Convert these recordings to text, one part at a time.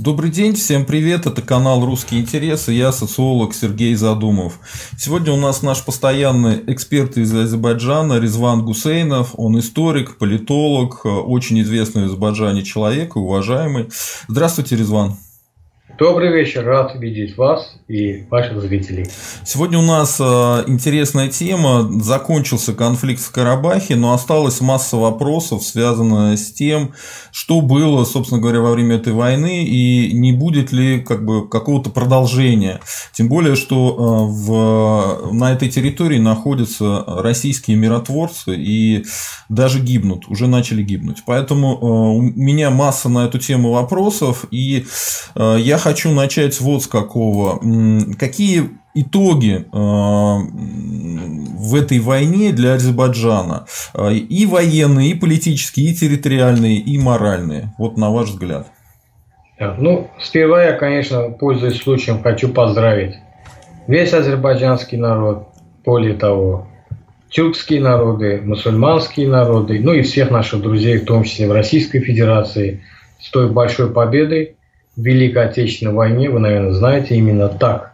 Добрый день, всем привет, это канал «Русские интересы», я социолог Сергей Задумов. Сегодня у нас наш постоянный эксперт из Азербайджана Резван Гусейнов, он историк, политолог, очень известный в Азербайджане человек и уважаемый. Здравствуйте, Резван. Добрый вечер, рад видеть вас и ваших зрителей. Сегодня у нас э, интересная тема. Закончился конфликт в Карабахе, но осталась масса вопросов, связанных с тем, что было, собственно говоря, во время этой войны и не будет ли как бы какого-то продолжения. Тем более, что э, в, на этой территории находятся российские миротворцы и даже гибнут, уже начали гибнуть. Поэтому э, у меня масса на эту тему вопросов, и я хочу хочу начать вот с какого. Какие итоги э, в этой войне для Азербайджана? Э, и военные, и политические, и территориальные, и моральные. Вот на ваш взгляд. Ну, сперва я, конечно, пользуясь случаем, хочу поздравить весь азербайджанский народ, более того, тюркские народы, мусульманские народы, ну и всех наших друзей, в том числе в Российской Федерации, с той большой победой, Великой Отечественной войне, вы, наверное, знаете, именно так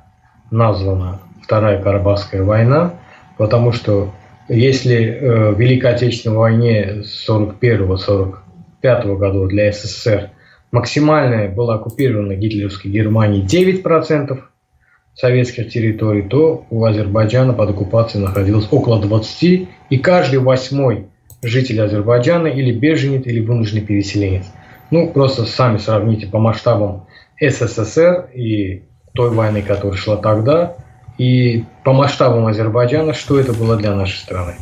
названа Вторая Карабахская война, потому что если э, в Великой Отечественной войне 41-45 годов для СССР максимальная была оккупирована гитлеровской Германией 9% советских территорий, то у Азербайджана под оккупацией находилось около 20, и каждый восьмой житель Азербайджана или беженец, или вынужденный переселенец – ну, просто сами сравните по масштабам СССР и той войны, которая шла тогда, и по масштабам Азербайджана, что это было для нашей страны.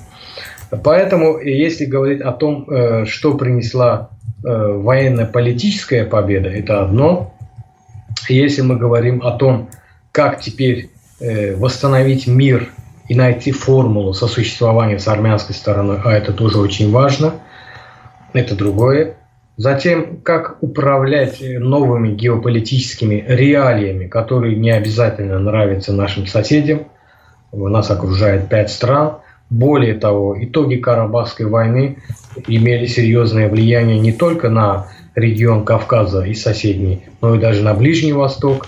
Поэтому, если говорить о том, э, что принесла э, военно-политическая победа, это одно. Если мы говорим о том, как теперь э, восстановить мир и найти формулу сосуществования с армянской стороной, а это тоже очень важно, это другое. Затем, как управлять новыми геополитическими реалиями, которые не обязательно нравятся нашим соседям. У нас окружает пять стран. Более того, итоги Карабахской войны имели серьезное влияние не только на регион Кавказа и соседний, но и даже на Ближний Восток.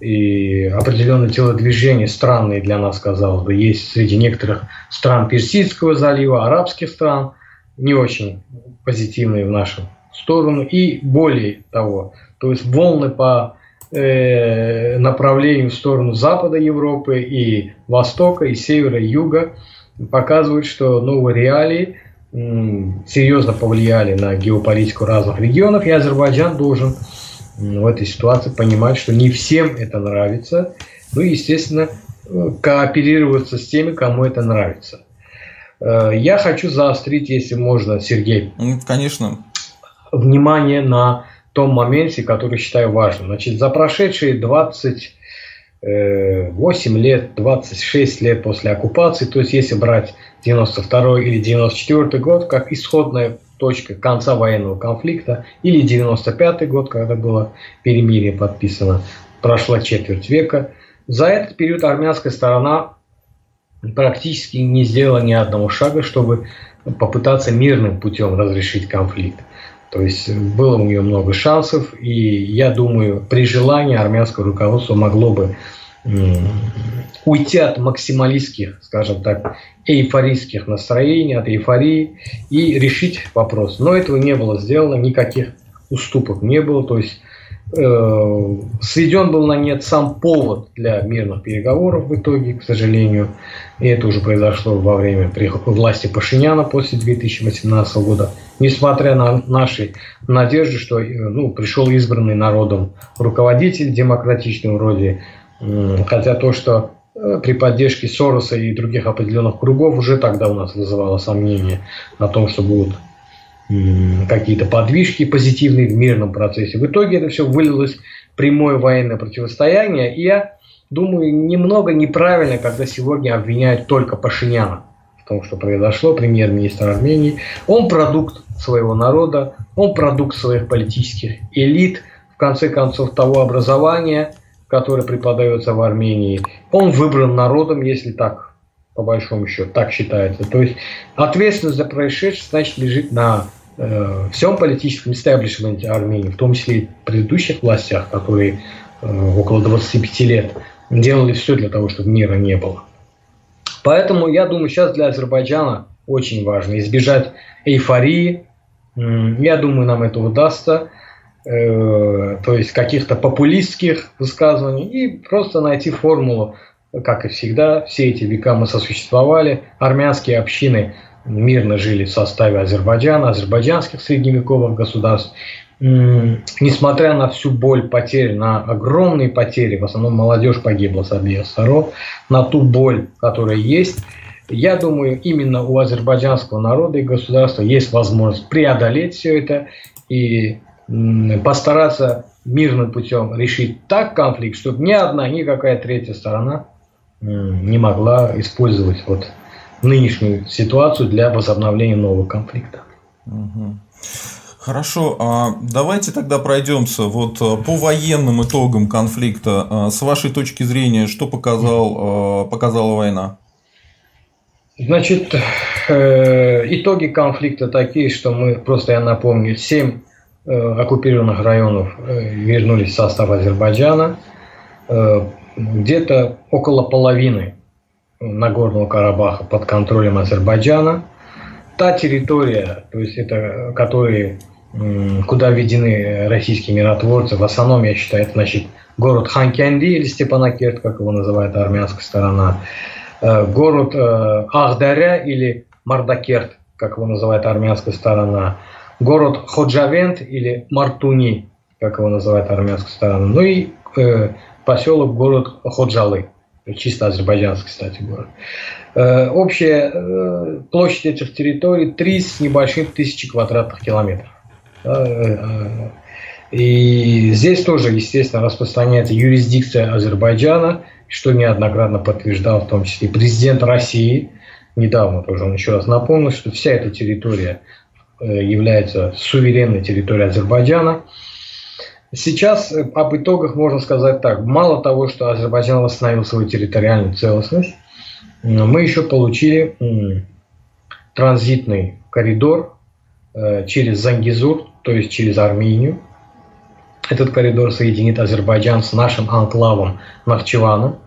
И определенные телодвижения странные для нас, казалось бы, есть среди некоторых стран Персидского залива, арабских стран, не очень позитивные в нашем сторону и более того, то есть волны по э, направлению в сторону запада Европы и востока, и севера, и юга показывают, что новые реалии м, серьезно повлияли на геополитику разных регионов, и Азербайджан должен м, в этой ситуации понимать, что не всем это нравится, ну и, естественно, кооперироваться с теми, кому это нравится. Э, я хочу заострить, если можно, Сергей. Конечно внимание на том моменте, который считаю важным. Значит, за прошедшие 28 лет, 26 лет после оккупации, то есть если брать 92 или 94 год как исходная точка конца военного конфликта, или 95 год, когда было перемирие подписано, прошла четверть века, за этот период армянская сторона практически не сделала ни одного шага, чтобы попытаться мирным путем разрешить конфликт. То есть было у нее много шансов, и я думаю, при желании армянское руководство могло бы уйти от максималистских, скажем так, эйфорийских настроений, от эйфории и решить вопрос. Но этого не было сделано, никаких уступок не было. То есть э, сведен был на нет сам повод для мирных переговоров в итоге, к сожалению. И это уже произошло во время власти Пашиняна после 2018 года. Несмотря на наши надежды, что э, ну, пришел избранный народом руководитель демократичный вроде, хотя то, что э, при поддержке Сороса и других определенных кругов уже тогда у нас вызывало сомнение о том, что будут какие-то подвижки позитивные в мирном процессе. В итоге это все вылилось в прямое военное противостояние. И я думаю, немного неправильно, когда сегодня обвиняют только Пашиняна в том, что произошло, премьер-министр Армении. Он продукт своего народа, он продукт своих политических элит, в конце концов, того образования, которое преподается в Армении. Он выбран народом, если так по большому счету, так считается. То есть ответственность за происшедшее, значит, лежит на э, всем политическом истеблишменте Армении, в том числе и предыдущих властях, которые э, около 25 лет делали все для того, чтобы мира не было. Поэтому я думаю, сейчас для Азербайджана очень важно избежать эйфории. Я думаю, нам это удастся. Э, то есть каких-то популистских высказываний и просто найти формулу, как и всегда, все эти века мы сосуществовали, армянские общины мирно жили в составе Азербайджана, азербайджанских средневековых государств. Несмотря на всю боль потерь, на огромные потери, в основном молодежь погибла с обеих сторон, на ту боль, которая есть, я думаю, именно у азербайджанского народа и государства есть возможность преодолеть все это и постараться мирным путем решить так конфликт, чтобы ни одна, ни какая третья сторона не могла использовать вот нынешнюю ситуацию для возобновления нового конфликта. Хорошо, а давайте тогда пройдемся вот э, по военным итогам конфликта. А, с вашей точки зрения, что показал, э, показала война? Значит, э, итоги конфликта такие, что мы, просто я напомню, 7 оккупированных районов вернулись в состав Азербайджана. Где-то около половины Нагорного Карабаха под контролем Азербайджана. Та территория, то есть это, которые, куда введены российские миротворцы, в основном, я считаю, это значит город Ханкянди или Степанакерт, как его называет армянская сторона, э, город э, Ахдаря или Мардакерт, как его называет армянская сторона, город Ходжавент или Мартуни, как его называет армянская сторона, ну и э, поселок город Ходжалы чисто азербайджанский, кстати, город. Э, общая э, площадь этих территорий 3 с небольшим тысячи квадратных километров. Э, и здесь тоже, естественно, распространяется юрисдикция Азербайджана, что неоднократно подтверждал в том числе президент России. Недавно тоже он еще раз напомнил, что вся эта территория является суверенной территорией Азербайджана. Сейчас э, об итогах можно сказать так. Мало того, что Азербайджан восстановил свою территориальную целостность, мы еще получили транзитный коридор э, через Зангизур, то есть через Армению. Этот коридор соединит Азербайджан с нашим анклавом Нахчеваном.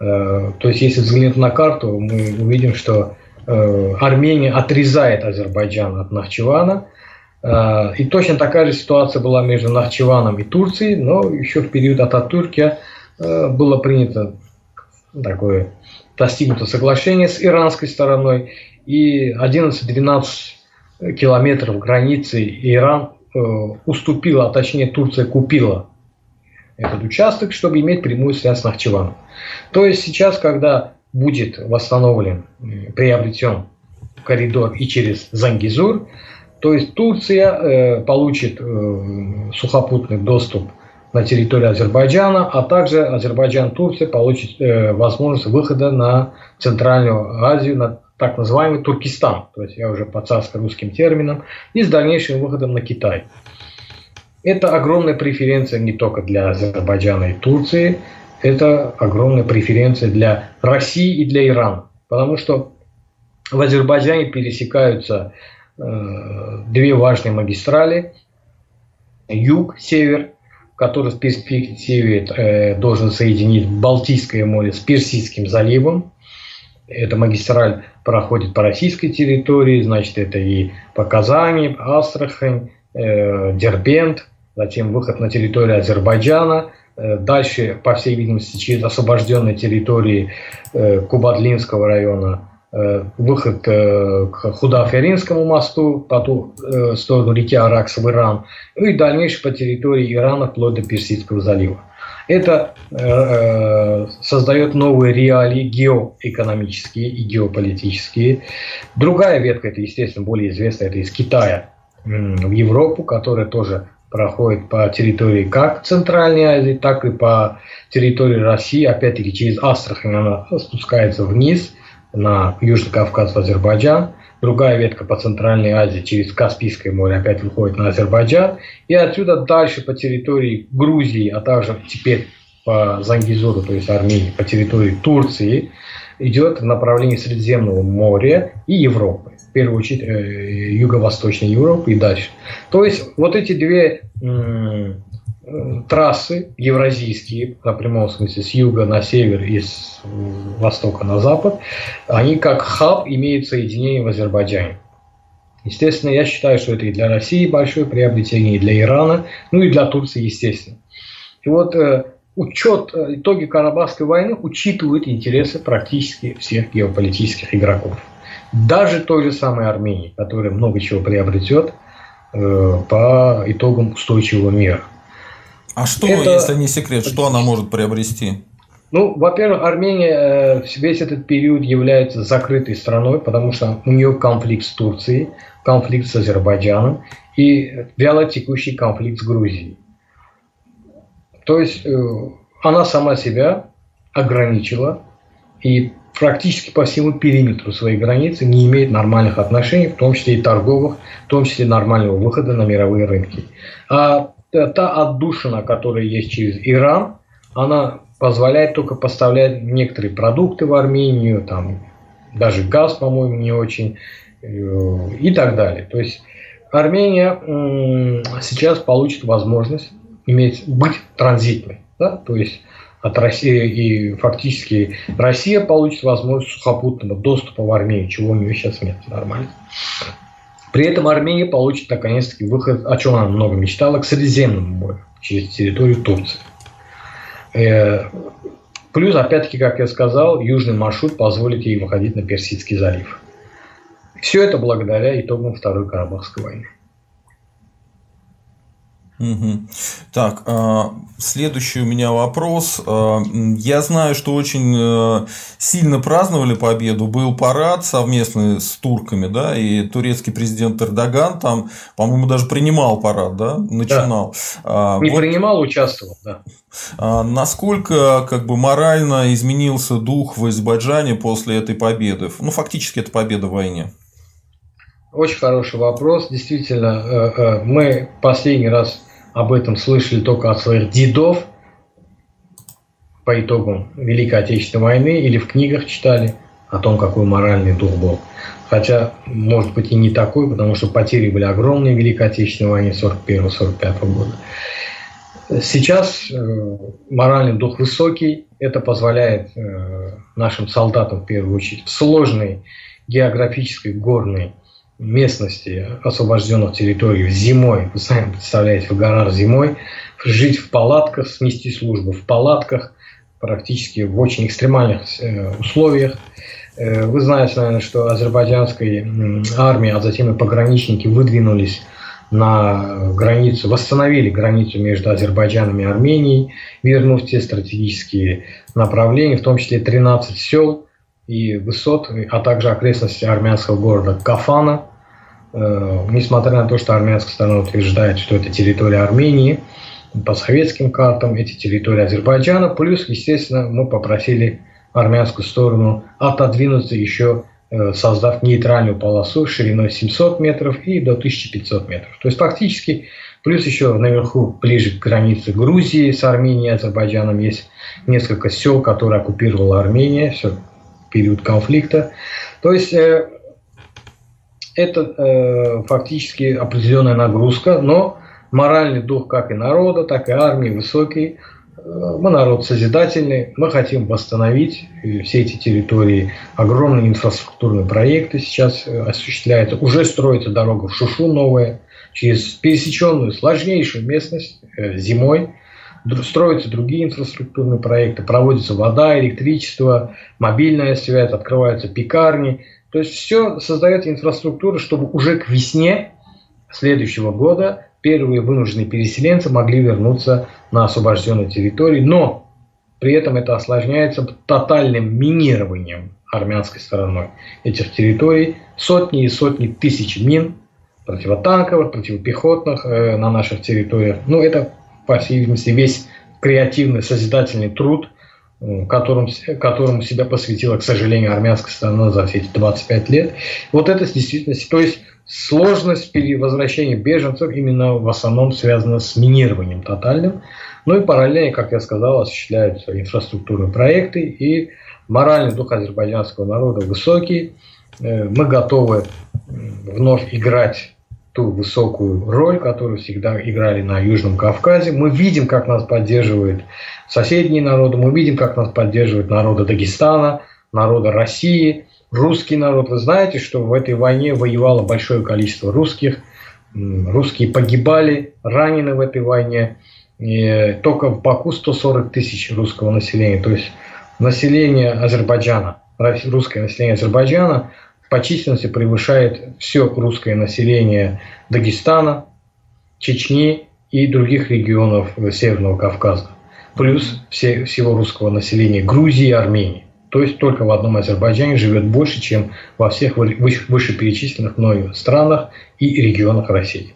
Э, то есть, если взглянуть на карту, мы увидим, что Армения отрезает Азербайджан от Нахчевана – и точно такая же ситуация была между Нахчеваном и Турцией, но еще в период Ататурка э, было принято такое достигнуто соглашение с иранской стороной, и 11-12 километров границы Иран э, уступила, а точнее Турция купила этот участок, чтобы иметь прямую связь с Нахчеваном. То есть сейчас, когда будет восстановлен, приобретен коридор и через Зангизур, то есть Турция э, получит э, сухопутный доступ на территорию Азербайджана, а также Азербайджан, Турция получит э, возможность выхода на Центральную Азию, на так называемый Туркестан, то есть я уже по царско-русским терминам, и с дальнейшим выходом на Китай. Это огромная преференция не только для Азербайджана и Турции, это огромная преференция для России и для Ирана, потому что в Азербайджане пересекаются две важные магистрали. Юг-север, который в перспективе э, должен соединить Балтийское море с Персидским заливом. Эта магистраль проходит по российской территории, значит, это и по Казани, Астрахань, э, Дербент, затем выход на территорию Азербайджана, дальше, по всей видимости, через освобожденные территории Кубатлинского района Э, выход э, к Худаферинскому мосту по ту э, сторону реки Аракс в Иран, ну и дальнейшее по территории Ирана вплоть до Персидского залива. Это создает новые реалии геоэкономические и геополитические. Другая ветка, это, естественно, более известная, это из Китая в Европу, которая тоже проходит по территории как Центральной Азии, так и по территории России. Опять-таки через Астрахань она спускается вниз – на Южный Кавказ в Азербайджан, другая ветка по Центральной Азии через Каспийское море опять выходит на Азербайджан, и отсюда дальше по территории Грузии, а также теперь по Зангизуру, то есть Армении, по территории Турции, идет в направлении Средиземного моря и Европы. В первую очередь э, Юго-Восточной Европы и дальше. То есть вот эти две трассы евразийские, на прямом смысле, с юга на север и с востока на запад, они как хаб имеют соединение в Азербайджане. Естественно, я считаю, что это и для России большое приобретение, и для Ирана, ну и для Турции, естественно. И вот э, учет, э, итоги Карабахской войны учитывают интересы практически всех геополитических игроков. Даже той же самой Армении, которая много чего приобретет э, по итогам устойчивого мира. А что, это... если не секрет, что она может приобрести? Ну, во-первых, Армения э, весь этот период является закрытой страной, потому что у нее конфликт с Турцией, конфликт с Азербайджаном и вяло текущий конфликт с Грузией. То есть э, она сама себя ограничила и практически по всему периметру своей границы не имеет нормальных отношений, в том числе и торговых, в том числе нормального выхода на мировые рынки. А та отдушина, которая есть через Иран, она позволяет только поставлять некоторые продукты в Армению, там даже газ, по-моему, не очень э, и так далее. То есть Армения сейчас получит возможность иметь, быть транзитной. Да? То есть от России и фактически Россия получит возможность сухопутного доступа в Армению, чего у нее сейчас нет нормально. При этом Армения получит наконец-таки выход, о чем она много мечтала, к Средиземному морю через территорию Турции. Э, плюс, опять-таки, как я сказал, южный маршрут позволит ей выходить на Персидский залив. Все это благодаря итогам Второй Карабахской войны. Угу. Так, а, следующий у меня вопрос. А, я знаю, что очень э, сильно праздновали победу. Был парад совместный с турками, да, и турецкий президент Эрдоган там, по-моему, даже принимал парад, да, начинал. Да. Не вот, принимал, участвовал, да. Насколько как бы морально изменился дух в Азербайджане после этой победы? Ну, фактически это победа в войне. Очень хороший вопрос. Действительно, э, э, мы последний раз об этом слышали только от своих дедов по итогам Великой Отечественной войны или в книгах читали о том, какой моральный дух был. Хотя, может быть, и не такой, потому что потери были огромные в Великой Отечественной войне 41-45 года. Сейчас э, моральный дух высокий, это позволяет э, нашим солдатам, в первую очередь, в сложной географической горной местности освобожденных территорий зимой, вы сами представляете, в горах зимой, жить в палатках, снести службу в палатках, практически в очень экстремальных э, условиях. Э, вы знаете, наверное, что азербайджанская армия, а затем и пограничники выдвинулись на границу, восстановили границу между Азербайджаном и Арменией, вернув те стратегические направления, в том числе 13 сел и высот, а также окрестности армянского города Кафана, Э, несмотря на то, что армянская сторона утверждает, что это территория Армении, по советским картам эти территории Азербайджана, плюс, естественно, мы попросили армянскую сторону отодвинуться еще, э, создав нейтральную полосу шириной 700 метров и до 1500 метров. То есть фактически, плюс еще наверху, ближе к границе Грузии с Арменией Азербайджаном есть несколько сел, которые оккупировала Армения, все период конфликта. То есть э, это э, фактически определенная нагрузка, но моральный дух как и народа, так и армии высокий. Э, мы народ созидательный, мы хотим восстановить э, все эти территории. Огромные инфраструктурные проекты сейчас э, осуществляются. Уже строится дорога в Шушу новая, через пересеченную сложнейшую местность зимой. Строятся другие инфраструктурные проекты, проводится вода, электричество, мобильная связь, открываются пекарни – то есть все создает инфраструктуру, чтобы уже к весне следующего года первые вынужденные переселенцы могли вернуться на освобожденную территорию, но при этом это осложняется тотальным минированием армянской стороной этих территорий. Сотни и сотни тысяч мин противотанковых, противопехотных э, на наших территориях. Ну, это, по всей видимости, весь креативный, созидательный труд которым, которому себя посвятила, к сожалению, армянская сторона за все эти 25 лет. Вот это действительно, то есть сложность перевозвращения беженцев именно в основном связана с минированием тотальным. Ну и параллельно, как я сказал, осуществляются инфраструктурные проекты, и моральный дух азербайджанского народа высокий. Э, мы готовы вновь играть ту высокую роль, которую всегда играли на Южном Кавказе. Мы видим, как нас поддерживают соседние народы, мы видим, как нас поддерживают народы Дагестана, народы России, русский народ. Вы знаете, что в этой войне воевало большое количество русских, русские погибали, ранены в этой войне. И только в Баку 140 тысяч русского населения. То есть население Азербайджана, русское население Азербайджана по численности превышает все русское население Дагестана, Чечни и других регионов Северного Кавказа. Плюс все, всего русского населения Грузии и Армении. То есть только в одном Азербайджане живет больше, чем во всех вышеперечисленных мною странах и регионах России.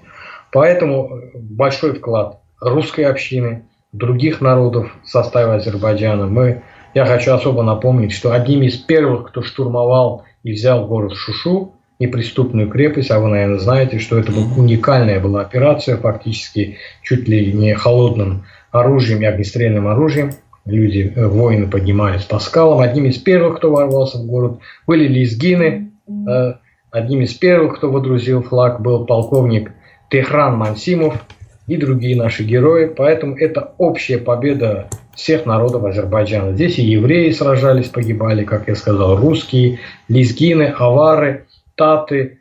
Поэтому большой вклад русской общины, других народов в составе Азербайджана. Мы, я хочу особо напомнить, что одним из первых, кто штурмовал и взял город Шушу, неприступную крепость, а вы, наверное, знаете, что это была уникальная была операция, фактически чуть ли не холодным оружием и огнестрельным оружием. Люди, э, воины поднимались по скалам. Одним из первых, кто ворвался в город, были лезгины. Э, одним из первых, кто водрузил флаг, был полковник Техран Мансимов и другие наши герои. Поэтому это общая победа всех народов Азербайджана. Здесь и евреи сражались, погибали, как я сказал, русские, лезгины, авары, таты,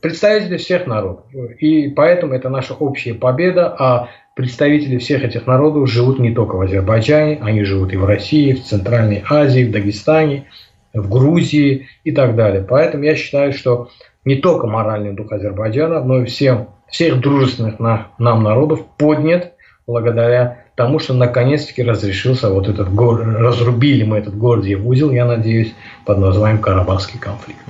представители всех народов. И поэтому это наша общая победа, а представители всех этих народов живут не только в Азербайджане, они живут и в России, в Центральной Азии, в Дагестане, в Грузии и так далее. Поэтому я считаю, что не только моральный дух Азербайджана, но и всем, всех дружественных нам народов поднят благодаря тому, что наконец-таки разрешился вот этот город, разрубили мы этот Гордиев узел, я надеюсь, под названием Карабахский конфликт.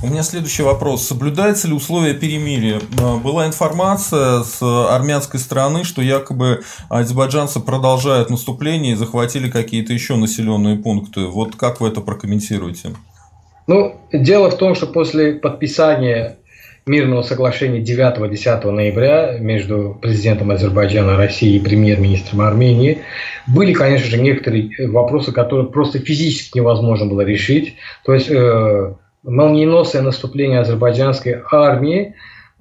У меня следующий вопрос. Соблюдается ли условия перемирия? А, была информация с армянской стороны, что якобы азербайджанцы продолжают наступление и захватили какие-то еще населенные пункты. Вот как вы это прокомментируете? Ну, дело в том, что после подписания мирного соглашения 9-10 ноября между президентом Азербайджана России и премьер-министром Армении были, конечно же, некоторые вопросы, которые просто физически невозможно было решить. То есть э, молниеносное наступление азербайджанской армии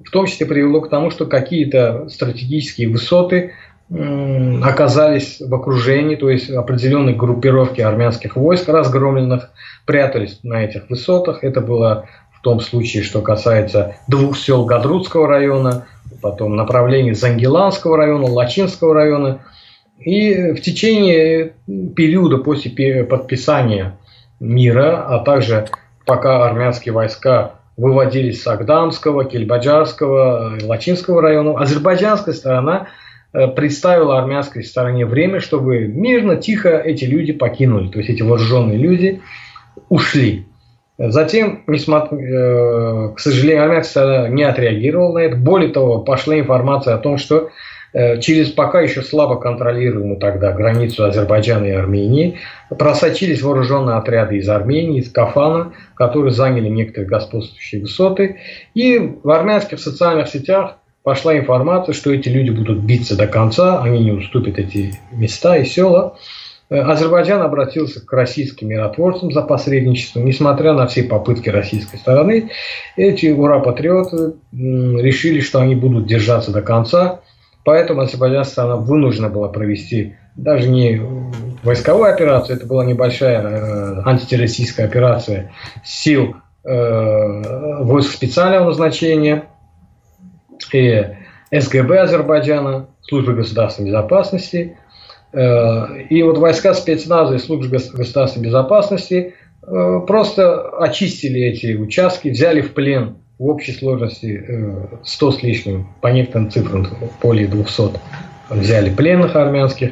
в том числе привело к тому, что какие-то стратегические высоты э, оказались в окружении, то есть определенные группировки армянских войск разгромленных прятались на этих высотах. Это было том случае, что касается двух сел Гадрутского района, потом направлений Зангеланского района, Лачинского района. И в течение периода после подписания мира, а также пока армянские войска выводились с Агдамского, Кельбаджарского, Лачинского района, азербайджанская сторона э, представила армянской стороне время, чтобы мирно, тихо эти люди покинули, то есть эти вооруженные люди ушли. Затем, несмотря, э, к сожалению, Армянская не отреагировала на это. Более того, пошла информация о том, что э, через пока еще слабо контролируемую тогда границу Азербайджана и Армении просочились вооруженные отряды из Армении, из Кафана, которые заняли некоторые господствующие высоты. И в армянских социальных сетях пошла информация, что эти люди будут биться до конца, они не уступят эти места и села. Э, Азербайджан обратился к российским миротворцам за посредничеством. Несмотря на все попытки российской стороны, эти ура-патриоты решили, что они будут держаться до конца. Поэтому азербайджанская сторона вынуждена была провести даже не войсковую операцию, это была небольшая э, антитеррористическая операция сил э, войск специального назначения и СГБ Азербайджана, службы государственной безопасности – Э, и вот войска спецназа и службы государственной безопасности э, просто очистили эти участки, взяли в плен в общей сложности 100 э, с лишним, по некоторым цифрам более 200 взяли пленных армянских.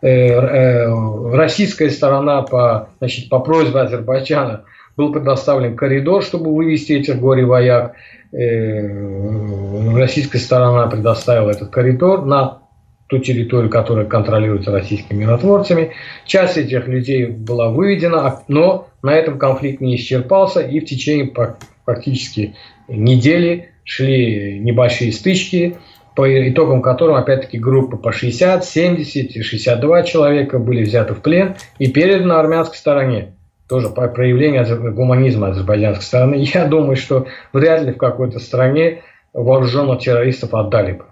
Российская сторона по, значит, по просьбе Азербайджана был предоставлен коридор, чтобы вывести этих горе-вояк. Российская сторона предоставила этот коридор на ту территорию, которая контролируется российскими миротворцами. Часть этих людей была выведена, но на этом конфликт не исчерпался, и в течение практически недели шли небольшие стычки. по итогам которого, опять-таки, группы по 60, 70 и 62 человека были взяты в плен и переданы армянской стороне. Тоже по проявлению гуманизма азербайджанской стороны. Я думаю, что вряд ли в какой-то стране вооруженных террористов отдали бы.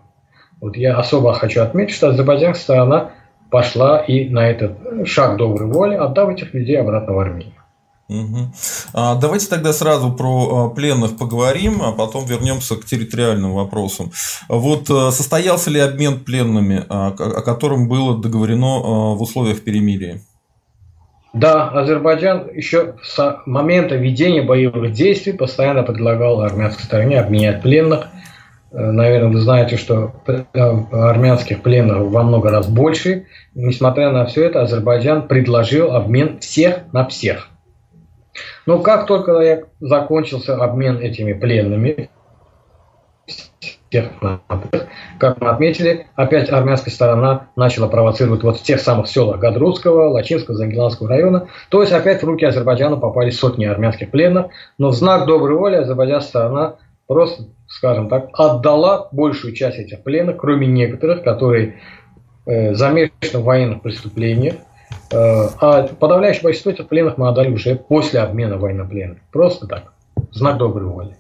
Вот я особо хочу отметить, что азербайджанская сторона пошла и на этот шаг доброй воли, отдав этих людей обратно в Армению. Угу. А, давайте тогда сразу про а, пленных поговорим, а потом вернемся к территориальным вопросам. Вот а, состоялся ли обмен пленными, о котором было договорено в условиях перемирия? Да, Азербайджан еще с момента ведения боевых действий постоянно предлагал армянской стороне обменять пленных. Наверное, вы знаете, что армянских пленных во много раз больше. Несмотря на все это, Азербайджан предложил обмен всех на всех. Но как только закончился обмен этими пленными, как мы отметили, опять армянская сторона начала провоцировать вот в тех самых селах Гадрутского, Лачинского, Зангеланского района. То есть опять в руки Азербайджана попали сотни армянских пленных, но в знак доброй воли азербайджанская сторона просто, скажем так, отдала большую часть этих пленных, кроме некоторых, которые э, замешаны в военных преступлениях. Э, а подавляющее большинство этих пленных мы отдали уже после обмена военнопленных. Просто так. Знак доброй воли.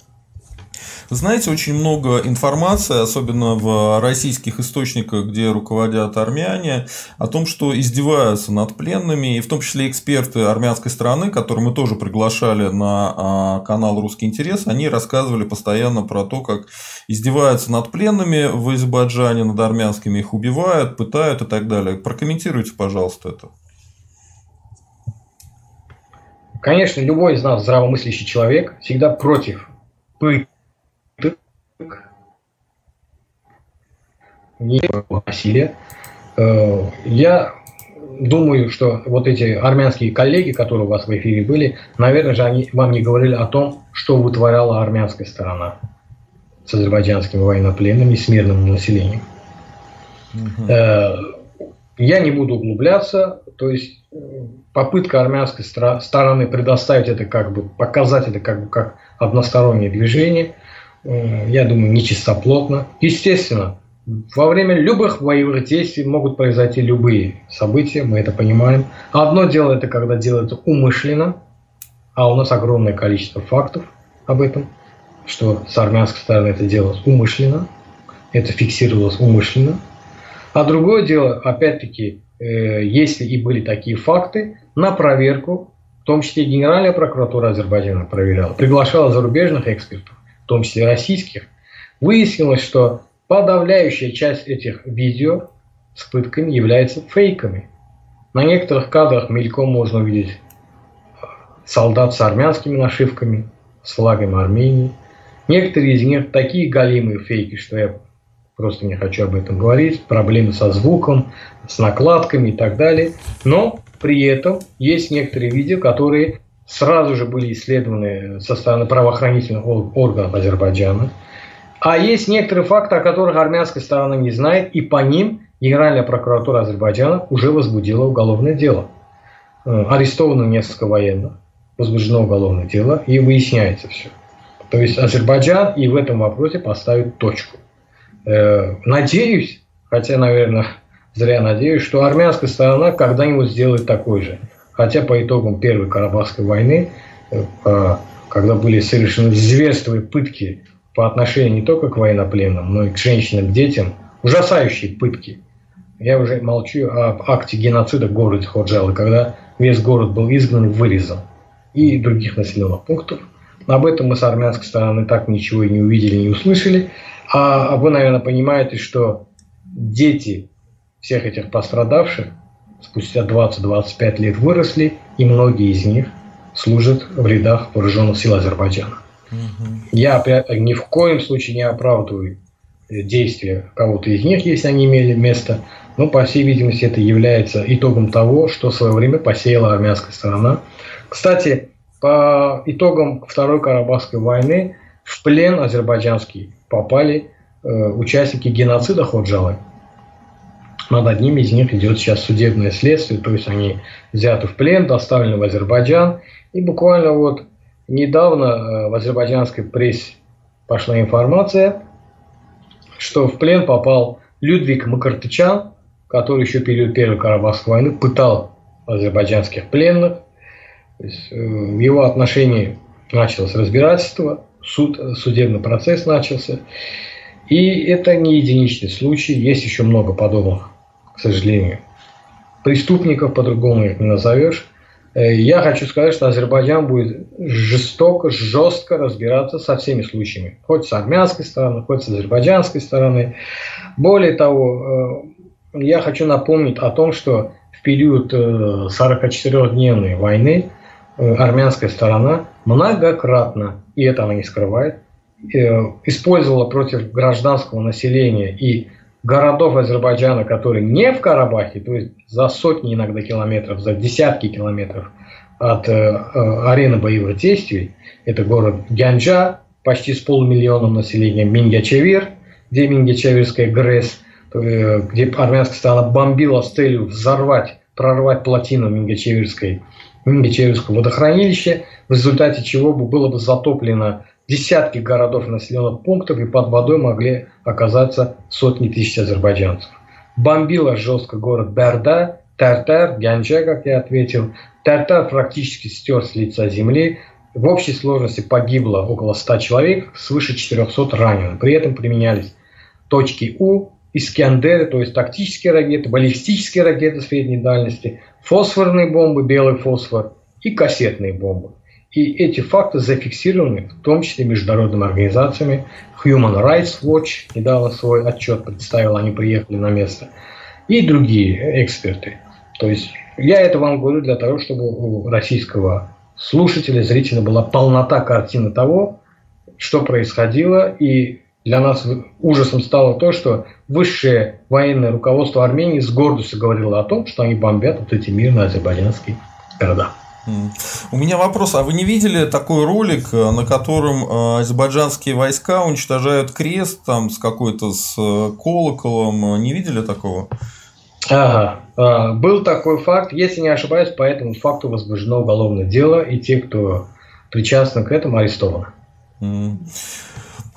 Знаете, очень много информации, особенно в российских источниках, где руководят армяне, о том, что издеваются над пленными, и в том числе эксперты армянской страны, которые мы тоже приглашали на а, канал «Русский интерес», они рассказывали постоянно про то, как издеваются над пленными в Азербайджане, над армянскими, их убивают, пытают и так далее. Прокомментируйте, пожалуйста, это. Конечно, любой из нас здравомыслящий человек всегда против пыток, насилия. Э, я думаю, что вот эти армянские коллеги, которые у вас в эфире были, наверное же они вам не говорили о том, что вытворяла армянская сторона с азербайджанскими военнопленными, с мирным населением. Угу. Я не буду углубляться, то есть попытка армянской стороны предоставить это как бы, показать это как бы как одностороннее движение, я думаю, нечистоплотно. Естественно, во время любых боевых действий могут произойти любые события, мы это понимаем. Одно дело это когда делается умышленно, а у нас огромное количество фактов об этом, что с армянской стороны это делалось умышленно, это фиксировалось умышленно. А другое дело, опять-таки, э, если и были такие факты, на проверку, в том числе Генеральная прокуратура Азербайджана проверяла, приглашала зарубежных экспертов, в том числе российских, выяснилось, что подавляющая часть этих видео с пытками является фейками. На некоторых кадрах мельком можно увидеть солдат с армянскими нашивками, с флагом Армении. Некоторые из них такие галимые фейки, что я просто не хочу об этом говорить, проблемы со звуком, с накладками и так далее. Но при этом есть некоторые видео, которые сразу же были исследованы со стороны правоохранительных органов Азербайджана. А есть некоторые факты, о которых армянская сторона не знает, и по ним Генеральная прокуратура Азербайджана уже возбудила уголовное дело. Э, арестовано несколько военных, возбуждено уголовное дело, и выясняется все. То есть Азербайджан и в этом вопросе поставит точку. Э, надеюсь, хотя, наверное, зря надеюсь, что армянская сторона когда-нибудь сделает такой же. Хотя по итогам Первой Карабахской войны, э, когда были совершены зверства и пытки по отношению не только к военнопленным, но и к женщинам, детям, ужасающие пытки. Я уже молчу об акте геноцида в городе Ходжалы, когда весь город был изгнан вырезан. И других населенных пунктов. Об этом мы с армянской стороны так ничего и не увидели, не услышали. А вы, наверное, понимаете, что дети всех этих пострадавших спустя 20-25 лет выросли, и многие из них служат в рядах вооруженных сил Азербайджана. Угу. Я ни в коем случае не оправдываю действия кого-то из них, если они имели место, но, по всей видимости, это является итогом того, что в свое время посеяла армянская сторона. Кстати, по итогам Второй Карабахской войны в плен азербайджанский попали э, участники геноцида Ходжалы. Над одним из них идет сейчас судебное следствие, то есть они взяты в плен, доставлены в Азербайджан. И буквально вот недавно э, в азербайджанской прессе пошла информация что в плен попал Людвиг Макартычан, который еще период Первой Карабахской войны пытал азербайджанских пленных. Э, в его отношении началось разбирательство, суд, судебный процесс начался. И это не единичный случай, есть еще много подобных, к сожалению. Преступников по-другому их не назовешь. Э, я хочу сказать, что Азербайджан будет жестоко, жестко разбираться со всеми случаями. Хоть с армянской стороны, хоть с азербайджанской стороны. Более того, э, я хочу напомнить о том, что в период 44-дневной э, войны армянская сторона многократно, и это она не скрывает, использовала против гражданского населения и городов Азербайджана, которые не в Карабахе, то есть за сотни иногда километров, за десятки километров от э, э, арены боевых действий, это город Гянджа, почти с полумиллионом населения, Мингячевир, где Мингячевирская ГРЭС, э, где армянская страна бомбила с целью взорвать, прорвать плотину Мингячевирской, Мингячевирского водохранилища, в результате чего бы было бы затоплено десятки городов и населенных пунктов, и под водой могли оказаться сотни тысяч азербайджанцев. Бомбила жестко город Берда, Тартар, Гянджа, как я ответил. Тартар практически стер с лица земли. В общей сложности погибло около 100 человек, свыше 400 раненых. При этом применялись точки У, Искандеры, то есть тактические ракеты, баллистические ракеты средней дальности, фосфорные бомбы, белый фосфор и кассетные бомбы. И эти факты зафиксированы в том числе международными организациями. Human Rights Watch недавно свой отчет представил, они приехали на место. И другие эксперты. То есть я это вам говорю для того, чтобы у российского слушателя, зрителя была полнота картины того, что происходило. И для нас ужасом стало то, что высшее военное руководство Армении с гордостью говорило о том, что они бомбят вот эти мирные азербайджанские города. У меня вопрос, а вы не видели такой ролик, э, на котором э, азербайджанские войска уничтожают крест там с какой-то с э, колоколом? Не видели такого? Ага, а, был такой факт. Если не ошибаюсь, по этому факту возбуждено уголовное дело, и те, кто причастны к этому, арестованы.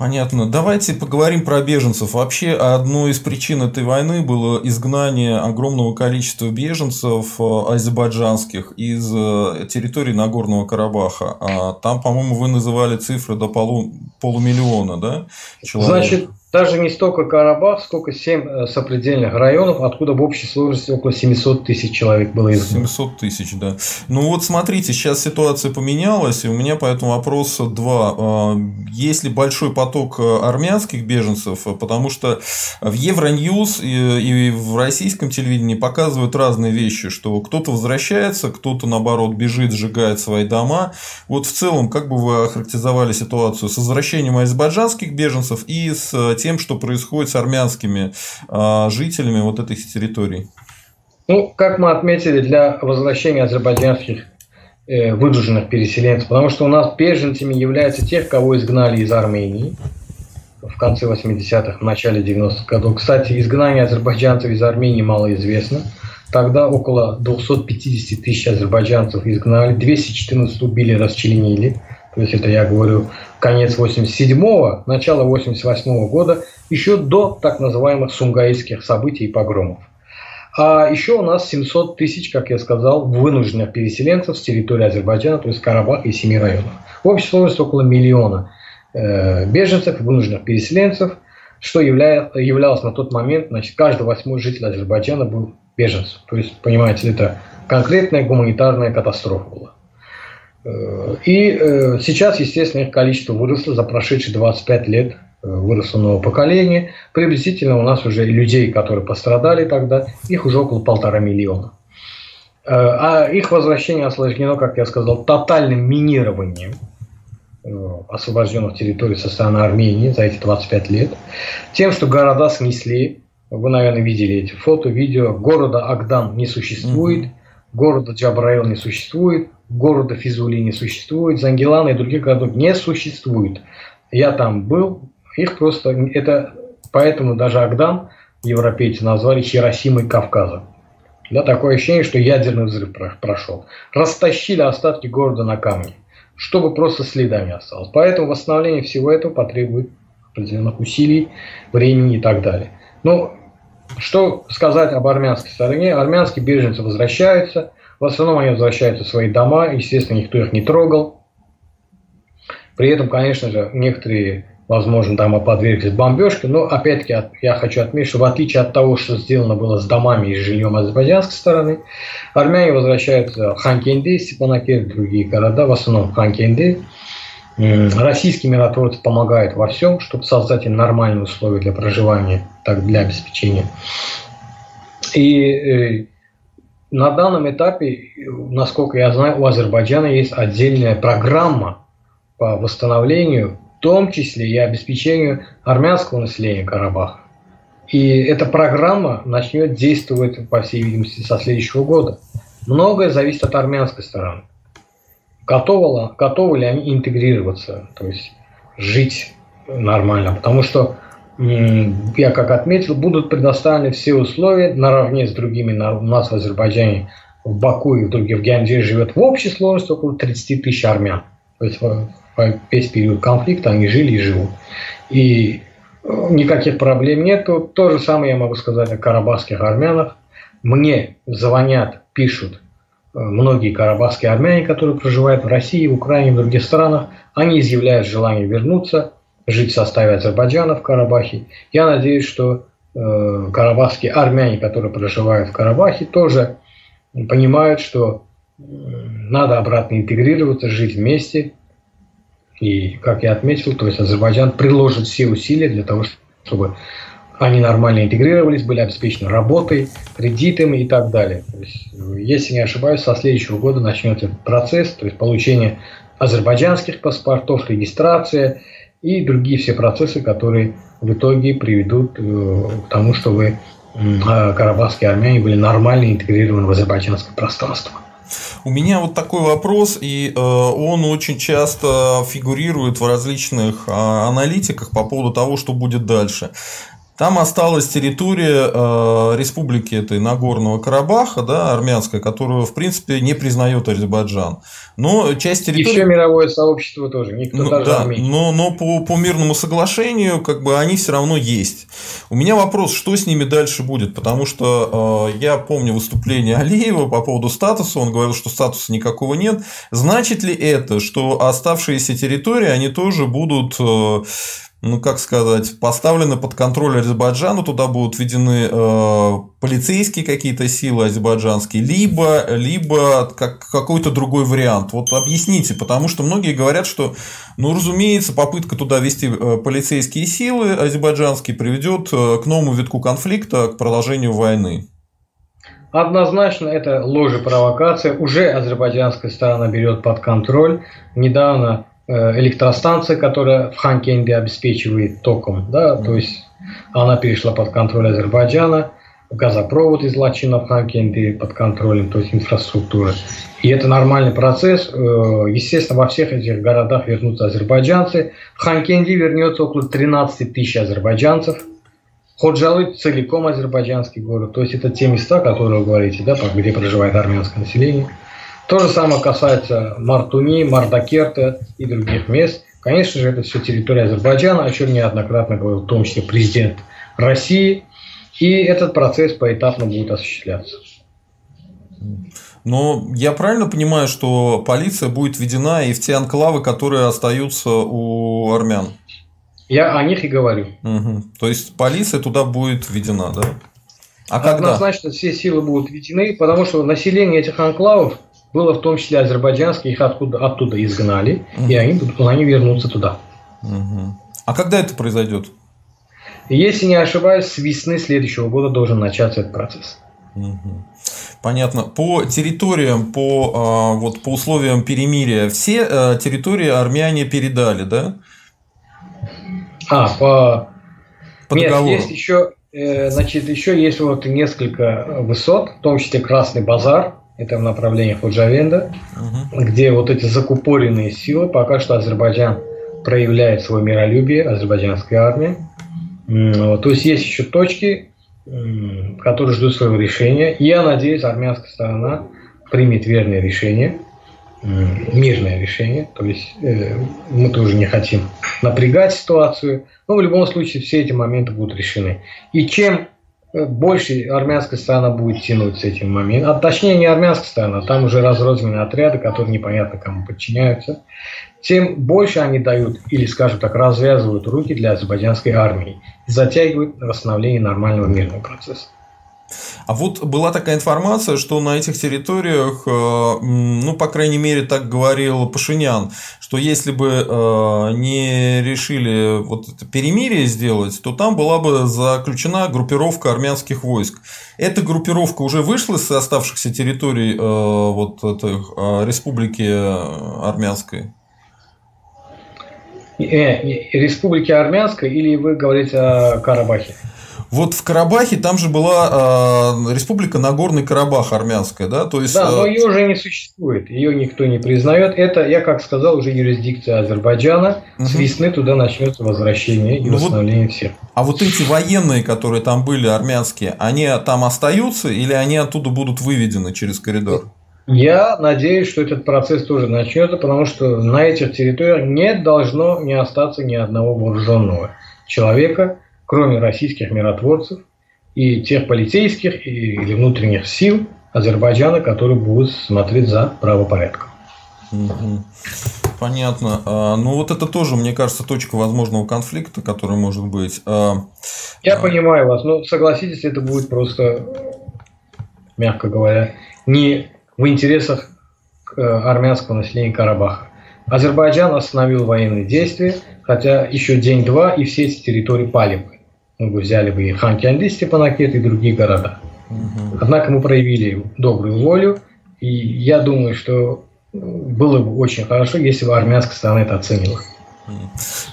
Понятно. Давайте поговорим про беженцев. Вообще, одной из причин этой войны было изгнание огромного количества беженцев э, азербайджанских из э, территории Нагорного Карабаха. А там, по-моему, вы называли цифры до полу, полумиллиона, да? Человек. Значит, даже не столько Карабах, сколько 7 э, сопредельных районов, откуда в общей сложности около 700 тысяч человек было изгнано. 700 тысяч, да. Ну вот смотрите, сейчас ситуация поменялась, и у меня по этому вопросу два. А, есть ли большой поток э, армянских беженцев? Потому что в Евроньюз и в российском телевидении показывают разные вещи, что кто-то возвращается, кто-то наоборот бежит, сжигает свои дома. Вот в целом, как бы вы охарактеризовали ситуацию с возвращением азербайджанских беженцев и с тем, что происходит с армянскими а, жителями вот этих территорий? Ну, как мы отметили, для возвращения азербайджанских э, вынужденных переселенцев, потому что у нас беженцами являются тех, кого изгнали из Армении в конце 80-х, в начале 90-х годов. Кстати, изгнание азербайджанцев из Армении мало известно. Тогда около 250 тысяч азербайджанцев изгнали, 214 убили, расчленили. То есть это я говорю конец 87-го, начало 88-го года, еще до так называемых сумгаитских событий и погромов. А еще у нас 700 тысяч, как я сказал, вынужденных переселенцев с территории Азербайджана, то есть Карабах и семи районов. В общей сложности около миллиона э, беженцев, вынужденных переселенцев, что явля, являлось на тот момент, значит, каждый восьмой житель Азербайджана был беженцем. То есть, понимаете, это конкретная гуманитарная катастрофа была. Э, и э, сейчас, естественно, их количество выросло за прошедшие 25 лет э, выросло новое поколение. Приблизительно у нас уже людей, которые пострадали тогда, их уже около полтора миллиона. А их возвращение осложнено, как я сказал, тотальным минированием освобожденных территорий со стороны Армении за эти 25 лет. Тем, что города снесли, вы, наверное, видели эти фото, видео, города Агдам не существует, города Джабраил не существует, города Физули не существует, Зангелана и других городов не существует. Я там был, их просто, это, поэтому даже Агдам европейцы назвали Хиросимой Кавказа. Да, такое ощущение, что ядерный взрыв прошел. Растащили остатки города на камни, чтобы просто следа не осталось. Поэтому восстановление всего этого потребует определенных усилий, времени и так далее. Ну, что сказать об армянской стороне? Армянские беженцы возвращаются, в основном они возвращаются в свои дома, естественно, никто их не трогал. При этом, конечно же, некоторые, возможно, дома подверглись бомбежке, но, опять-таки, я хочу отметить, что в отличие от того, что сделано было с домами и жильем азербайджанской стороны, армяне возвращаются в Ханкенде, Степанакер, другие города, в основном в Ханкенде, Российские миротворцы помогают во всем, чтобы создать им нормальные условия для проживания, так для обеспечения. И э, на данном этапе, насколько я знаю, у Азербайджана есть отдельная программа по восстановлению, в том числе и обеспечению армянского населения Карабаха. И эта программа начнет действовать, по всей видимости, со следующего года. Многое зависит от армянской стороны готовы, готовы ли они интегрироваться, то есть жить нормально. Потому что, я как отметил, будут предоставлены все условия наравне с другими. У нас в Азербайджане, в Баку и в других в Гянде живет в общей сложности около 30 тысяч армян. То есть весь период конфликта они жили и живут. И э, никаких проблем нет. То же самое я могу сказать о карабахских армянах. Мне звонят, пишут многие карабахские армяне, которые проживают в России, в Украине, в других странах, они изъявляют желание вернуться, жить в составе Азербайджана в Карабахе. Я надеюсь, что э, карабахские армяне, которые проживают в Карабахе, тоже понимают, что э, надо обратно интегрироваться, жить вместе. И, как я отметил, то есть Азербайджан приложит все усилия для того, чтобы они нормально интегрировались, были обеспечены работой, кредитами и так далее. То есть, если не ошибаюсь, со следующего года начнется процесс, то есть получение азербайджанских паспортов, регистрация и другие все процессы, которые в итоге приведут э, к тому, что вы, а, карабахские армяне, были нормально интегрированы в азербайджанское пространство. У меня вот такой вопрос, и э, он очень часто фигурирует в различных э, аналитиках по поводу того, что будет дальше. Там осталась территория э, республики этой Нагорного Карабаха, да, армянская, которую, в принципе, не признает Азербайджан. Но часть территории... И все мировое сообщество тоже, никто ну, даже да, но, но по, по мирному соглашению, как бы, они все равно есть. У меня вопрос, что с ними дальше будет, потому что э, я помню выступление Алиева по поводу статуса, он говорил, что статуса никакого нет. Значит ли это, что оставшиеся территории, они тоже будут... Э, ну, как сказать, поставлены под контроль Азербайджана, туда будут введены э, полицейские какие-то силы азербайджанские, либо, либо как, какой-то другой вариант. Вот объясните, потому что многие говорят, что, ну, разумеется, попытка туда ввести э, полицейские силы азербайджанские приведет э, к новому витку конфликта, к продолжению войны. Однозначно это ложь и провокация. Уже азербайджанская сторона берет под контроль. Недавно электростанция, которая в Ханкенде обеспечивает током, да, то есть она перешла под контроль Азербайджана, газопровод из Лачина в Ханкенде под контролем, то есть инфраструктура. И это нормальный процесс. Э, естественно, во всех этих городах вернутся азербайджанцы. В Ханкенде вернется около 13 тысяч азербайджанцев. Ходжалы целиком азербайджанский город. То есть это те места, которые вы говорите, да, где проживает армянское население. То же самое касается Мартуни, Мардакерта и других мест. Конечно же, это все территория Азербайджана, о чем неоднократно говорил, в том числе президент России. И этот процесс поэтапно будет осуществляться. Но я правильно понимаю, что полиция будет введена и в те анклавы, которые остаются у армян? Я о них и говорю. Угу. То есть полиция туда будет введена, да? А когда? Однозначно все силы будут введены, потому что население этих анклавов было в том числе азербайджанские, их откуда, оттуда изгнали, угу. и они, они вернутся туда. Угу. А когда это произойдет? Если не ошибаюсь, с весны следующего года должен начаться этот процесс. Угу. Понятно. По территориям, по, а, вот, по условиям перемирия, все а, территории армяне передали, да? А, по... по Нет, договору. есть еще, э, значит, еще есть вот несколько высот, в том числе Красный базар, это в направлении Худжавенда, угу. где вот эти закупоренные силы, пока что Азербайджан проявляет свое миролюбие, азербайджанская армия. То есть есть еще точки, которые ждут своего решения. Я надеюсь, армянская сторона примет верное решение мирное решение, то есть э, мы тоже не хотим напрягать ситуацию, но в любом случае все эти моменты будут решены. И чем больше армянская сторона будет тянуть с этим моментом, а точнее не армянская сторона, там уже разрозненные отряды, которые непонятно кому подчиняются, тем больше они дают или, скажем так, развязывают руки для азербайджанской армии затягивают восстановление нормального мирного процесса. А вот была такая информация, что на этих территориях, э, ну, по крайней мере, так говорил Пашинян, что если бы э, не решили вот это перемирие сделать, то там была бы заключена группировка армянских войск. Эта группировка уже вышла с оставшихся территорий э, вот этой республики армянской? Республики Армянской или вы говорите о Карабахе? Вот в Карабахе там же была э, республика Нагорный Карабах армянская, да, то есть. Да, но ее уже не существует, ее никто не признает. Это, я как сказал, уже юрисдикция Азербайджана. Угу. С весны туда начнется возвращение и ну восстановление вот, всех. А вот эти военные, которые там были армянские, они там остаются или они оттуда будут выведены через коридор? Я надеюсь, что этот процесс тоже начнется, потому что на этих территориях не должно не остаться ни одного вооруженного человека, кроме российских миротворцев и тех полицейских или внутренних сил Азербайджана, которые будут смотреть за правопорядком. Понятно. А, ну вот это тоже, мне кажется, точка возможного конфликта, который может быть. А, Я а... понимаю вас, но согласитесь, это будет просто, мягко говоря, не в интересах э, армянского населения Карабаха. Азербайджан остановил военные действия, хотя еще день-два и все эти территории пали мы бы взяли бы и Степанакет и другие города. Угу. Однако мы проявили добрую волю, и я думаю, что было бы очень хорошо, если бы армянская сторона это оценила.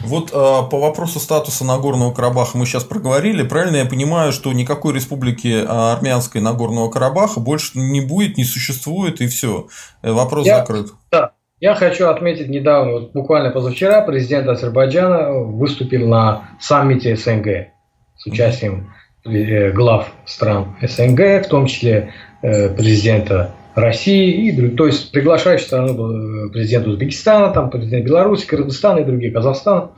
Вот э, по вопросу статуса Нагорного Карабаха мы сейчас проговорили. Правильно я понимаю, что никакой республики а, армянской Нагорного Карабаха больше не будет, не существует, и все. Э, вопрос я, закрыт. Да. Я хочу отметить недавно, вот буквально позавчера, президент Азербайджана выступил на саммите СНГ с участием э, глав стран СНГ, в том числе э, президента России и. То есть приглашающей страну был э, президент Узбекистана, там президент Беларуси, Кыргызстана и другие, Казахстана.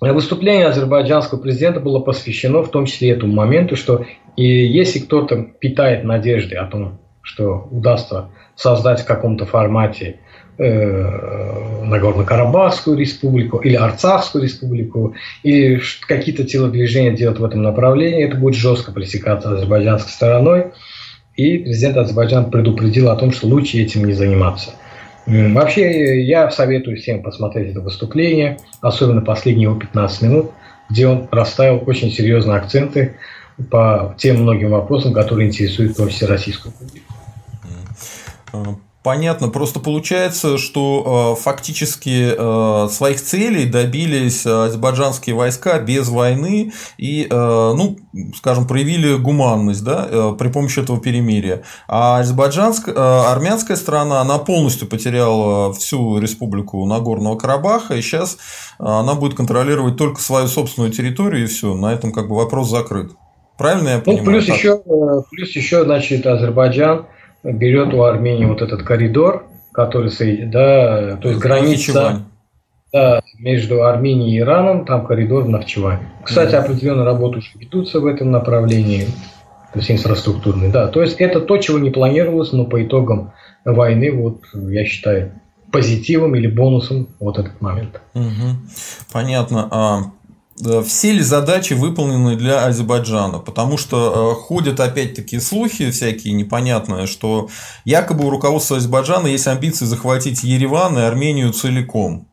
Выступление азербайджанского президента было посвящено в том числе этому моменту, что и если кто-то питает надежды о том, что удастся создать в каком-то формате Нагорно-Карабахскую республику или Арцахскую республику, или какие-то телодвижения делать в этом направлении, это будет жестко пресекаться азербайджанской стороной. И президент Азербайджана предупредил о том, что лучше этим не заниматься. Вообще, я советую всем посмотреть это выступление, особенно последние его 15 минут, где он расставил очень серьезные акценты по тем многим вопросам, которые интересуют в том числе российскую публику. Понятно, просто получается, что э, фактически э, своих целей добились азербайджанские войска без войны и, э, ну, скажем, проявили гуманность да, э, при помощи этого перемирия. А азербайджанская, э, армянская страна, она полностью потеряла всю республику Нагорного Карабаха, и сейчас она будет контролировать только свою собственную территорию, и все, на этом как бы вопрос закрыт. Правильно я ну, понимаю? Ну, плюс, еще, э, плюс еще, значит, Азербайджан – берет у Армении вот этот коридор, который, да, то есть граница да, между Арменией и Ираном, там коридор в Нахчеване. Кстати, определенные работы уже ведутся в этом направлении, то есть инфраструктурные, да. То есть это то, чего не планировалось, но по итогам войны, вот я считаю, позитивом или бонусом вот этот момент. Угу. Понятно. Э, все ли задачи выполнены для Азербайджана, потому что э, ходят опять-таки слухи всякие непонятные, что якобы у руководства Азербайджана есть амбиции захватить Ереван и Армению целиком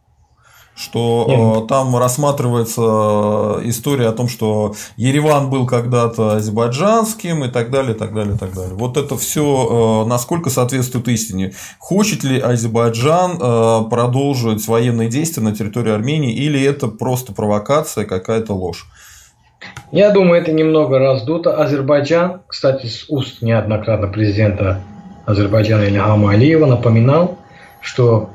что mm. там рассматривается э, история о том, что Ереван был когда-то азербайджанским и так далее, так далее, так далее. Вот это все э, насколько соответствует истине. Хочет ли Азербайджан продолжить военные действия на территории Армении или это просто провокация, какая-то ложь? Я думаю, это немного раздуто. Азербайджан, кстати, с уст неоднократно президента Азербайджана Ильхама Алиева напоминал, что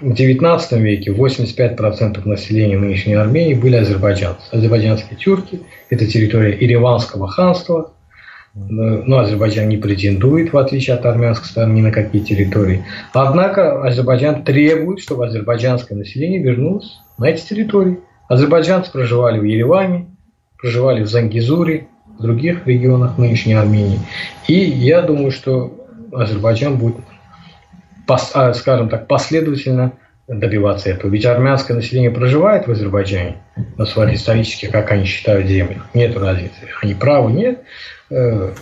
в XIX веке 85% населения нынешней Армении были азербайджанцы. Азербайджанские тюрки – это территория Ириванского ханства. но Азербайджан не претендует, в отличие от армянской стороны, ни на какие территории. Однако Азербайджан требует, чтобы азербайджанское население вернулось на эти территории. Азербайджанцы проживали в Ереване, проживали в Зангизуре, в других регионах нынешней Армении. И я думаю, что Азербайджан будет, а, скажем так, последовательно добиваться этого. Ведь армянское население проживает в Азербайджане на своих исторических, как они считают, землях. Нет разницы. Они правы, нет. Э,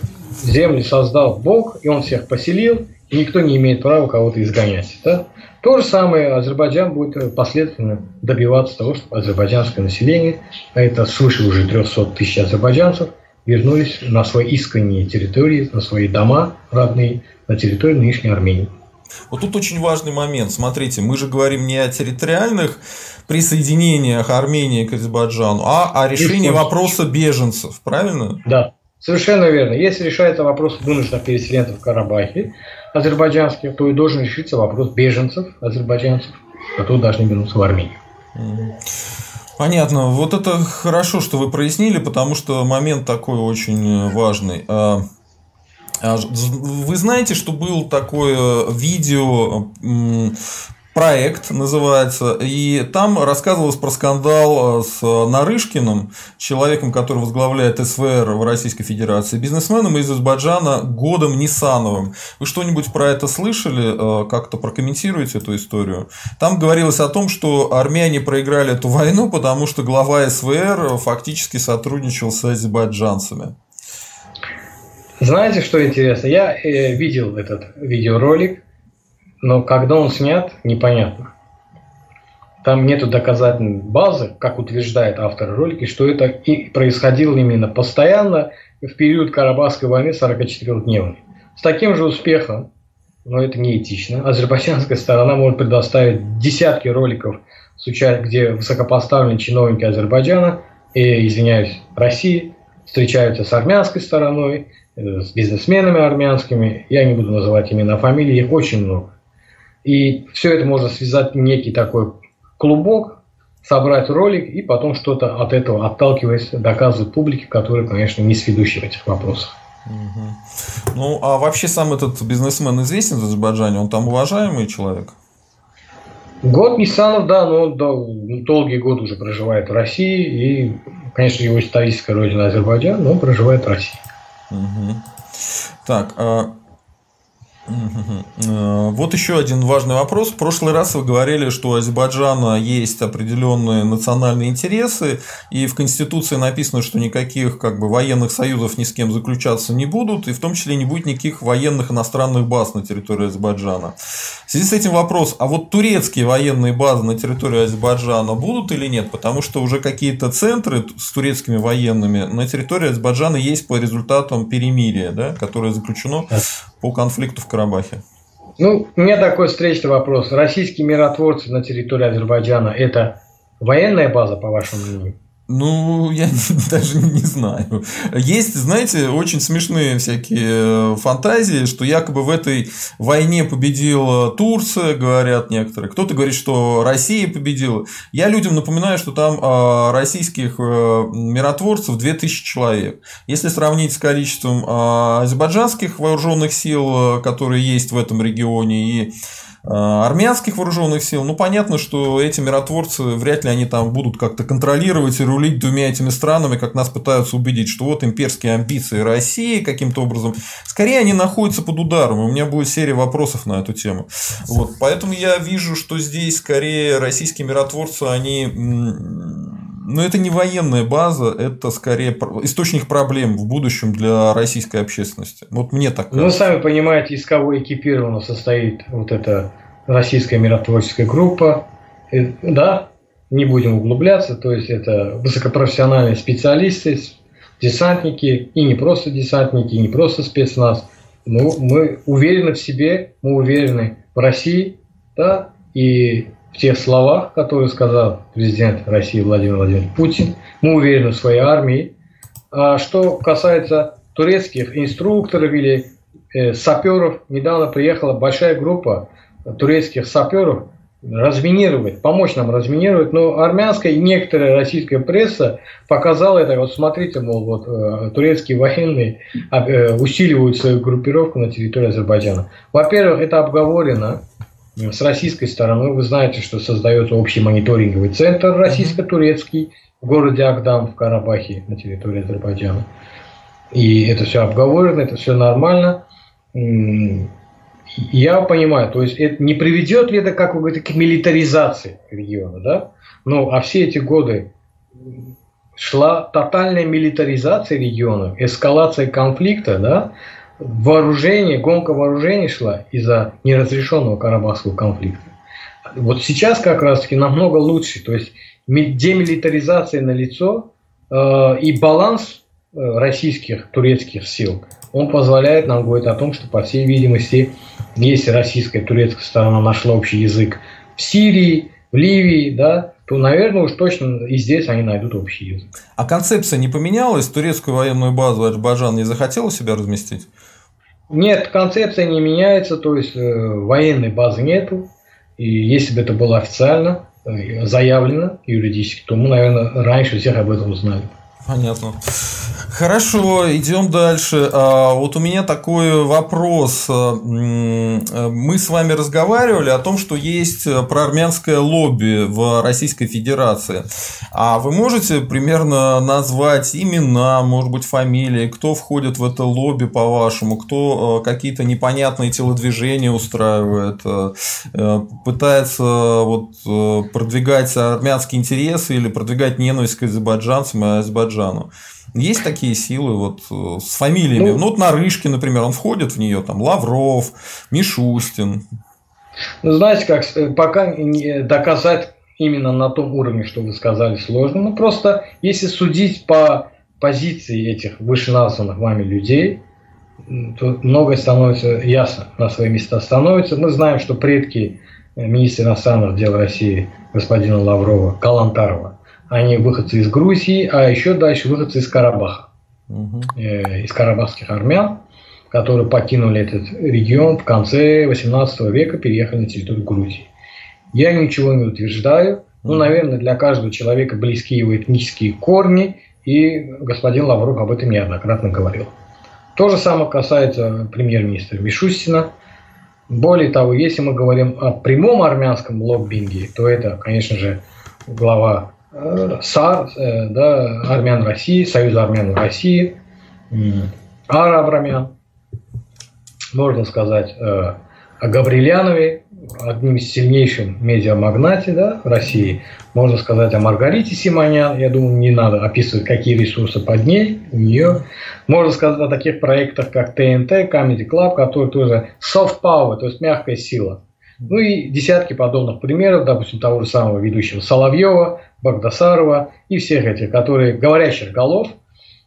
земли создал Бог, и он всех поселил, и никто не имеет права кого-то изгонять. Да? То же самое Азербайджан будет последовательно добиваться того, чтобы азербайджанское население, а это свыше уже 300 тысяч азербайджанцев, вернулись на свои искренние территории, на свои дома родные, на территорию нынешней Армении. Вот тут очень важный момент. Смотрите, мы же говорим не о территориальных присоединениях Армении к Азербайджану, а о решении вопроса беженцев, правильно? Да, совершенно верно. Если решается вопрос вынужденных переселенцев в Карабахе, азербайджанских, то и должен решиться вопрос беженцев, азербайджанцев, которые должны вернуться в Армению. Понятно. Вот это хорошо, что вы прояснили, потому что момент такой очень важный. А, вы знаете, что был такое видео проект называется, и там рассказывалось про скандал э, с Нарышкиным, человеком, который возглавляет СВР в Российской Федерации, бизнесменом из Азербайджана Годом Нисановым. Вы что-нибудь про это слышали? Э, как-то прокомментируете эту историю? Там говорилось о том, что армяне проиграли эту войну, потому что глава СВР фактически сотрудничал с азербайджанцами. Знаете, что интересно? Я э, видел этот видеоролик, но когда он снят, непонятно. Там нет доказательной базы, как утверждает автор ролика, что это и происходило именно постоянно в период Карабахской войны 44-дневной. С таким же успехом, но это неэтично, азербайджанская сторона может предоставить десятки роликов, где высокопоставленные чиновники Азербайджана, и, извиняюсь, России, встречаются с армянской стороной, э, с бизнесменами армянскими. Я не буду называть имена фамилии, их очень много. И все это можно связать в некий такой клубок, собрать ролик и потом что-то от этого отталкиваясь доказывать публике, которая, конечно, не сведущая в этих вопросах. Ну, а вообще сам этот бизнесмен известен в Азербайджане? Он там уважаемый человек? Год Нисанов, да, но он долгий год уже проживает в России. И, конечно, его историческая родина Азербайджан, но он проживает в России. Угу. Так, а вот еще один важный вопрос. В прошлый раз вы говорили, что у Азербайджана есть определенные национальные интересы, и в Конституции написано, что никаких как бы, военных союзов ни с кем заключаться не будут, и в том числе не будет никаких военных иностранных баз на территории Азербайджана. В связи с этим вопрос, а вот турецкие военные базы на территории Азербайджана будут или нет? Потому что уже какие-то центры с турецкими военными на территории Азербайджана есть по результатам перемирия, да, которое заключено по конфликту в Карабахе? Ну, у меня такой встречный вопрос. Российские миротворцы на территории Азербайджана – это военная база, по вашему мнению? Ну, я даже не знаю. Есть, знаете, очень смешные всякие э, фантазии, что якобы в этой войне победила Турция, говорят некоторые. Кто-то говорит, что Россия победила. Я людям напоминаю, что там а, российских э, миротворцев 2000 человек. Если сравнить с количеством а, азербайджанских вооруженных сил, э, которые есть в этом регионе, и армянских вооруженных сил, ну понятно, что эти миротворцы вряд ли они там будут как-то контролировать и рулить двумя этими странами, как нас пытаются убедить, что вот имперские амбиции России каким-то образом. Скорее они находятся под ударом. У меня будет серия вопросов на эту тему. Вот, поэтому я вижу, что здесь скорее российские миротворцы, они но это не военная база, это скорее источник проблем в будущем для российской общественности. Вот мне так кажется. Ну, сами понимаете, из кого экипирована состоит вот эта российская миротворческая группа. И, да, не будем углубляться, то есть это высокопрофессиональные специалисты, десантники, и не просто десантники, и не просто спецназ. Ну, мы уверены в себе, мы уверены в России, да, и в тех словах, которые сказал президент России Владимир Владимирович Путин. Мы уверены в своей армии. А что касается турецких инструкторов или э, саперов, недавно приехала большая группа турецких саперов разминировать, помочь нам разминировать, но армянская и некоторая российская пресса показала это, вот смотрите, мол, вот э, турецкие военные э, усиливают свою группировку на территории Азербайджана. Во-первых, это обговорено с российской стороны. Вы знаете, что создается общий мониторинговый центр российско-турецкий в городе Агдам в Карабахе на территории Азербайджана. И это все обговорено, это все нормально. Я понимаю, то есть это не приведет ли это, как вы говорите, к милитаризации региона, да? Ну, а все эти годы шла тотальная милитаризация региона, эскалация конфликта, да? Вооружение, гонка вооружений шла из-за неразрешенного карабахского конфликта. Вот сейчас как раз-таки намного лучше, то есть демилитаризация на лицо э, и баланс э, российских, турецких сил, он позволяет нам говорить о том, что, по всей видимости, если российская и турецкая сторона нашла общий язык в Сирии, в Ливии, да, то, наверное, уж точно и здесь они найдут общий язык. А концепция не поменялась? Турецкую военную базу Азербайджан не захотела себя разместить? Нет, концепция не меняется, то есть э, военной базы нету. И если бы это было официально э, заявлено юридически, то мы, наверное, раньше всех об этом узнали. Понятно. Хорошо, идем дальше. А, вот у меня такой вопрос. А, мы с вами разговаривали о том, что есть проармянское лобби в Российской Федерации. А вы можете примерно назвать имена, может быть, фамилии, кто входит в это лобби, по-вашему, кто а, какие-то непонятные телодвижения устраивает, пытается вот продвигать армянские интересы или продвигать ненависть к азербайджанцам и Азербайджану? Есть такие силы вот э, с фамилиями. Ну, ну вот Нарышки, например, он входит в нее, там Лавров, Мишустин. Ну, знаете, как э, пока доказать именно на том уровне, что вы сказали, сложно. Ну, просто если судить по позиции этих вышеназванных вами людей, то многое становится ясно, на свои места становится. Мы знаем, что предки э, министра иностранных дел России господина Лаврова, Калантарова, они выходцы из Грузии, а еще дальше выходцы из Карабаха, угу. э, из карабахских армян, которые покинули этот регион в конце 18 века, переехали на территорию Грузии. Я ничего не утверждаю, ну, наверное, для каждого человека близки его этнические корни, и господин Лавров об этом неоднократно говорил. То же самое касается премьер-министра Мишустина. Более того, если мы говорим о прямом армянском лоббинге, то это, конечно же, глава САР, э, да, армян России, Союз армян России, араб армян, можно сказать э, о Гаврилянове, одним из сильнейших медиамагнате да, России. Можно сказать о Маргарите Симонян. Я думаю, не надо описывать, какие ресурсы под ней, у нее. Можно сказать о таких проектах, как ТНТ, Comedy Club, который тоже soft power, то есть мягкая сила. Ну и десятки подобных примеров, допустим, того же самого ведущего Соловьева, Багдасарова и всех этих, которые говорящих голов,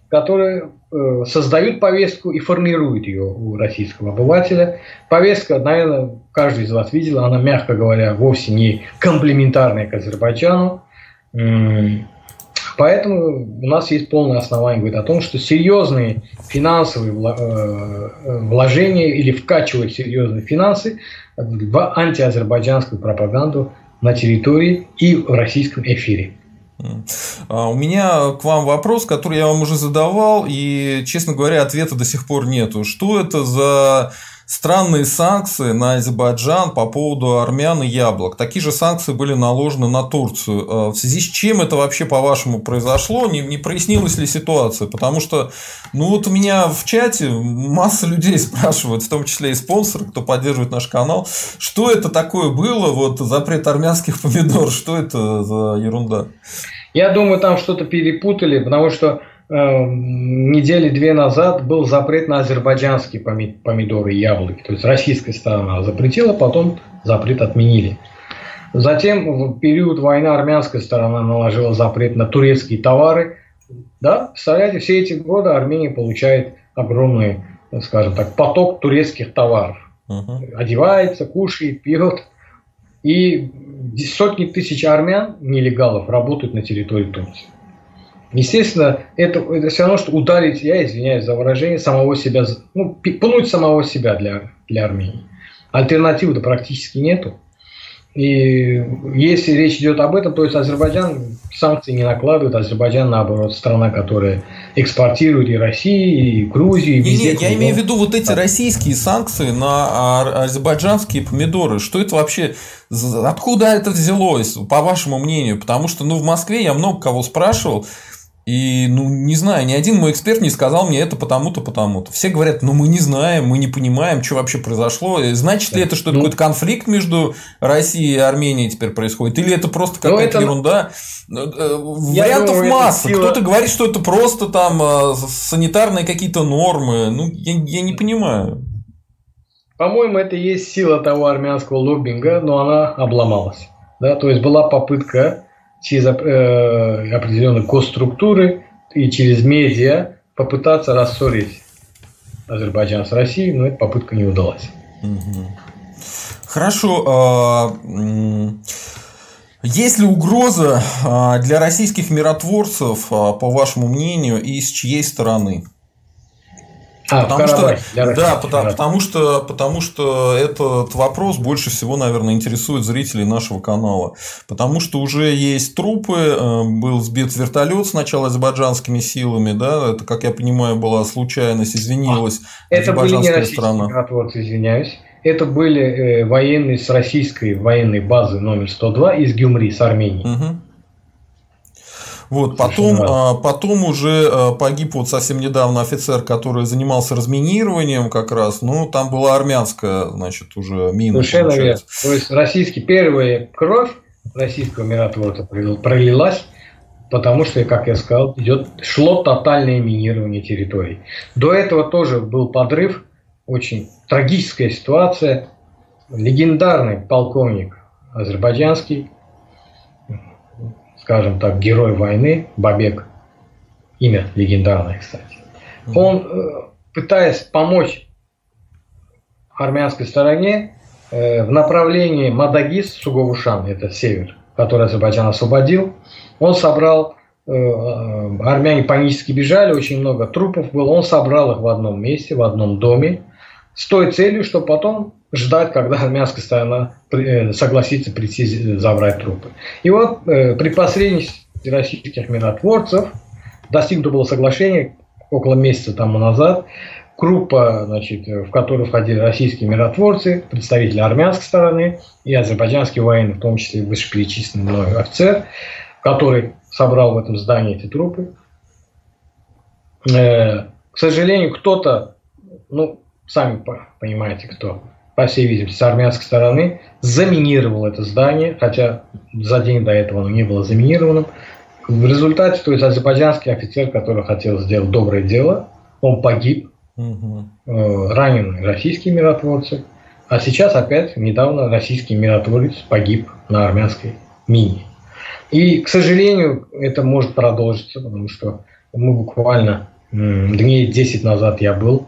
которые э, создают повестку и формируют ее у российского обывателя. Повестка, наверное, каждый из вас видел, она, мягко говоря, вовсе не комплементарная к Азербайджану. Поэтому у нас есть полное основание говорить о том, что серьезные финансовые э, вложения или вкачивать серьезные финансы в антиазербайджанскую пропаганду на территории и в российском эфире. А, у меня к вам вопрос, который я вам уже задавал, и, честно говоря, ответа до сих пор нету. Что это за странные санкции на Азербайджан по поводу армян и яблок. Такие же санкции были наложены на Турцию. Э, в связи с чем это вообще, по-вашему, произошло? Не, не прояснилась ли ситуация? Потому что, ну вот у меня в чате масса людей спрашивают, в том числе и спонсоры, кто поддерживает наш канал, что это такое было, вот запрет армянских помидор, что это за ерунда? Я думаю, там что-то перепутали, потому что недели две назад был запрет на азербайджанские помидоры и яблоки. То есть российская сторона запретила, потом запрет отменили. Затем в период войны армянская сторона наложила запрет на турецкие товары. Да, представляете, все эти годы Армения получает огромный, скажем так, поток турецких товаров. Uh-huh. Одевается, кушает, пьет. И сотни тысяч армян, нелегалов, работают на территории Турции. Естественно, это, это все равно, что ударить, я извиняюсь за выражение, самого себя, ну, пнуть самого себя для, для Армении. Альтернативы-то практически нету. И если речь идет об этом, то есть Азербайджан санкции не накладывает, Азербайджан, наоборот, страна, которая экспортирует и России, и Грузию, и везде. Нет, я имею в виду вот эти российские санкции на азербайджанские помидоры. Что это вообще, откуда это взялось, по вашему мнению? Потому что, ну, в Москве я много кого спрашивал, и, ну, не знаю, ни один мой эксперт не сказал мне это потому-то, потому-то. Все говорят, ну, мы не знаем, мы не понимаем, что вообще произошло. Значит ли это, что это ну, какой-то конфликт между Россией и Арменией теперь происходит? Или это просто ну, какая-то это... ерунда? Ну, э, вариантов думаю, масса. Сила... Кто-то говорит, что это просто там э, санитарные какие-то нормы. Ну, я, я не понимаю. По-моему, это и есть сила того армянского лоббинга, но она обломалась. Да? То есть была попытка через э, определенные госструктуры и через медиа попытаться рассорить Азербайджан с Россией, но эта попытка не удалась. Хорошо. А, есть ли угроза а, для российских миротворцев, а, по вашему мнению, и с чьей стороны? А, потому что, да, потому, потому, что, потому что этот вопрос больше всего, наверное, интересует зрителей нашего канала. Потому что уже есть трупы, э, был сбит вертолет сначала азербайджанскими силами, да, это, как я понимаю, была случайность, извинилась а, это были не страна. миротворцы, извиняюсь. Это были э, военные с российской военной базы номер 102 из Гюмри, с Армении. Угу. Вот, потом, а, потом уже а, погиб вот совсем недавно офицер, который занимался разминированием как раз. Ну, там была армянская, значит, уже мина. Совершенно верно. То есть, российский, первая кровь российского миротворца пролилась, потому что, как я сказал, идет, шло тотальное минирование территорий. До этого тоже был подрыв, очень трагическая ситуация. Легендарный полковник азербайджанский скажем так, герой войны, Бабек, имя легендарное, кстати, он, э, пытаясь помочь армянской стороне э, в направлении Мадагис, Суговушан, это север, который Азербайджан освободил, он собрал, э, армяне панически бежали, очень много трупов было, он собрал их в одном месте, в одном доме, с той целью, что потом ждать, когда армянская сторона э, согласится прийти забрать трупы. И вот э, при посредничестве российских миротворцев достигнуто было соглашение около месяца тому назад. Группа, значит, в которую входили российские миротворцы, представители армянской стороны и азербайджанские военные, в том числе вышеперечисленный мной офицер, который собрал в этом здании эти трупы. Э, к сожалению, кто-то, ну, сами понимаете, кто, по всей видимости, с армянской стороны, заминировал это здание, хотя за день до этого оно не было заминированным. В результате, то есть азербайджанский офицер, который хотел сделать доброе дело, он погиб, угу. ранены российские миротворцы, а сейчас опять недавно российский миротворец погиб на армянской мине. И, к сожалению, это может продолжиться, потому что мы буквально дней 10 назад я был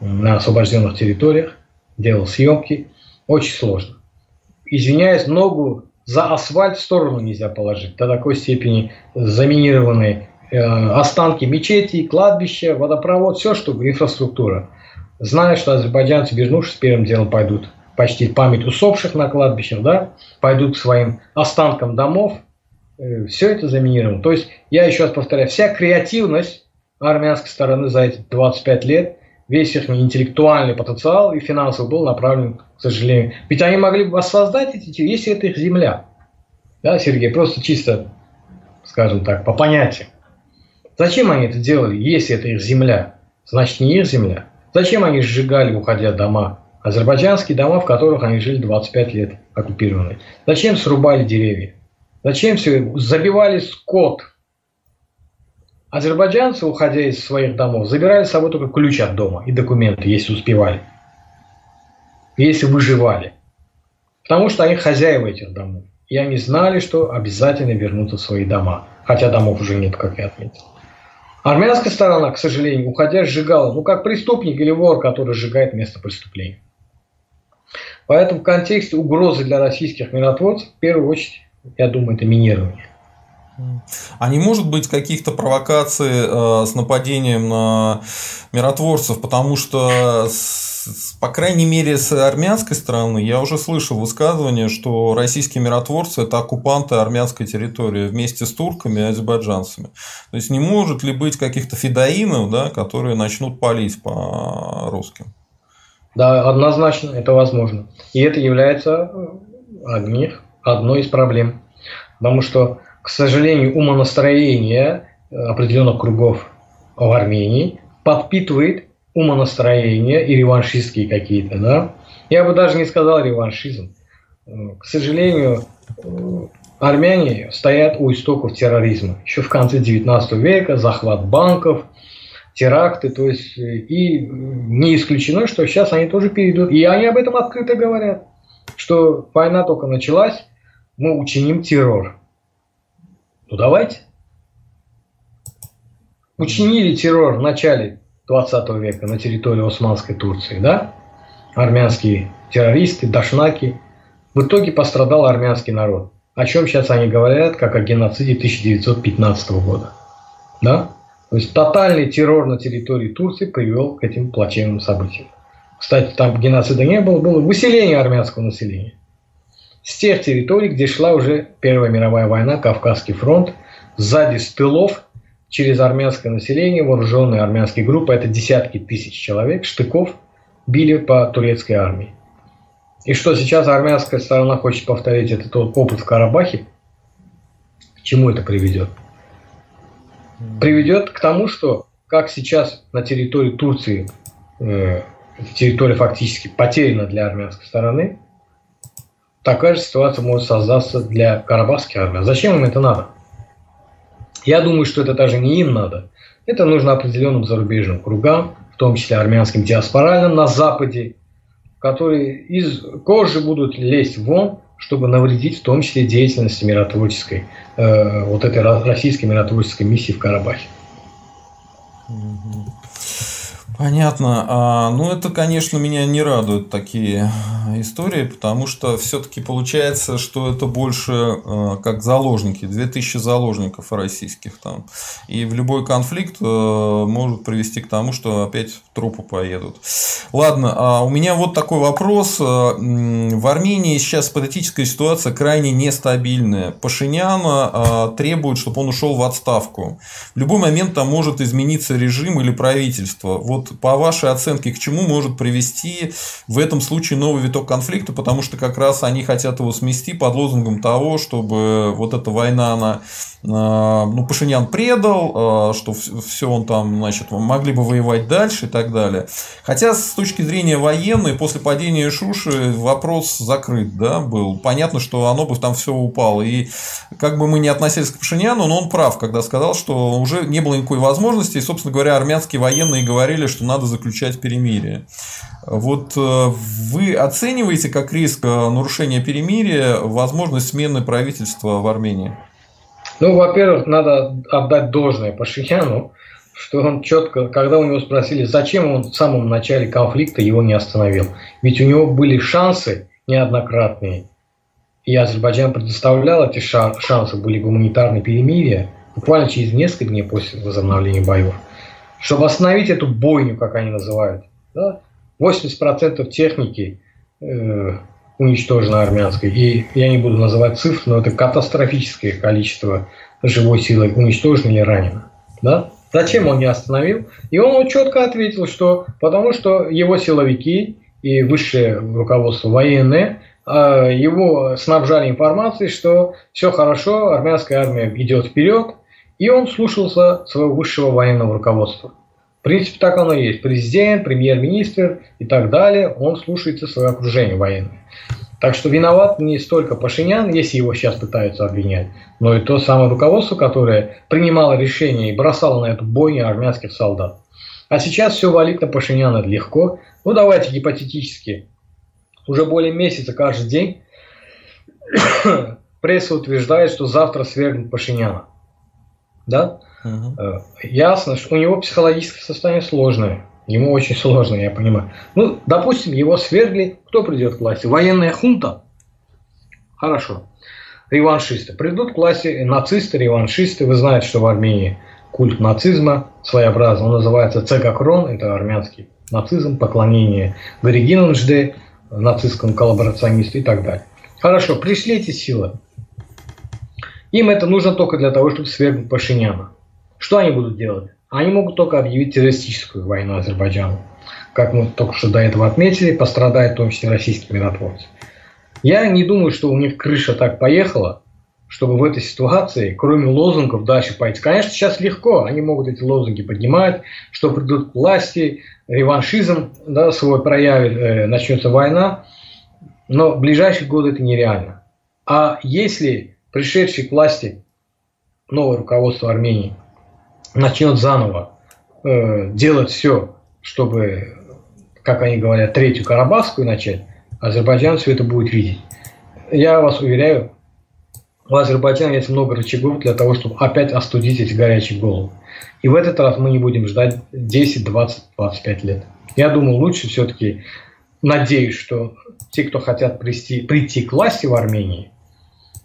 на освобожденных территориях, делал съемки. Очень сложно. Извиняюсь, ногу за асфальт в сторону нельзя положить. До такой степени заминированные э, останки мечетей, кладбища, водопровод, все, что инфраструктура. Зная, что азербайджанцы, вернувшись, первым делом пойдут почти память усопших на кладбищах, да, пойдут к своим останкам домов, э, все это заминировано. То есть, я еще раз повторяю, вся креативность армянской стороны за эти 25 лет весь их интеллектуальный потенциал и финансовый был направлен, к сожалению. Ведь они могли бы воссоздать эти, если это их земля. Да, Сергей, просто чисто, скажем так, по понятиям. Зачем они это делали, если это их земля? Значит, не их земля. Зачем они сжигали, уходя дома? Азербайджанские дома, в которых они жили 25 лет оккупированные. Зачем срубали деревья? Зачем все? Забивали скот – Азербайджанцы, уходя из своих домов, забирали с собой только ключ от дома и документы, если успевали. Если выживали. Потому что они хозяева этих домов. И они знали, что обязательно вернутся в свои дома. Хотя домов уже нет, как я отметил. Армянская сторона, к сожалению, уходя, сжигала, ну, как преступник или вор, который сжигает место преступления. Поэтому в контексте угрозы для российских миротворцев, в первую очередь, я думаю, это минирование. А не может быть каких-то провокаций э, с нападением на миротворцев, потому что, с, по крайней мере, с армянской стороны я уже слышал высказывание, что российские миротворцы – это оккупанты армянской территории вместе с турками и азербайджанцами. То есть, не может ли быть каких-то федоинов, да, которые начнут палить по русским? Да, однозначно это возможно. И это является одних, одной из проблем. Потому что к сожалению, умонастроение э, определенных кругов в Армении подпитывает умонастроение и реваншистские какие-то, да. Я бы даже не сказал реваншизм. Э, к сожалению, э, армяне стоят у истоков терроризма. Еще в конце 19 века захват банков, теракты, то есть и не исключено, что сейчас они тоже перейдут. И они об этом открыто говорят, что война только началась, мы учиним террор. Ну давайте. Учинили террор в начале 20 века на территории Османской Турции, да? Армянские террористы, дашнаки. В итоге пострадал армянский народ. О чем сейчас они говорят, как о геноциде 1915 года. Да? То есть тотальный террор на территории Турции привел к этим плачевным событиям. Кстати, там геноцида не было, было выселение армянского населения с тех территорий, где шла уже Первая мировая война, Кавказский фронт, сзади с тылов, через армянское население, вооруженные армянские группы, это десятки тысяч человек, штыков, били по турецкой армии. И что сейчас армянская сторона хочет повторить этот опыт в Карабахе, к чему это приведет? Приведет к тому, что как сейчас на территории Турции, э, территория фактически потеряна для армянской стороны, такая же ситуация может создаться для карабахской армии. А зачем им это надо? Я думаю, что это даже не им надо. Это нужно определенным зарубежным кругам, в том числе армянским диаспоральным на Западе, которые из кожи будут лезть вон, чтобы навредить в том числе деятельности миротворческой, э, вот этой российской миротворческой миссии в Карабахе. Понятно. А, ну, это, конечно, меня не радуют такие истории, потому что все-таки получается, что это больше а, как заложники, 2000 заложников российских там. И в любой конфликт а, может привести к тому, что опять в трупы поедут. Ладно, а у меня вот такой вопрос. А, в Армении сейчас политическая ситуация крайне нестабильная. Пашиняна а, требует, чтобы он ушел в отставку. В любой момент там может измениться режим или правительство. Вот вот по вашей оценке, к чему может привести в этом случае новый виток конфликта, потому что как раз они хотят его смести под лозунгом того, чтобы вот эта война, она, ну, Пашинян предал, а, что все он там, значит, могли бы воевать дальше и так далее. Хотя с точки зрения военной, после падения Шуши вопрос закрыт, да, был. Понятно, что оно бы там все упало. И как бы мы не относились к Пашиняну, но он прав, когда сказал, что уже не было никакой возможности, и, собственно говоря, армянские военные говорили, что надо заключать перемирие. Вот э, вы оцениваете как риск э, нарушения перемирия возможность смены правительства в Армении? Ну, во-первых, надо отдать должное Пашиняну, что он четко, когда у него спросили, зачем он в самом начале конфликта его не остановил. Ведь у него были шансы неоднократные. И Азербайджан предоставлял эти шансы, были гуманитарные перемирия, буквально через несколько дней после возобновления боев чтобы остановить эту бойню, как они называют. Да? 80% техники э, уничтожено армянской. И я не буду называть цифры, но это катастрофическое количество живой силы уничтожено или ранено. Да? Зачем он не остановил? И он четко ответил, что потому что его силовики и высшее руководство военное а, его снабжали информацией, что все хорошо, армянская армия идет вперед, и он слушался своего высшего военного руководства. Принципе, так оно и есть. Президент, премьер-министр и так далее, он слушается свое окружение военное. Так что виноват не столько Пашинян, если его сейчас пытаются обвинять, но и то самое руководство, которое принимало решение и бросало на эту бойню армянских солдат. А сейчас все валить на Пашиняна легко. Ну давайте гипотетически. Уже более месяца каждый день пресса утверждает, что завтра свергнут Пашиняна да, угу. ясно, что у него психологическое состояние сложное. Ему очень сложно, я понимаю. Ну, допустим, его свергли. Кто придет к власти? Военная хунта? Хорошо. реваншисты. Придут к власти нацисты, реваншисты. Вы знаете, что в Армении культ нацизма своеобразный. Он называется цегакрон, это армянский нацизм, поклонение Горигину Нжде, нацистскому коллаборационисту и так далее. Хорошо, пришли эти силы. Им это нужно только для того, чтобы свергнуть Пашиняна. Что они будут делать? Они могут только объявить террористическую войну Азербайджану. Как мы только что до этого отметили, пострадает в том числе российские миротворцы. Я не думаю, что у них крыша так поехала, чтобы в этой ситуации, кроме лозунгов, дальше пойти. Конечно, сейчас легко, они могут эти лозунги поднимать, что придут к власти, реваншизм да, свой проявит, э, начнется война, но в ближайшие годы это нереально. А если пришедший к власти новое руководство Армении начнет заново э, делать все, чтобы, как они говорят, третью Карабахскую начать, Азербайджан все это будет видеть. Я вас уверяю, у Азербайджана есть много рычагов для того, чтобы опять остудить эти горячие головы. И в этот раз мы не будем ждать 10, 20, 25 лет. Я думаю, лучше все-таки, надеюсь, что те, кто хотят прийти, прийти к власти в Армении,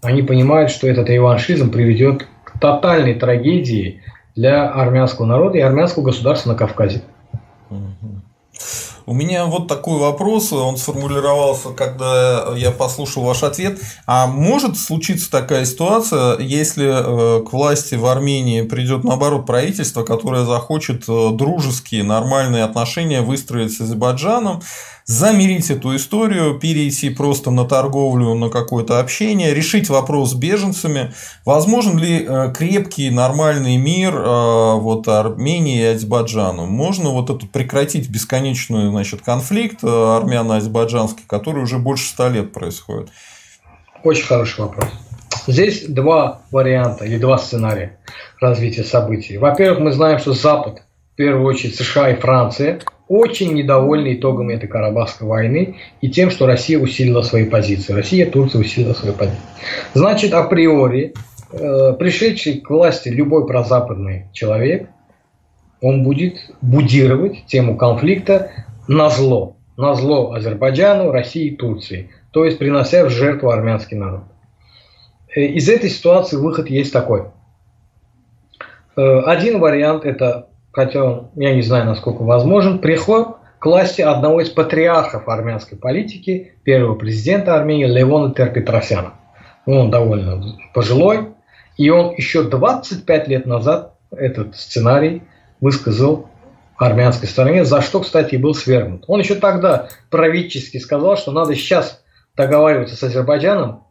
они понимают, что этот реваншизм приведет к тотальной трагедии для армянского народа и армянского государства на Кавказе. У меня вот такой вопрос, он сформулировался, когда я послушал ваш ответ. А может случиться такая ситуация, если э, к власти в Армении придет наоборот правительство, которое захочет э, дружеские, нормальные отношения выстроить с Азербайджаном, замерить эту историю, перейти просто на торговлю, на какое-то общение, решить вопрос с беженцами. Возможен ли э, крепкий, нормальный мир э, вот, Армении и Азербайджану? Можно вот это прекратить бесконечный значит, конфликт э, армяно-азербайджанский, который уже больше ста лет происходит? Очень хороший вопрос. Здесь два варианта или два сценария развития событий. Во-первых, мы знаем, что Запад, в первую очередь США и Франция, очень недовольны итогами этой Карабахской войны и тем, что Россия усилила свои позиции. Россия, Турция усилила свои позиции. Значит, априори, э, пришедший к власти любой прозападный человек, он будет будировать тему конфликта на зло. На зло Азербайджану, России и Турции. То есть принося в жертву армянский народ. Э, из этой ситуации выход есть такой. Э, один вариант – это хотя я не знаю, насколько возможен, приход к власти одного из патриархов армянской политики, первого президента Армении Левона Терпетросяна. Он довольно пожилой, и он еще 25 лет назад этот сценарий высказал армянской стороне, за что, кстати, и был свергнут. Он еще тогда правительски сказал, что надо сейчас договариваться с Азербайджаном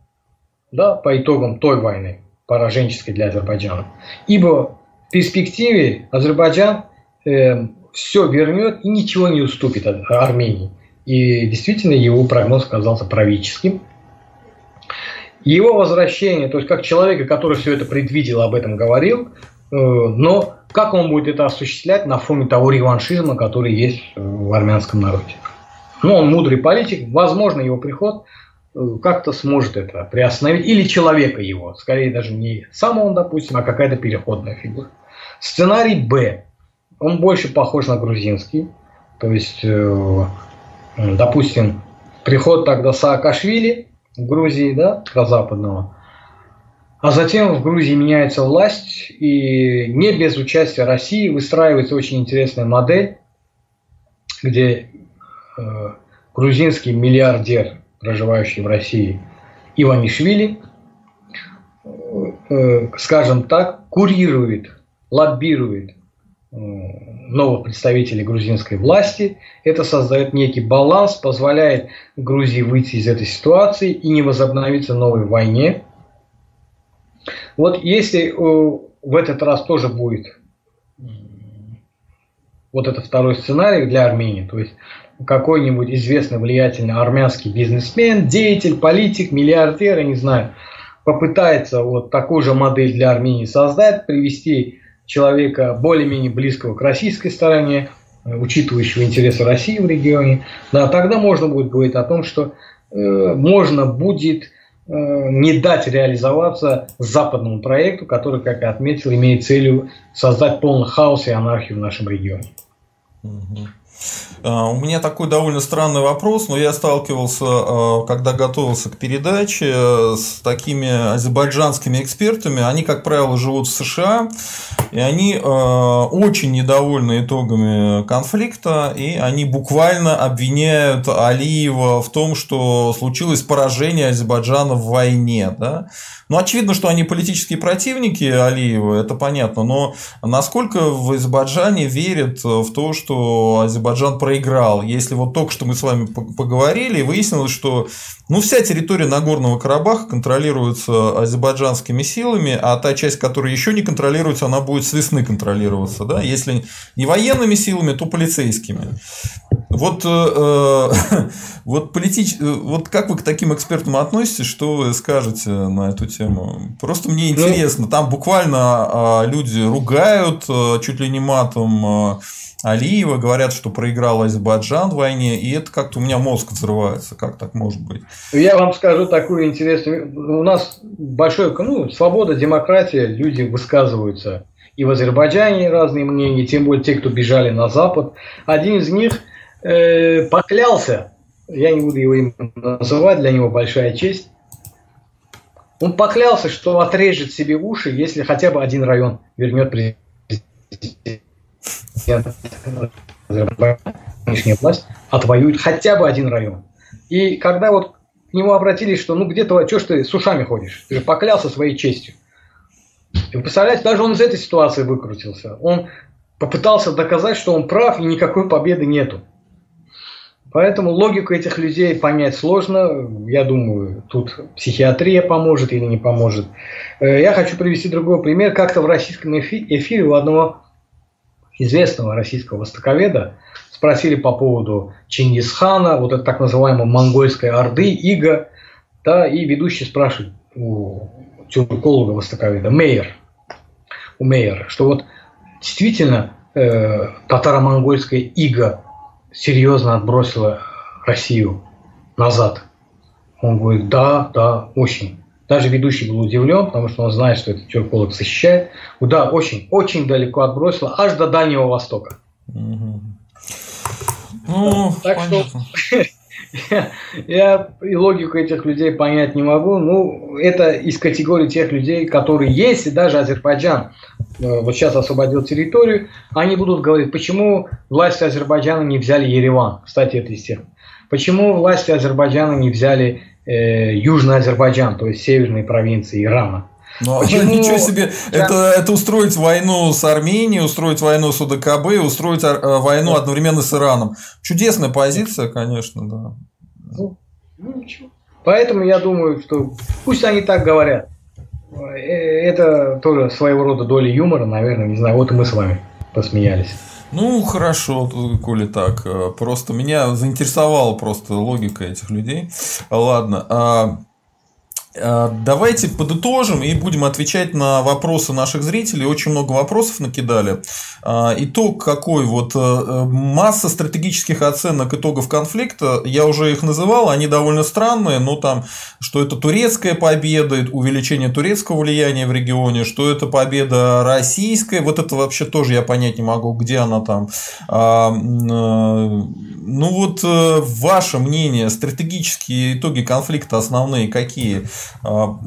да, по итогам той войны, пораженческой для Азербайджана. Ибо в перспективе Азербайджан э, все вернет и ничего не уступит Армении. И действительно его прогноз оказался правительским. Его возвращение, то есть как человека, который все это предвидел, об этом говорил, э, но как он будет это осуществлять на фоне того реваншизма, который есть в армянском народе. Ну, он мудрый политик, возможно, его приход как-то сможет это приостановить, или человека его, скорее даже не сам он, допустим, а какая-то переходная фигура. Сценарий Б. Он больше похож на грузинский. То есть, э, допустим, приход тогда Саакашвили в Грузии, да, западного, а затем в Грузии меняется власть, и не без участия России выстраивается очень интересная модель, где э, грузинский миллиардер, проживающий в России, Иванишвили, э, скажем так, курирует лоббирует э, новых представителей грузинской власти. Это создает некий баланс, позволяет Грузии выйти из этой ситуации и не возобновиться новой войне. Вот если э, в этот раз тоже будет вот это второй сценарий для Армении, то есть какой-нибудь известный влиятельный армянский бизнесмен, деятель, политик, миллиардер, я не знаю, попытается вот такую же модель для Армении создать, привести человека более-менее близкого к российской стороне, э, учитывающего интересы России в регионе, да, тогда можно будет говорить о том, что э, можно будет э, не дать реализоваться западному проекту, который, как я отметил, имеет целью создать полный хаос и анархию в нашем регионе. Угу. А, у меня такой довольно странный вопрос, но я сталкивался, а, когда готовился к передаче, с такими азербайджанскими экспертами. Они, как правило, живут в США, и они очень недовольны итогами конфликта, и они буквально обвиняют Алиева в том, что случилось поражение Азербайджана в войне. Да? Ну, очевидно, что они политические противники Алиева, это понятно, но насколько в Азербайджане верят в то, что Азербайджан проиграл, если вот только что мы с вами поговорили, выяснилось, что ну, вся территория Нагорного Карабаха контролируется азербайджанскими силами, а та часть, которая еще не контролируется, она будет с весны контролироваться. Да? Если не военными силами, то полицейскими. Вот, э, э вот, политич... Э, вот как вы к таким экспертам относитесь, что вы скажете на эту тему? Просто мне интересно, там буквально э, люди ругают э, чуть ли не матом Алиева, говорят, что проиграл Азербайджан в войне, и это как-то у меня мозг взрывается, как так может быть? Я вам скажу такую интересную... У нас большой, ну, свобода, демократия, люди высказываются. И в Азербайджане разные мнения, тем более те, кто бежали на Запад. Один из них э, поклялся, я не буду его имя называть, для него большая честь, он поклялся, что отрежет себе уши, если хотя бы один район вернет президент нынешняя власть отвоюет хотя бы один район. И когда вот к нему обратились, что ну где ты, что ж ты с ушами ходишь? Ты же поклялся своей честью. И вы представляете, даже он из этой ситуации выкрутился. Он попытался доказать, что он прав и никакой победы нету. Поэтому логику этих людей понять сложно. Я думаю, тут психиатрия поможет или не поможет. Э, я хочу привести другой пример. Как-то в российском эфире у одного известного российского востоковеда спросили по поводу Чингисхана, вот это так называемой монгольской орды, Ига, да, и ведущий спрашивает у тюрколога востоковеда, Мейер, у Мейера, что вот действительно э, татаро-монгольская Ига серьезно отбросила Россию назад. Он говорит, да, да, очень. Даже ведущий был удивлен, потому что он знает, что этот тюрколог защищает. Да, очень, очень далеко отбросило, аж до Дальнего Востока. Угу. Ну, так понятно. что я, я и логику этих людей понять не могу. Ну, это из категории тех людей, которые, если даже Азербайджан э, вот сейчас освободил территорию, они будут говорить, почему власти Азербайджана не взяли Ереван. Кстати, это из тех. Почему власти Азербайджана не взяли э, Южный Азербайджан, то есть северные провинции Ирана. Ну, Почему? ничего себе, Я... это, это устроить войну с Арменией, устроить войну с УДКБ, устроить э, войну да. одновременно с Ираном. Чудесная позиция, конечно, да. Ну, ну ничего. Поэтому я думаю, что пусть они так говорят. Э, это тоже своего рода доля юмора, наверное, не знаю, вот и мы с вами посмеялись. Ну, хорошо, коли так. Э, просто меня заинтересовала просто логика этих людей. Ладно. А, давайте подытожим и будем отвечать на вопросы наших зрителей. Очень много вопросов накидали. А, итог какой? Вот э, масса стратегических оценок итогов конфликта, я уже их называл, они довольно странные, но там, что это турецкая победа, увеличение турецкого влияния в регионе, что это победа российская, вот это вообще тоже я понять не могу, где она там. А, э, ну вот э, ваше мнение, стратегические итоги конфликта основные какие? А,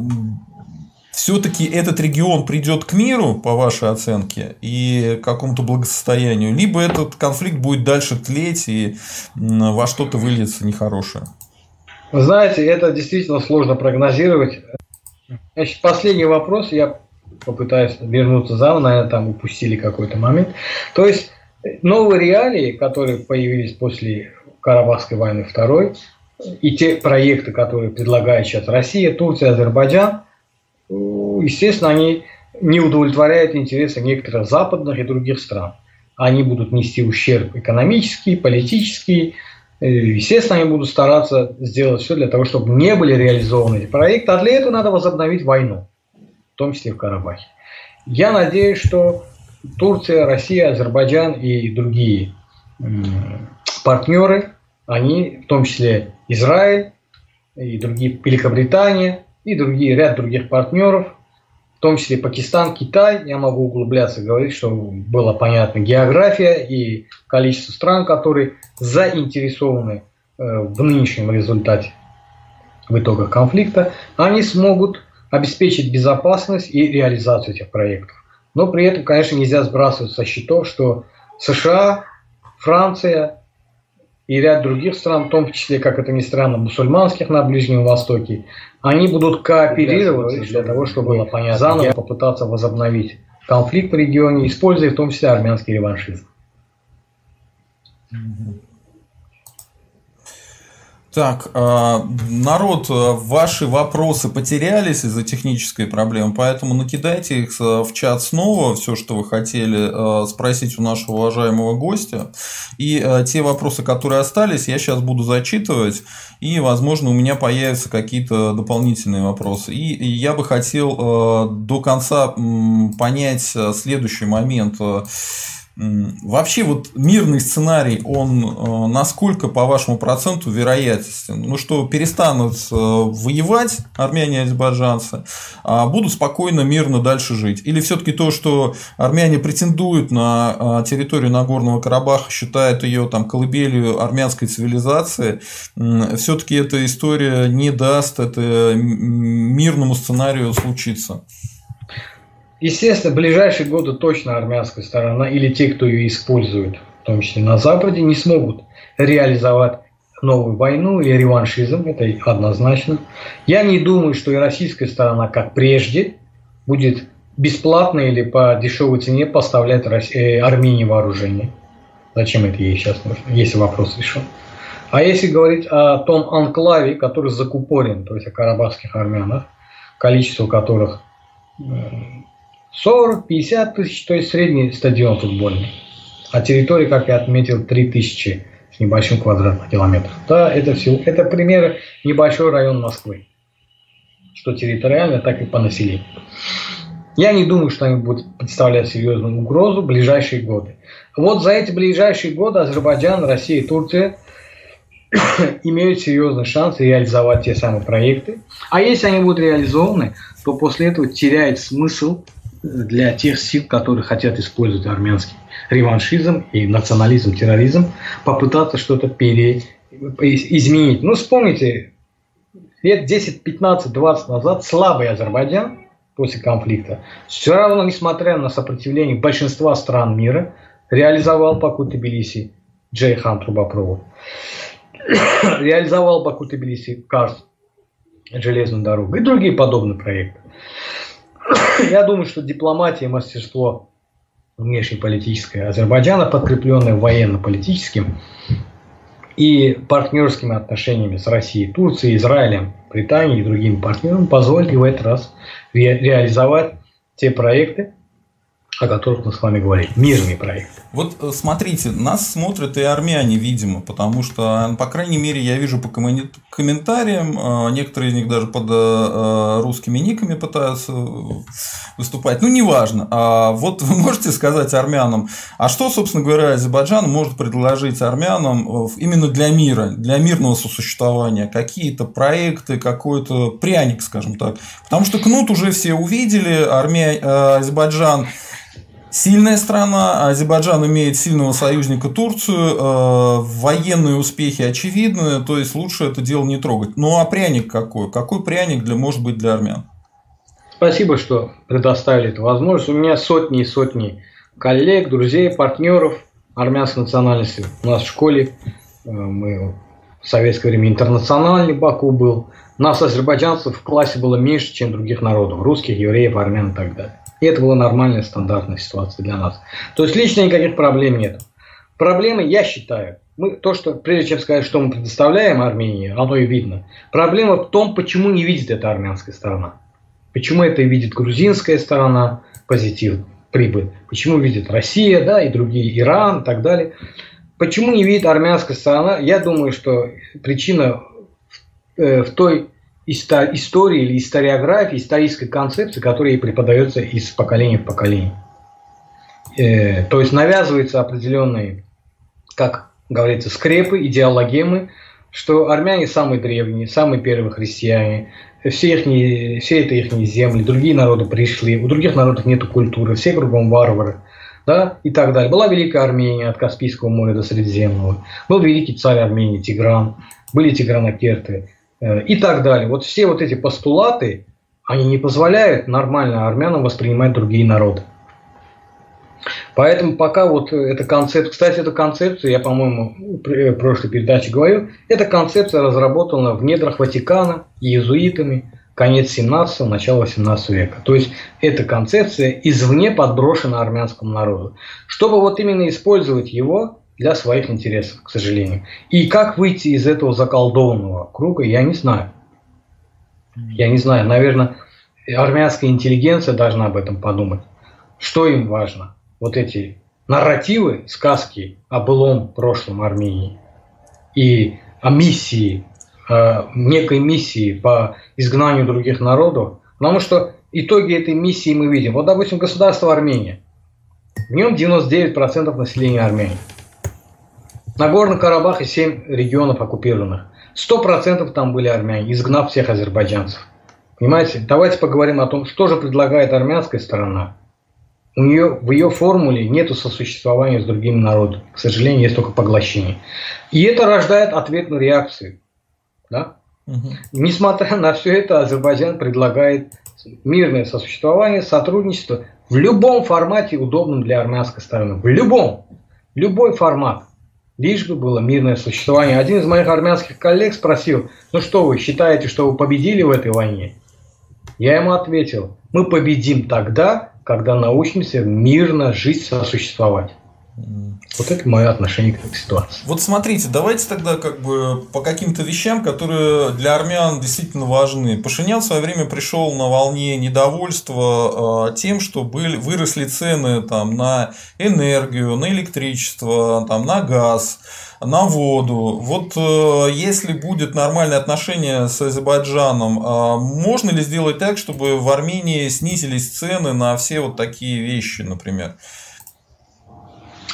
все-таки этот регион придет к миру, по вашей оценке, и к какому-то благосостоянию, либо этот конфликт будет дальше тлеть и во что-то выльется нехорошее? Вы знаете, это действительно сложно прогнозировать. Значит, последний вопрос, я попытаюсь вернуться заново, наверное, там упустили какой-то момент. То есть, новые реалии, которые появились после Карабахской войны второй, и те проекты, которые предлагает сейчас Россия, Турция, Азербайджан, естественно, они не удовлетворяют интересы некоторых западных и других стран. Они будут нести ущерб экономический, политический. Естественно, они будут стараться сделать все для того, чтобы не были реализованы эти проекты. А для этого надо возобновить войну, в том числе в Карабахе. Я надеюсь, что Турция, Россия, Азербайджан и другие партнеры, они, в том числе Израиль и другие, Великобритания и другие, ряд других партнеров, том числе Пакистан, Китай, я могу углубляться, говорить, что было понятно география и количество стран, которые заинтересованы э, в нынешнем результате, в итогах конфликта, они смогут обеспечить безопасность и реализацию этих проектов. Но при этом, конечно, нельзя сбрасывать со счетов, что США, Франция и ряд других стран, в том числе, как это ни странно, мусульманских на Ближнем Востоке, они будут кооперироваться для того, чтобы заново попытаться возобновить конфликт в регионе, используя в том числе армянский реваншизм. Так, а, народ, а, ваши вопросы потерялись из-за технической проблемы, поэтому накидайте их а, в чат снова, все, что вы хотели спросить у нашего уважаемого гостя. И те вопросы, которые остались, я сейчас буду зачитывать, и, возможно, у меня появятся какие-то дополнительные вопросы. И я бы хотел до конца понять следующий момент. Вообще вот мирный сценарий, он э, насколько по вашему проценту вероятен? Ну что перестанут э, воевать армяне и азербайджанцы, а будут спокойно, мирно дальше жить? Или все-таки то, что армяне претендуют на э, территорию Нагорного Карабаха, считают ее там колыбелью армянской цивилизации, все-таки эта история не даст это мирному сценарию случиться? Естественно, в ближайшие годы точно армянская сторона или те, кто ее использует, в том числе на Западе, не смогут реализовать новую войну или реваншизм, это однозначно. Я не думаю, что и российская сторона, как прежде, будет бесплатно или по дешевой цене поставлять э, Армении вооружение. Зачем это ей сейчас нужно, если вопрос решен. А если говорить о том анклаве, который закупорен, то есть о карабахских армянах, количество которых э, 40-50 тысяч, то есть средний стадион футбольный. А территория, как я отметил, 3 тысячи с небольшим квадратных километров. Да, это все, это пример небольшой район Москвы. Что территориально, так и по населению. Я не думаю, что они будут представлять серьезную угрозу в ближайшие годы. Вот за эти ближайшие годы Азербайджан, Россия и Турция имеют серьезный шанс реализовать те самые проекты. А если они будут реализованы, то после этого теряет смысл для тех сил, которые хотят использовать армянский реваншизм и национализм, терроризм, попытаться что-то пере... изменить. Ну, вспомните, лет 10, 15, 20 назад слабый Азербайджан после конфликта, все равно, несмотря на сопротивление большинства стран мира, реализовал Баку Тбилиси Джейхан трубопровод, реализовал Баку Тбилиси Карс железную дорогу и другие подобные проекты. Я думаю, что дипломатия и мастерство внешнеполитическое Азербайджана, подкрепленное военно-политическим и партнерскими отношениями с Россией, Турцией, Израилем, Британией и другими партнерами, позволит в этот раз ре реализовать те проекты, о которых мы с вами говорили. Мирный проект. Вот э, смотрите, нас смотрят и армяне, видимо, потому что, по крайней мере, я вижу по комментариям, э, некоторые из них даже под э, русскими никами пытаются выступать. Ну, неважно. А вот вы можете сказать армянам, а что, собственно говоря, Азербайджан может предложить армянам именно для мира, для мирного сосуществования? Какие-то проекты, какой-то пряник, скажем так. Потому что кнут уже все увидели, Армия, Азербайджан Сильная страна, Азербайджан имеет сильного союзника Турцию, э, военные успехи очевидны, то есть лучше это дело не трогать. Ну а пряник какой? Какой пряник для, может быть для армян? Спасибо, что предоставили эту возможность. У меня сотни и сотни коллег, друзей, партнеров армянской национальности. У нас в школе э, мы в советское время интернациональный Баку был. Нас, азербайджанцев, в классе было меньше, чем других народов. Русских, евреев, армян и так далее. И это была нормальная, стандартная ситуация для нас. То есть лично никаких проблем нет. Проблемы, я считаю, мы, то, что прежде чем сказать, что мы предоставляем Армении, оно и видно. Проблема в том, почему не видит эта армянская сторона. Почему это видит грузинская сторона, позитив, прибыль. Почему видит Россия, да, и другие, Иран и так далее. Почему не видит армянская сторона? Я думаю, что причина в, э, в той истории или историографии, исторической концепции, которая преподается из поколения в поколение. Э, то есть навязываются определенные, как говорится, скрепы, идеологемы что армяне самые древние, самые первые христиане, все, их, все это их земли, другие народы пришли, у других народов нет культуры, все кругом варвары, да, и так далее. Была Великая Армения от Каспийского моря до Средиземного, был великий царь Армении Тигран, были тигранокерты и так далее. Вот все вот эти постулаты, они не позволяют нормально армянам воспринимать другие народы. Поэтому пока вот эта концепция, кстати, эта концепция, я, по-моему, в прошлой передаче говорил, эта концепция разработана в недрах Ватикана иезуитами, конец 17 начало 18 века. То есть эта концепция извне подброшена армянскому народу, чтобы вот именно использовать его для своих интересов, к сожалению. И как выйти из этого заколдованного круга, я не знаю. Я не знаю, наверное, армянская интеллигенция должна об этом подумать. Что им важно? вот эти нарративы, сказки о былом прошлом Армении и о миссии, о некой миссии по изгнанию других народов, потому что итоги этой миссии мы видим. Вот, допустим, государство Армения. В нем 99% населения Армении. На Горном Карабахе 7 регионов оккупированных. 100% там были армяне, изгнав всех азербайджанцев. Понимаете? Давайте поговорим о том, что же предлагает армянская сторона – у нее, в ее формуле нет сосуществования с другими народами. К сожалению, есть только поглощение. И это рождает ответную реакцию. Да? Угу. Несмотря на все это, Азербайджан предлагает мирное сосуществование, сотрудничество в любом формате, удобном для армянской стороны. В любом. Любой формат. Лишь бы было мирное существование. Один из моих армянских коллег спросил, ну что вы считаете, что вы победили в этой войне? Я ему ответил, мы победим тогда, когда научимся мирно жить, сосуществовать. Вот это мое отношение к этой ситуации. Вот смотрите, давайте тогда как бы по каким-то вещам, которые для армян действительно важны. Пашинян в свое время пришел на волне недовольства э, тем, что были, выросли цены там, на энергию, на электричество, там, на газ на воду. Вот э, если будет нормальное отношение с Азербайджаном, э, можно ли сделать так, чтобы в Армении снизились цены на все вот такие вещи, например?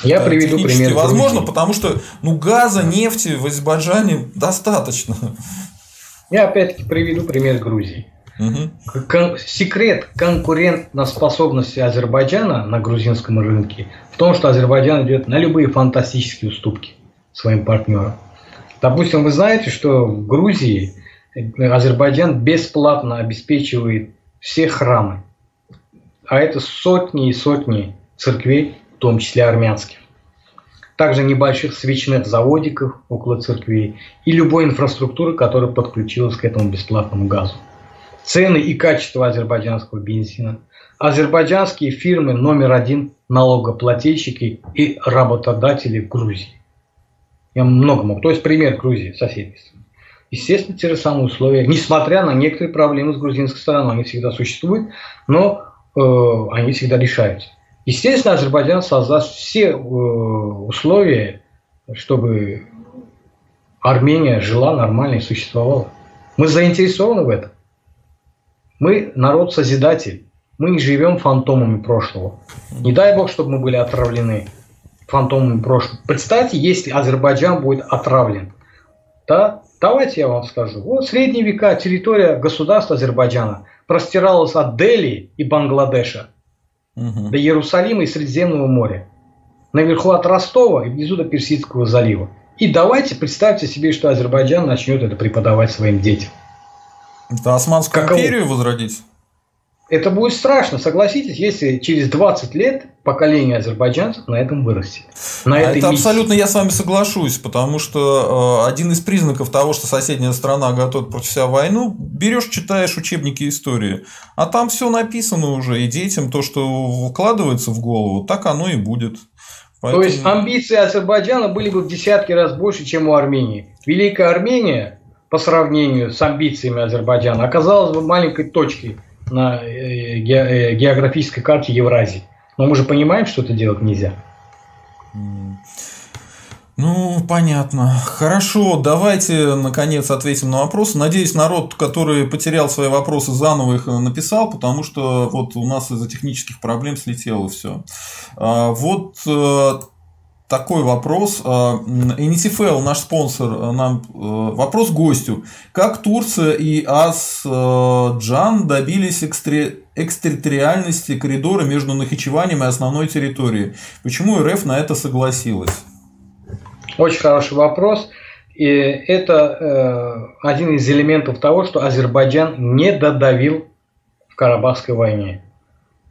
Я да, приведу пример. Возможно, потому что ну, газа, нефти в Азербайджане достаточно. Я опять-таки приведу пример Грузии. Угу. Кон- секрет конкурентоспособности Азербайджана на грузинском рынке в том, что Азербайджан идет на любые фантастические уступки своим партнерам. Допустим, вы знаете, что в Грузии Азербайджан бесплатно обеспечивает все храмы. А это сотни и сотни церквей, в том числе армянских. Также небольших свечных заводиков около церквей и любой инфраструктуры, которая подключилась к этому бесплатному газу. Цены и качество азербайджанского бензина. Азербайджанские фирмы номер один налогоплательщики и работодатели Грузии. Я много мог. То есть пример Грузии, соседей. Естественно, те же самые условия, несмотря на некоторые проблемы с грузинской стороной, они всегда существуют, но э, они всегда решаются. Естественно, Азербайджан создаст все э, условия, чтобы Армения жила нормально и существовала. Мы заинтересованы в этом. Мы народ-созидатель. Мы не живем фантомами прошлого. Не дай бог, чтобы мы были отравлены фантомами прошлого. Представьте, если Азербайджан будет отравлен. Да? Давайте я вам скажу. Вот средние века территория государства Азербайджана простиралась от Дели и Бангладеша угу. до Иерусалима и Средиземного моря. Наверху от Ростова и внизу до Персидского залива. И давайте представьте себе, что Азербайджан начнет это преподавать своим детям. Это Османскую Каково? империю возродить? Это будет страшно, согласитесь, если через 20 лет поколение азербайджанцев на этом вырастет. На а этой это миссии. абсолютно я с вами соглашусь, потому что э, один из признаков того, что соседняя страна готовит против себя войну, берешь, читаешь учебники истории, а там все написано уже, и детям то, что вкладывается в голову, так оно и будет. Поэтому... То есть амбиции Азербайджана были бы в десятки раз больше, чем у Армении. Великая Армения по сравнению с амбициями Азербайджана оказалась бы маленькой точкой на э, э, географической карте Евразии. Но мы же понимаем, что это делать нельзя. Ну, понятно. Хорошо, давайте, наконец, ответим на вопросы. Надеюсь, народ, который потерял свои вопросы, заново их э, написал, потому что вот у нас из-за технических проблем слетело все. А, вот такой вопрос. Инитифел, наш спонсор, нам вопрос гостю. Как Турция и Азджан добились экстре экстерриториальности коридора между Нахичеванием и основной территорией. Почему РФ на это согласилась? Очень хороший вопрос. И это э, один из элементов того, что Азербайджан не додавил в Карабахской войне.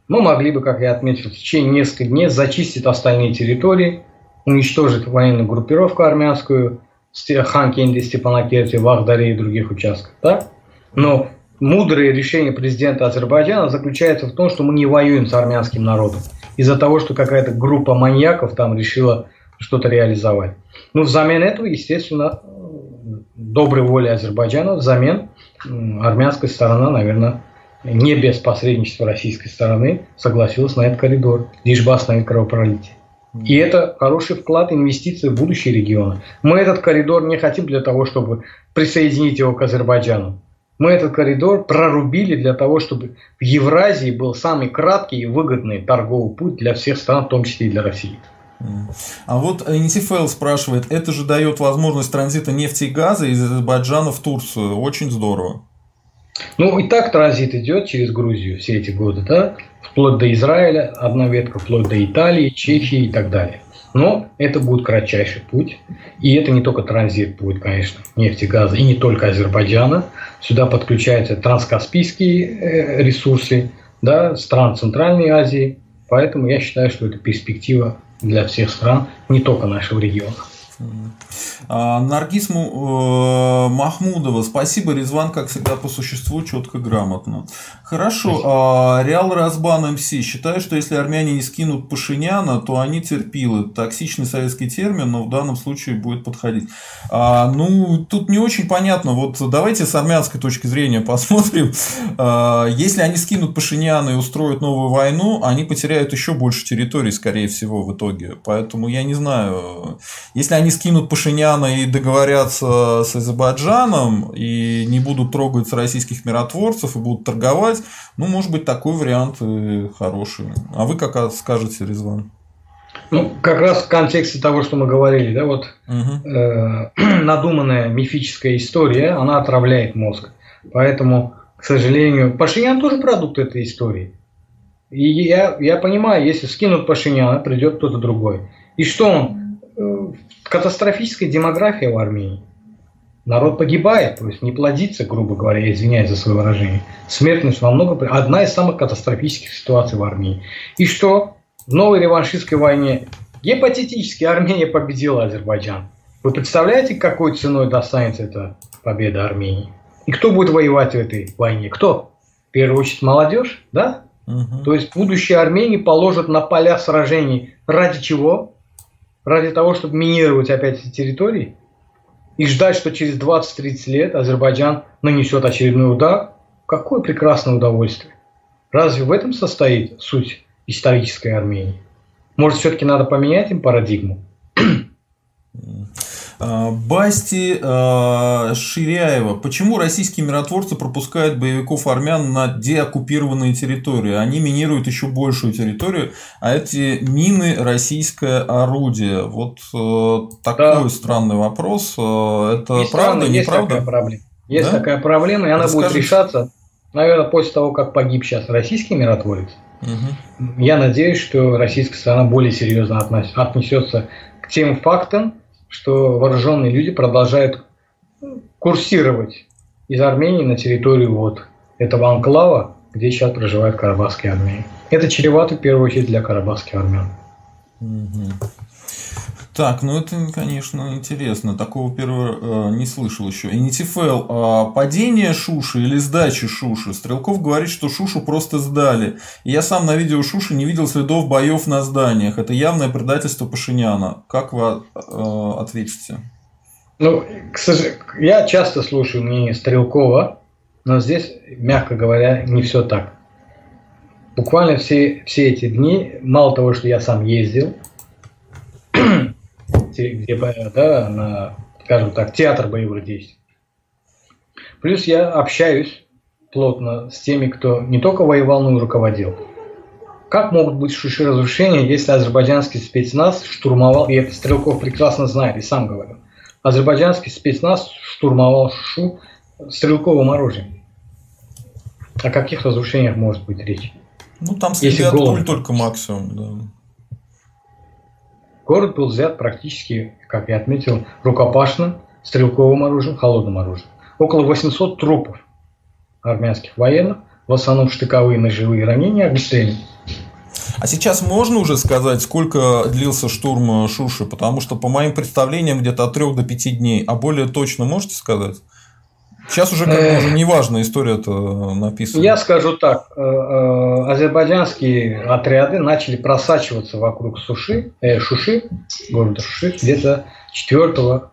Мы могли бы, как я отметил, в течение нескольких дней зачистить остальные территории, уничтожить военную группировку армянскую, Ханкенде, Степанакерте, Вахдаре и других участках. Да? Но мудрое решение президента Азербайджана заключается в том, что мы не воюем с армянским народом. Из-за того, что какая-то группа маньяков там решила что-то реализовать. Ну, взамен этого, естественно, доброй воли Азербайджана, взамен армянская сторона, наверное, не без посредничества российской стороны согласилась на этот коридор, лишь бы остановить кровопролитие. И это хороший вклад, инвестиции в будущее региона. Мы этот коридор не хотим для того, чтобы присоединить его к Азербайджану. Мы этот коридор прорубили для того, чтобы в Евразии был самый краткий и выгодный торговый путь для всех стран, в том числе и для России. А вот Нитифел спрашивает, это же дает возможность транзита нефти и газа из Азербайджана в Турцию. Очень здорово. Ну, и так транзит идет через Грузию все эти годы, да? Вплоть до Израиля, одна ветка, вплоть до Италии, Чехии и так далее. Но это будет кратчайший путь. И это не только транзит будет, конечно, нефти, газа, и не только Азербайджана. Сюда подключаются транскаспийские э, ресурсы да, стран Центральной Азии. Поэтому я считаю, что это перспектива для всех стран, не только нашего региона. А, Наргиз э, Махмудова. Спасибо, Резван, как всегда, по существу, четко, грамотно. Хорошо. А, Реал Разбан МС. Считаю, что если армяне не скинут Пашиняна, то они терпилы. Токсичный советский термин, но в данном случае будет подходить. А, ну, тут не очень понятно. Вот давайте с армянской точки зрения посмотрим. Если они скинут Пашиняна и устроят новую войну, они потеряют еще больше территорий, скорее всего, в итоге. Поэтому я не знаю. Если они скинут Пашиняна и договорятся с Азербайджаном, и не будут трогать российских миротворцев, и будут торговать, ну, может быть, такой вариант хороший. А вы как скажете, Резван? Ну, как раз в контексте того, что мы говорили, да, вот угу. э, надуманная мифическая история, она отравляет мозг. Поэтому, к сожалению, Пашинян тоже продукт этой истории. И я, я понимаю, если скинут Пашиняна, придет кто-то другой. И что он? Катастрофическая демография в Армении. Народ погибает, то есть не плодится, грубо говоря, я извиняюсь за свое выражение. Смертность намного... Одна из самых катастрофических ситуаций в Армении. И что? В новой реваншистской войне гипотетически Армения победила Азербайджан. Вы представляете, какой ценой достанется эта победа Армении? И кто будет воевать в этой войне? Кто? В первую очередь молодежь, да? Угу. То есть будущее Армении положат на поля сражений. Ради чего? Ради того, чтобы минировать опять эти территории и ждать, что через 20-30 лет Азербайджан нанесет очередной удар, какое прекрасное удовольствие. Разве в этом состоит суть исторической Армении? Может, все-таки надо поменять им парадигму? А, Басти э, Ширяева. Почему российские миротворцы пропускают боевиков армян на деоккупированные территории? Они минируют еще большую территорию, а эти мины российское орудие. Вот э, такой да. странный вопрос. Э, это есть правда, странно, неправда? Есть такая проблема. Есть да? такая проблема, и она Расскажите. будет решаться, наверное, после того, как погиб сейчас российский миротворец. Угу. Я надеюсь, что российская сторона более серьезно отнесется к тем фактам, что вооруженные люди продолжают курсировать из Армении на территорию вот этого анклава, где сейчас проживают карабахские армяне. Это чревато в первую очередь для карабахских армян. Угу. Так, ну это, конечно, интересно. Такого первого э, не слышал еще. Инитифел. Э, падение Шуши или сдача Шуши. Стрелков говорит, что Шушу просто сдали. И я сам на видео Шуши не видел следов боев на зданиях. Это явное предательство Пашиняна. Как вы э, ответите? Ну, к сожалению, я часто слушаю мнение Стрелкова, но здесь, мягко говоря, не все так. Буквально все, все эти дни, мало того, что я сам ездил, где, да, на, скажем так, театр боевых действий. Плюс я общаюсь плотно с теми, кто не только воевал, но и руководил. Как могут быть Шуши разрушения, если азербайджанский спецназ штурмовал, и это Стрелков прекрасно знает и сам говорил, азербайджанский спецназ штурмовал Шушу стрелковым оружием. О каких разрушениях может быть речь? Ну, там среди пуль только максимум, да. Город был взят практически, как я отметил, рукопашным, стрелковым оружием, холодным оружием. Около 800 трупов армянских военных, в основном штыковые ножевые ранения, огнестрельные. А сейчас можно уже сказать, сколько длился штурм Шуши? Потому что, по моим представлениям, где-то от 3 до 5 дней. А более точно можете сказать? Сейчас уже как бы уже неважно, история-то написана. Я скажу так. Э, э, азербайджанские отряды начали просачиваться вокруг Суши, э, Шуши, города Шуши, где-то 4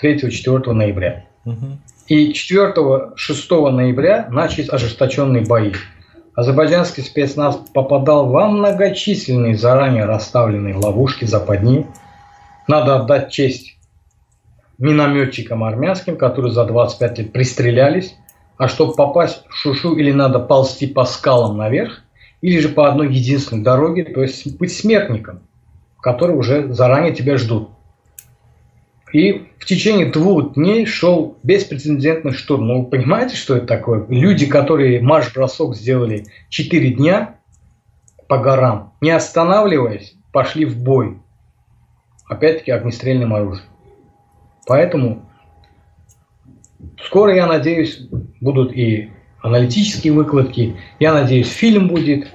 3-4 ноября. Угу. И 4-6 ноября начались ожесточенные бои. Азербайджанский спецназ попадал во многочисленные заранее расставленные ловушки западни. Надо отдать честь минометчикам армянским, которые за 25 лет пристрелялись. А чтобы попасть в Шушу, или надо ползти по скалам наверх, или же по одной единственной дороге, то есть быть смертником, которые уже заранее тебя ждут. И в течение двух дней шел беспрецедентный штурм. Ну, вы понимаете, что это такое? Люди, которые марш-бросок сделали 4 дня по горам, не останавливаясь, пошли в бой. Опять-таки огнестрельным оружием. Поэтому скоро, я надеюсь, будут и аналитические выкладки. Я надеюсь, фильм будет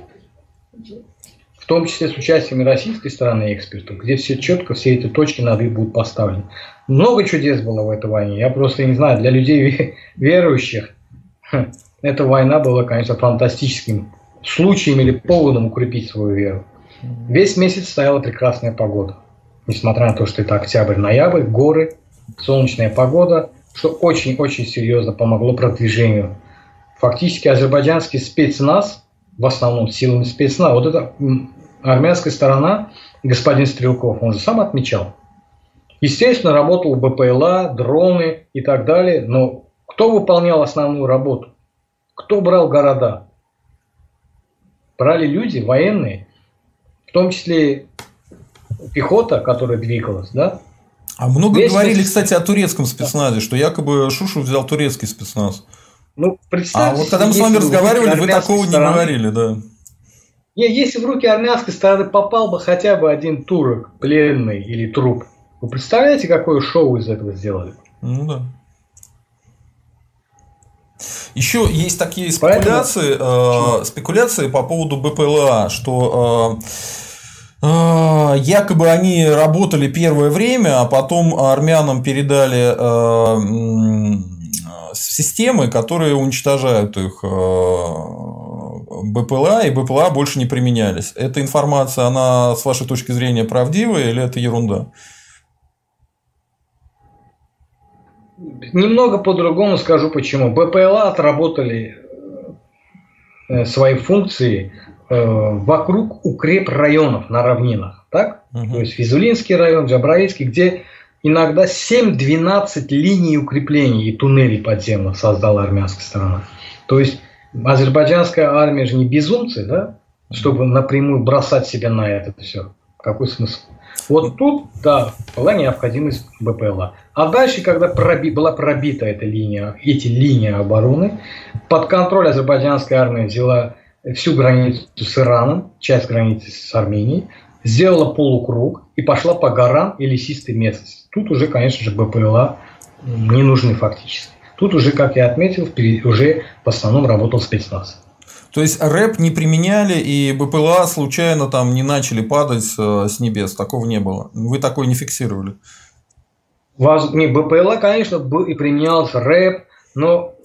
в том числе с участием российской стороны экспертов, где все четко, все эти точки над «и» будут поставлены. Много чудес было в этой войне. Я просто не знаю, для людей верующих эта война была, конечно, фантастическим случаем или поводом укрепить свою веру. Весь месяц стояла прекрасная погода. Несмотря на то, что это октябрь-ноябрь, горы, солнечная погода, что очень-очень серьезно помогло продвижению. Фактически азербайджанский спецназ в основном силами спецназа. Вот это армянская сторона, господин Стрелков, он же сам отмечал. Естественно, работал БПЛА, дроны и так далее, но кто выполнял основную работу? Кто брал города? Брали люди, военные, в том числе пехота, которая двигалась, да? А много Весь говорили, месяц... кстати, о турецком спецназе, что якобы Шушу взял турецкий спецназ. Ну, представьте, а вот когда мы с вами разговаривали, вы такого стороны, не говорили, да. Не, если в руки армянской стороны попал бы хотя бы один турок, пленный или труп, вы представляете, какое шоу из этого сделали? Ну да. Еще есть такие спекуляции, Поэтому... э, спекуляции по поводу БПЛА, что э, якобы они работали первое время, а потом армянам передали э, системы, которые уничтожают их э, БПЛА, и БПЛА больше не применялись. Эта информация, она с вашей точки зрения правдивая или это ерунда? Немного по-другому скажу почему. БПЛА отработали э, свои функции вокруг укреп районов на равнинах. Так? Угу. То есть Физулинский район, Джабраильский, где иногда 7-12 линий укреплений и туннелей подземных создала армянская сторона. То есть азербайджанская армия же не безумцы, да, чтобы напрямую бросать себя на это все. Какой смысл? Вот тут, да, была необходимость БПЛА. А дальше, когда проби, была пробита эта линия, эти линии обороны, под контроль азербайджанская армия взяла всю границу с Ираном, часть границы с Арменией, сделала полукруг и пошла по горам и лесистой местности. Тут уже, конечно же, БПЛА не нужны фактически. Тут уже, как я отметил, уже в основном работал спецназ. То есть рэп не применяли и БПЛА случайно там не начали падать с небес. Такого не было. Вы такое не фиксировали. Не, БПЛА, конечно, был и применялся рэп, но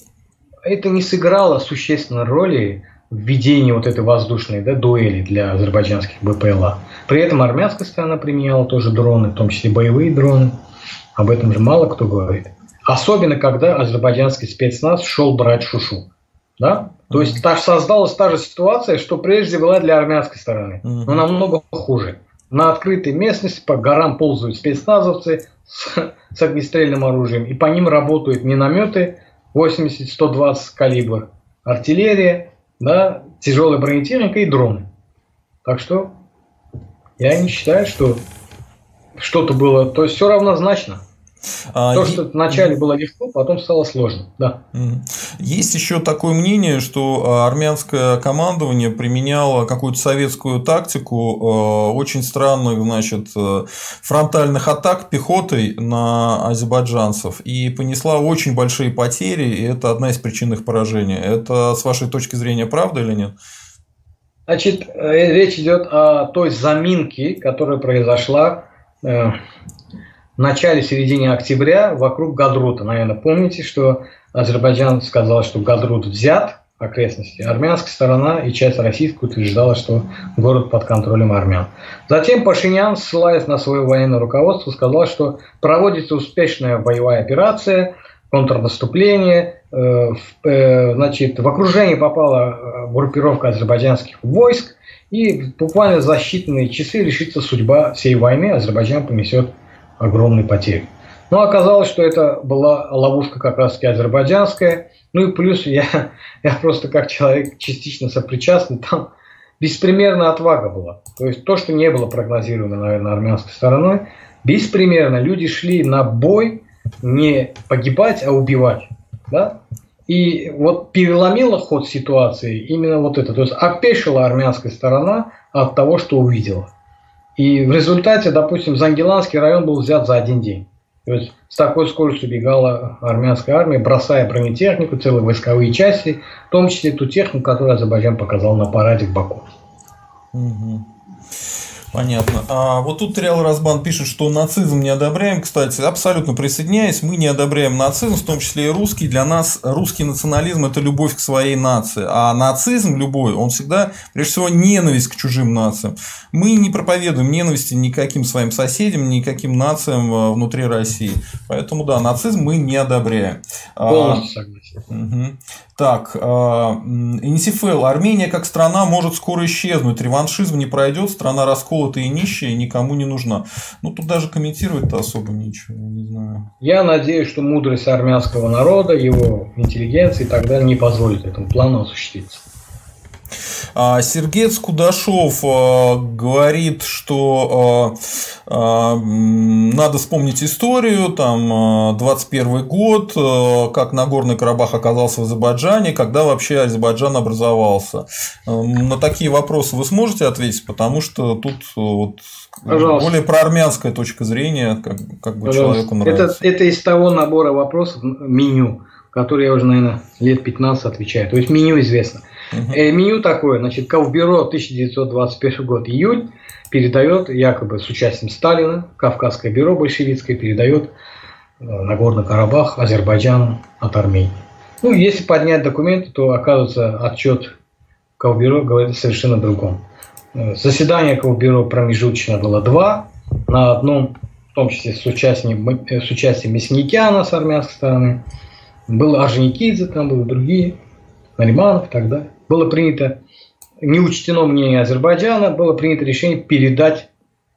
это не сыграло существенной роли введение вот этой воздушной да, дуэли для азербайджанских БПЛА. При этом армянская сторона применяла тоже дроны, в том числе боевые дроны. Об этом же мало кто говорит. Особенно, когда азербайджанский спецназ шел брать Шушу. Да? То есть та, создалась та же ситуация, что прежде была для армянской стороны, но намного хуже. На открытой местности по горам ползают спецназовцы с, с огнестрельным оружием, и по ним работают минометы 80-120 калибр, артиллерия, да, тяжелая бронетехника и дроны. Так что я не считаю, что что-то было, то есть все равнозначно. А, То, что вначале было легко, потом стало сложно. Да. Есть еще такое мнение, что а, армянское командование применяло какую-то советскую тактику а, очень странных, значит, э, фронтальных атак пехотой на азербайджанцев и понесла очень большие потери, и это одна из причин их поражения. Это с вашей точки зрения правда или нет? Значит, э, речь идет о той заминке, которая произошла э, в начале-середине октября вокруг Гадрута. Наверное, помните, что Азербайджан сказал, что Гадрут взят, окрестности. Армянская сторона и часть российская утверждала, что город под контролем армян. Затем Пашинян, ссылаясь на свое военное руководство, сказал, что проводится успешная боевая операция, контрнаступление. Э, э, значит, в окружение попала э, группировка азербайджанских войск, и буквально за считанные часы решится судьба всей войны. Азербайджан понесет огромные потери. Но оказалось, что это была ловушка как раз таки азербайджанская. Ну и плюс я, я просто как человек частично сопричастный, там беспримерная отвага была. То есть то, что не было прогнозировано, наверное, армянской стороной, беспримерно люди шли на бой не погибать, а убивать. Да? И вот переломила ход ситуации именно вот это. То есть опешила армянская сторона от того, что увидела. И в результате, допустим, Зангеланский район был взят за один день. То есть с такой скоростью бегала армянская армия, бросая бронетехнику, целые войсковые части, в том числе ту технику, которую Азербайджан показал на параде в Баку. Угу. Понятно. А вот тут Реал Разбан пишет, что нацизм не одобряем. Кстати, абсолютно присоединяюсь. Мы не одобряем нацизм, в том числе и русский. Для нас русский национализм – это любовь к своей нации. А нацизм любой, он всегда, прежде всего, ненависть к чужим нациям. Мы не проповедуем ненависти никаким своим соседям, никаким нациям э, внутри России. Поэтому, да, нацизм мы не одобряем. А, Полностью согласен. Угу. Так, э, НСФЛ. Армения как страна может скоро исчезнуть. Реваншизм не пройдет, страна расколотая и нищая, никому не нужна. Ну, тут даже комментировать-то особо ничего, не знаю. Я надеюсь, что мудрость армянского народа, его интеллигенции и так далее не позволит этому плану осуществиться. А, Сергей Скудашов а, говорит, что а, надо вспомнить историю, там 21 год, как Нагорный Карабах оказался в Азербайджане, когда вообще Азербайджан образовался. На такие вопросы вы сможете ответить, потому что тут вот Пожалуйста. более проармянская точка зрения, как, как бы человеку нравится. Это, это из того набора вопросов меню, который я уже, наверное, лет 15 отвечаю. То есть меню известно. Угу. меню такое, значит, Кавбюро 1921 год, июнь, передает якобы с участием Сталина, Кавказское бюро большевистское передает э, Нагорный Карабах Азербайджану от Армении. Ну, если поднять документы, то оказывается отчет Кавбюро говорит совершенно другом. Э, заседание Кавбюро промежуточно было два. На одном, в том числе с участием, с участием Мясникяна с армянской стороны, был Орджоникидзе, там были другие, Нариманов и так далее было принято, не учтено мнение Азербайджана, было принято решение передать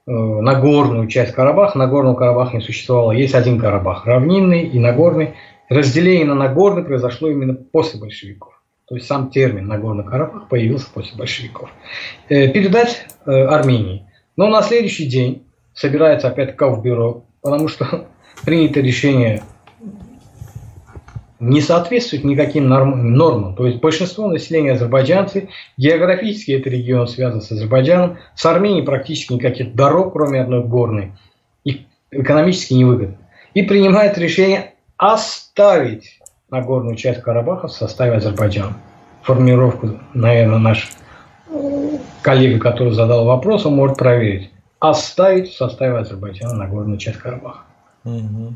э, Нагорную часть Карабаха. Нагорного Карабаха не существовало. Есть один Карабах, равнинный и Нагорный. Разделение на Нагорный произошло именно после большевиков. То есть сам термин Нагорный Карабах появился после большевиков. Э, передать э, Армении. Но на следующий день собирается опять Кавбюро, потому что принято решение не соответствует никаким норм, нормам. То есть большинство населения азербайджанцы, географически этот регион связан с Азербайджаном, с Арменией практически никаких дорог, кроме одной горной, и экономически невыгодно. И принимает решение оставить Нагорную часть Карабаха в составе Азербайджана. Формировку, наверное, наш коллега, который задал вопрос, он может проверить. Оставить в составе Азербайджана Нагорную часть Карабаха. Угу.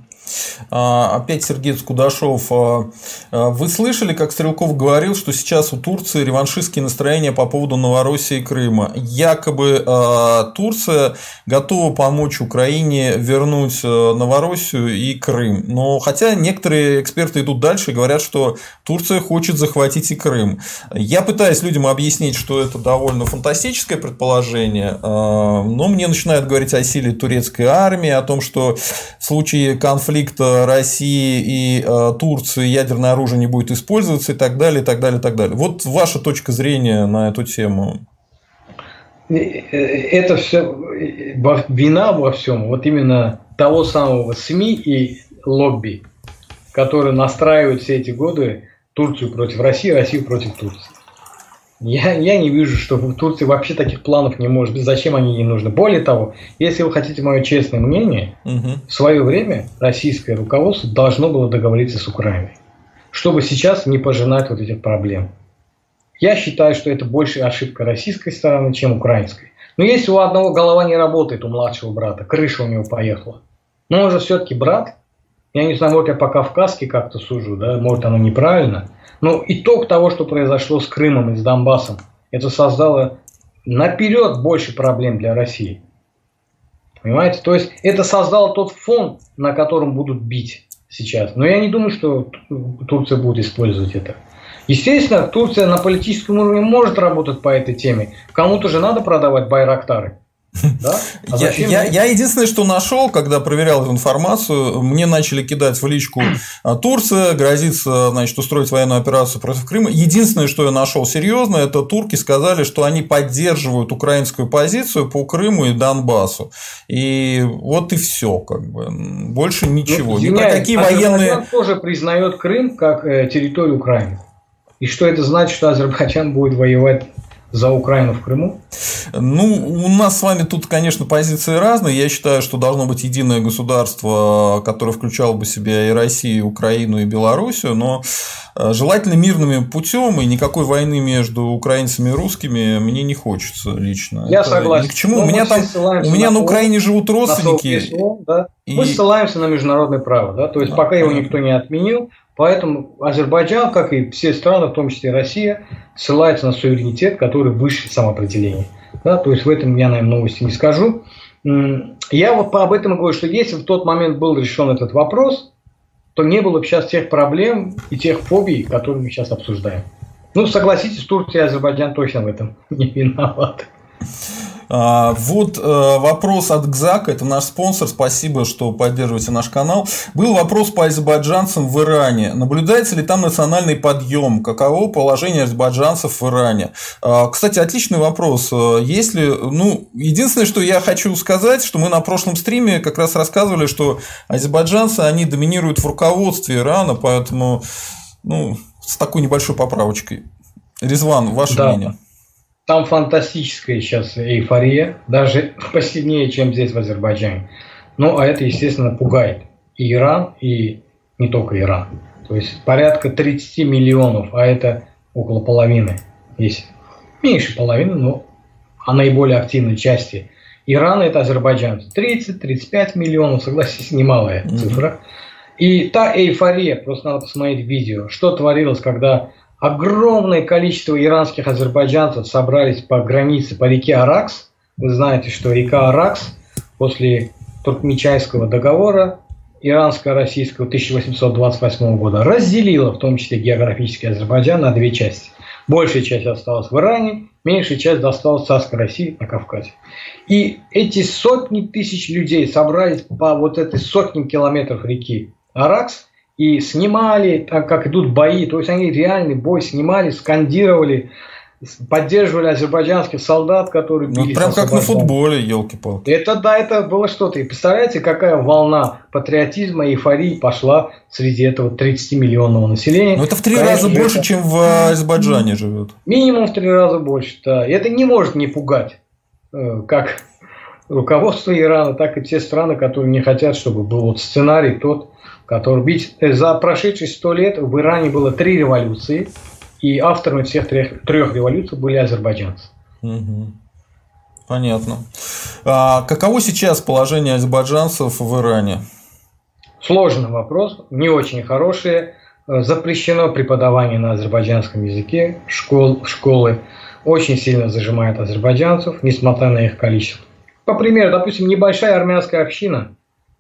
А, опять Сергей Скудашов. А, а, вы слышали, как Стрелков говорил, что сейчас у Турции реваншистские настроения по поводу Новороссии и Крыма? Якобы Турция готова помочь Украине вернуть Новороссию и Крым. Но хотя некоторые эксперты идут дальше и говорят, что Турция хочет захватить и Крым. Я пытаюсь людям объяснить, что это довольно фантастическое предположение, но мне начинают говорить о силе турецкой армии, о том, что в случае конфликта России и э, Турции ядерное оружие не будет использоваться и так далее, и так далее, и так далее. Вот ваша точка зрения на эту тему. это все вина во всем, вот именно того самого СМИ и лобби, которые настраивают все эти годы Турцию против России, Россию против Турции. Я, я не вижу, что в Турции вообще таких планов не может быть. Зачем они не нужны? Более того, если вы хотите мое честное мнение, угу. в свое время российское руководство должно было договориться с Украиной, чтобы сейчас не пожинать вот этих проблем. Я считаю, что это больше ошибка российской стороны, чем украинской. Но если у одного голова не работает, у младшего брата, крыша у него поехала, но он же все-таки брат, я не знаю, может я по-кавказски как-то сужу, да, может оно неправильно, но итог того, что произошло с Крымом и с Донбассом, это создало наперед больше проблем для России. Понимаете? То есть это создало тот фон, на котором будут бить сейчас. Но я не думаю, что Турция будет использовать это. Естественно, Турция на политическом уровне может работать по этой теме. Кому-то же надо продавать байрактары. Да? А я, я, я единственное, что нашел, когда проверял эту информацию, мне начали кидать в личку а, Турция, грозится значит, устроить военную операцию против Крыма. Единственное, что я нашел серьезно, это турки сказали, что они поддерживают украинскую позицию по Крыму и Донбассу. И вот и все, как бы. Больше ничего. Ну, Ни про какие военные. тоже признает Крым как э, территорию Украины. И что это значит, что Азербайджан будет воевать за Украину в Крыму? Ну, у нас с вами тут, конечно, позиции разные. Я считаю, что должно быть единое государство, которое включало бы в себя и Россию, и Украину, и Белоруссию, но э, желательно мирными путем и никакой войны между украинцами и русскими мне не хочется лично. Я Это согласен. Ни к чему. у меня там, у меня на, на Украине живут родственники. СО, да? и... Мы ссылаемся на международное право, да, то есть а, пока его никто не отменил, Поэтому Азербайджан, как и все страны, в том числе Россия, ссылается на суверенитет, который выше самоопределения. Да, то есть в этом я, наверное, новости не скажу. Я вот об этом говорю, что если в тот момент был решен этот вопрос, то не было бы сейчас тех проблем и тех фобий, которые мы сейчас обсуждаем. Ну, согласитесь, Турция и Азербайджан точно в этом не виноваты. А, вот э, вопрос от ГЗАК, это наш спонсор, спасибо, что поддерживаете наш канал. Был вопрос по азербайджанцам в Иране. Наблюдается ли там национальный подъем? Каково положение азербайджанцев в Иране? А, кстати, отличный вопрос. Э, если, ну, единственное, что я хочу сказать, что мы на прошлом стриме как раз рассказывали, что азербайджанцы, они доминируют в руководстве Ирана, поэтому, ну, с такой небольшой поправочкой. Резван, ваше да. мнение? Там фантастическая сейчас эйфория, даже посильнее, чем здесь в Азербайджане. Ну, а это, естественно, пугает и Иран, и не только Иран. То есть порядка 30 миллионов, а это около половины. Есть меньше половины, но о наиболее активной части Ирана это азербайджанцы. 30-35 миллионов, согласитесь, немалая mm-hmm. цифра. И та эйфория, просто надо посмотреть видео, что творилось, когда огромное количество иранских азербайджанцев собрались по границе, по реке Аракс. Вы знаете, что река Аракс после Туркмечайского договора иранско-российского 1828 года разделила, в том числе географический Азербайджан, на две части. Большая часть осталась в Иране, меньшая часть досталась царской России на Кавказе. И эти сотни тысяч людей собрались по вот этой сотням километров реки Аракс и снимали, так как идут бои, то есть они реальный бой снимали, скандировали, поддерживали азербайджанских солдат, которые ну, Прям как на футболе, елки-палки. Это да, это было что-то. И представляете, какая волна патриотизма, эйфории пошла среди этого 30-миллионного населения. Ну это в три Конечно, раза больше, это... чем в Азербайджане живет. Минимум в три раза больше, да. И это не может не пугать, э, как руководство Ирана, так и те страны, которые не хотят, чтобы был вот сценарий тот, который... Ведь за прошедшие сто лет в Иране было три революции, и авторами всех трех, трех революций были азербайджанцы. Угу. Понятно. А каково сейчас положение азербайджанцев в Иране? Сложный вопрос, не очень хороший. Запрещено преподавание на азербайджанском языке, школ, школы очень сильно зажимают азербайджанцев, несмотря на их количество. По примеру, допустим, небольшая армянская община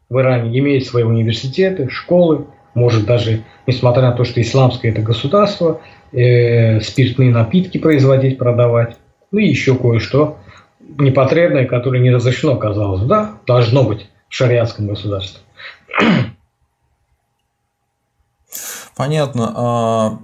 в Иране имеет свои университеты, школы, может даже, несмотря на то, что исламское это государство, э, спиртные напитки производить, продавать, ну и еще кое-что непотребное, которое не разрешено, казалось бы, да, должно быть в шариатском государстве. Понятно. А,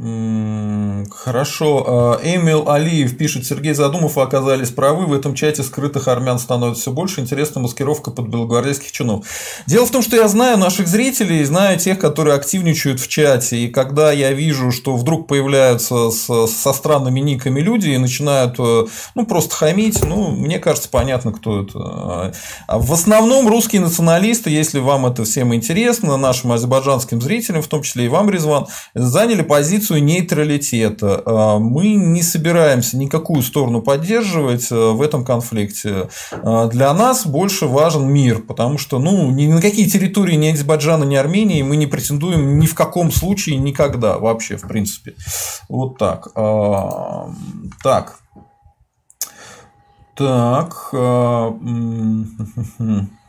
хорошо. А, Эмил Алиев пишет, Сергей Задумов, вы оказались правы, в этом чате скрытых армян становится все больше, интересна маскировка под белогвардейских чинов. Дело в том, что я знаю наших зрителей, знаю тех, которые активничают в чате, и когда я вижу, что вдруг появляются с, со странными никами люди и начинают э, ну, просто хамить, ну, мне кажется, понятно, кто это. А в основном русские националисты, если вам это всем интересно, нашим азербайджанским зрителям, в том числе и вам, Резван, заняли позицию нейтралитета. А, мы не собираемся никакую сторону поддерживать э, в этом конфликте. А, для нас больше важен мир, потому что ну, ни на какие территории ни Азербайджана, ни Армении мы не претендуем ни в каком случае никогда вообще, в принципе. Вот так. А, так. Так.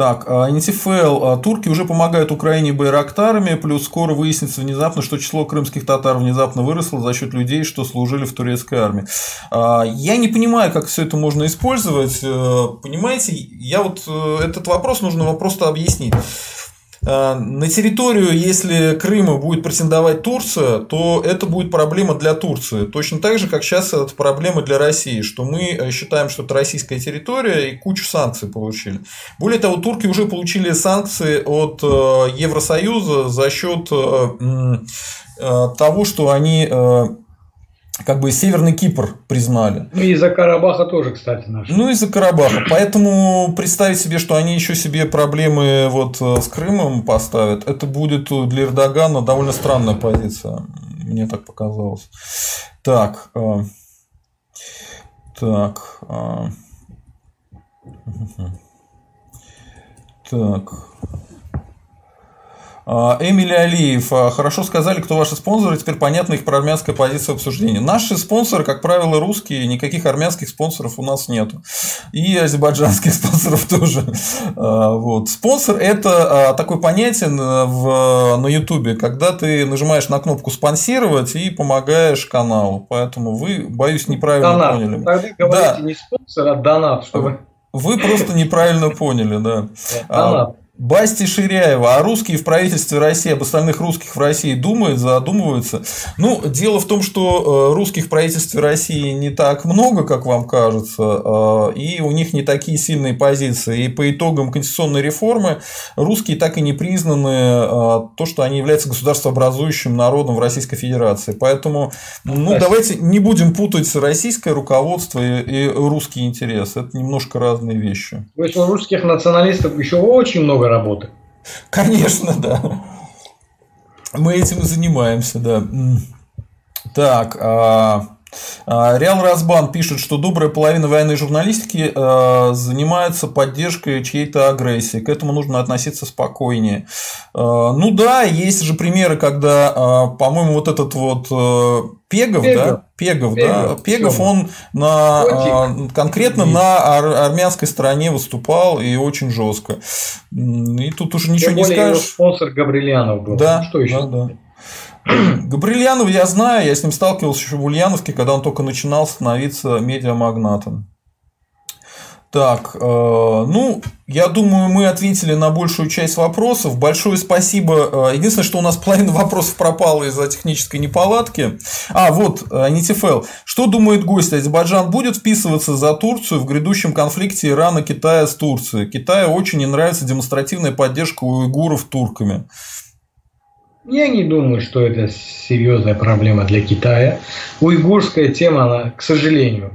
Так, НТФЛ. А, турки уже помогают Украине байрактарами, плюс скоро выяснится внезапно, что число крымских татар внезапно выросло за счет людей, что служили в турецкой армии. А, я не понимаю, как все это можно использовать. Э, понимаете, я вот э, этот вопрос нужно просто объяснить. Э, на территорию, если Крыма будет претендовать Турция, то это будет проблема для Турции. Точно так же, как сейчас это проблема для России, что мы э, считаем, что это российская территория и кучу санкций получили. Более того, турки уже получили санкции от э, Евросоюза за счет того, что они как бы Северный Кипр признали. Ну, и из-за Карабаха тоже, кстати, наши. Ну, из-за Карабаха. Поэтому представить себе, что они еще себе проблемы вот э, с Крымом поставят, это будет для Эрдогана довольно странная позиция. Мне так показалось. Так. Э, так. Э, так. А, Эмили Алиев. А, хорошо сказали, кто ваши спонсоры. Теперь понятна их проармянская позиция обсуждения. Наши спонсоры, как правило, русские. Никаких армянских спонсоров у нас нету. И азербайджанских спонсоров тоже. А, вот. Спонсор – это такое понятие в, на Ютубе, когда ты нажимаешь на кнопку «Спонсировать» и помогаешь каналу. Поэтому вы, боюсь, неправильно донат. поняли. Тогда говорите да. не спонсор, а донат, чтобы... Вы просто неправильно поняли, да. Донат. Басти Ширяева, а русские в правительстве России, об остальных русских в России думают, задумываются. Ну, дело в том, что э, русских в правительстве России не так много, как вам кажется, э, и у них не такие сильные позиции. И по итогам конституционной реформы русские так и не признаны э, то, что они являются государствообразующим народом в Российской Федерации. Поэтому, ну, давайте не будем путать российское руководство и русские интересы. Это немножко разные вещи. То есть у русских националистов еще очень много работы. Конечно, да. Мы этим и занимаемся, да. Так, а, Реал Разбан пишет, что добрая половина военной журналистики а, занимается поддержкой чьей-то агрессии. К этому нужно относиться спокойнее. А, ну да, есть же примеры, когда, по-моему, вот этот вот Пегов, Пегов. да, Пегов, Пегов, да, Пегов, Всё. он на, конкретно Нет. на армянской стороне выступал и очень жестко. И тут уже ничего Тем не скажешь. спонсор Габрилянов был. Да, ну, что еще? Да, да. Габрилянов я знаю, я с ним сталкивался еще в Ульяновске, когда он только начинал становиться медиамагнатом. Так, э, ну, я думаю, мы ответили на большую часть вопросов. Большое спасибо. Э, единственное, что у нас половина вопросов пропала из-за технической неполадки. А, вот, э, Нитифел. Что думает гость? Азербайджан будет вписываться за Турцию в грядущем конфликте Ирана Китая с Турцией? Китаю очень не нравится демонстративная поддержка уйгуров турками. Я не думаю, что это серьезная проблема для Китая. Уйгурская тема, она, к сожалению,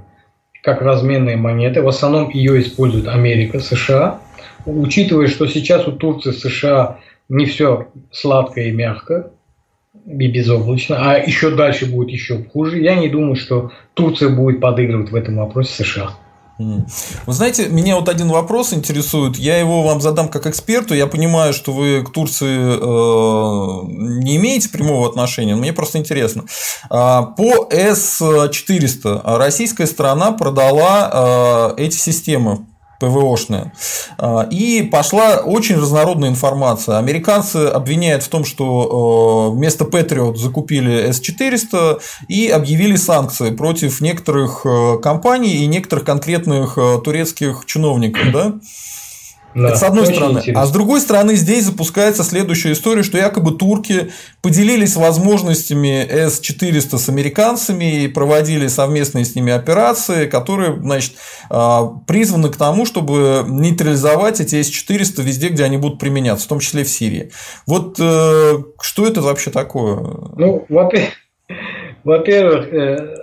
как разменные монеты. В основном ее используют Америка, США. Учитывая, что сейчас у Турции, США не все сладко и мягко, и безоблачно, а еще дальше будет еще хуже, я не думаю, что Турция будет подыгрывать в этом вопросе США. Вы знаете, меня вот один вопрос интересует. Я его вам задам как эксперту. Я понимаю, что вы к Турции э, не имеете прямого отношения, но мне просто интересно. А, по С-400 российская сторона продала э, эти системы ПВОшная. А, и пошла очень разнородная информация. Американцы обвиняют в том, что э, вместо Patriot закупили С-400 и объявили санкции против некоторых э, компаний и некоторых конкретных э, турецких чиновников. Да? Да, это с одной стороны. Интересно. А с другой стороны, здесь запускается следующая история, что якобы турки поделились возможностями С-400 с американцами и проводили совместные с ними операции, которые значит, а, призваны к тому, чтобы нейтрализовать эти С-400 везде, где они будут применяться, в том числе в Сирии. Вот э, что это вообще такое? Ну, во-первых, э,